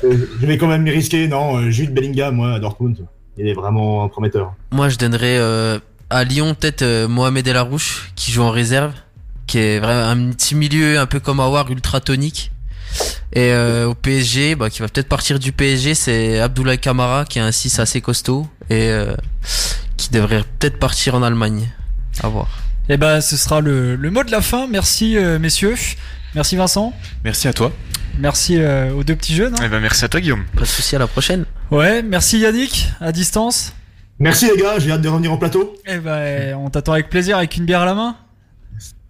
je vais quand même m'y risquer. Non, Jude Bellingham, moi, à Dortmund. Il est vraiment prometteur. Moi, je donnerais à Lyon, peut-être euh, Mohamed El Arouche, qui joue en réserve, qui est vraiment un petit milieu un peu comme Awar, ultra tonique. Et euh, au PSG, bah, qui va peut-être partir du PSG, c'est Abdoulaye Kamara, qui est un 6 assez costaud, et euh, qui devrait peut-être partir en Allemagne. À voir. Et eh ben, ce sera le, mot de la fin. Merci, messieurs. Merci, Vincent. Merci à toi. Merci aux deux petits jeunes. Hein. Eh ben, merci à toi, Guillaume. Pas de souci, à la prochaine. Ouais, merci Yannick, à distance. Merci les gars, j'ai hâte de revenir en plateau. Eh ben, on t'attend avec plaisir, avec une bière à la main.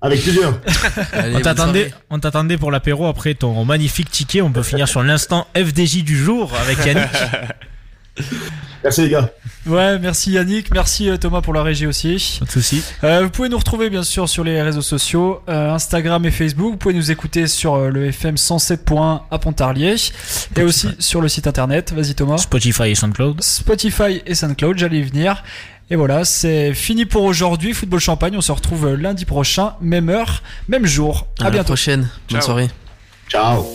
Avec plaisir. on t'attendait, on t'attendait pour l'apéro après ton magnifique ticket. On peut finir sur l'instant FDJ du jour avec Yannick. Merci les gars. Ouais, merci Yannick, merci euh, Thomas pour la régie aussi. Pas de soucis. Euh, vous pouvez nous retrouver bien sûr sur les réseaux sociaux, euh, Instagram et Facebook. Vous pouvez nous écouter sur le FM 107.1 à Pontarlier et aussi sur le site internet. Vas-y Thomas. Spotify et SoundCloud. Spotify et SoundCloud, j'allais y venir. Et voilà, c'est fini pour aujourd'hui. Football Champagne, on se retrouve lundi prochain, même heure, même jour. À, à bientôt. la prochaine. Bonne soirée. Ciao.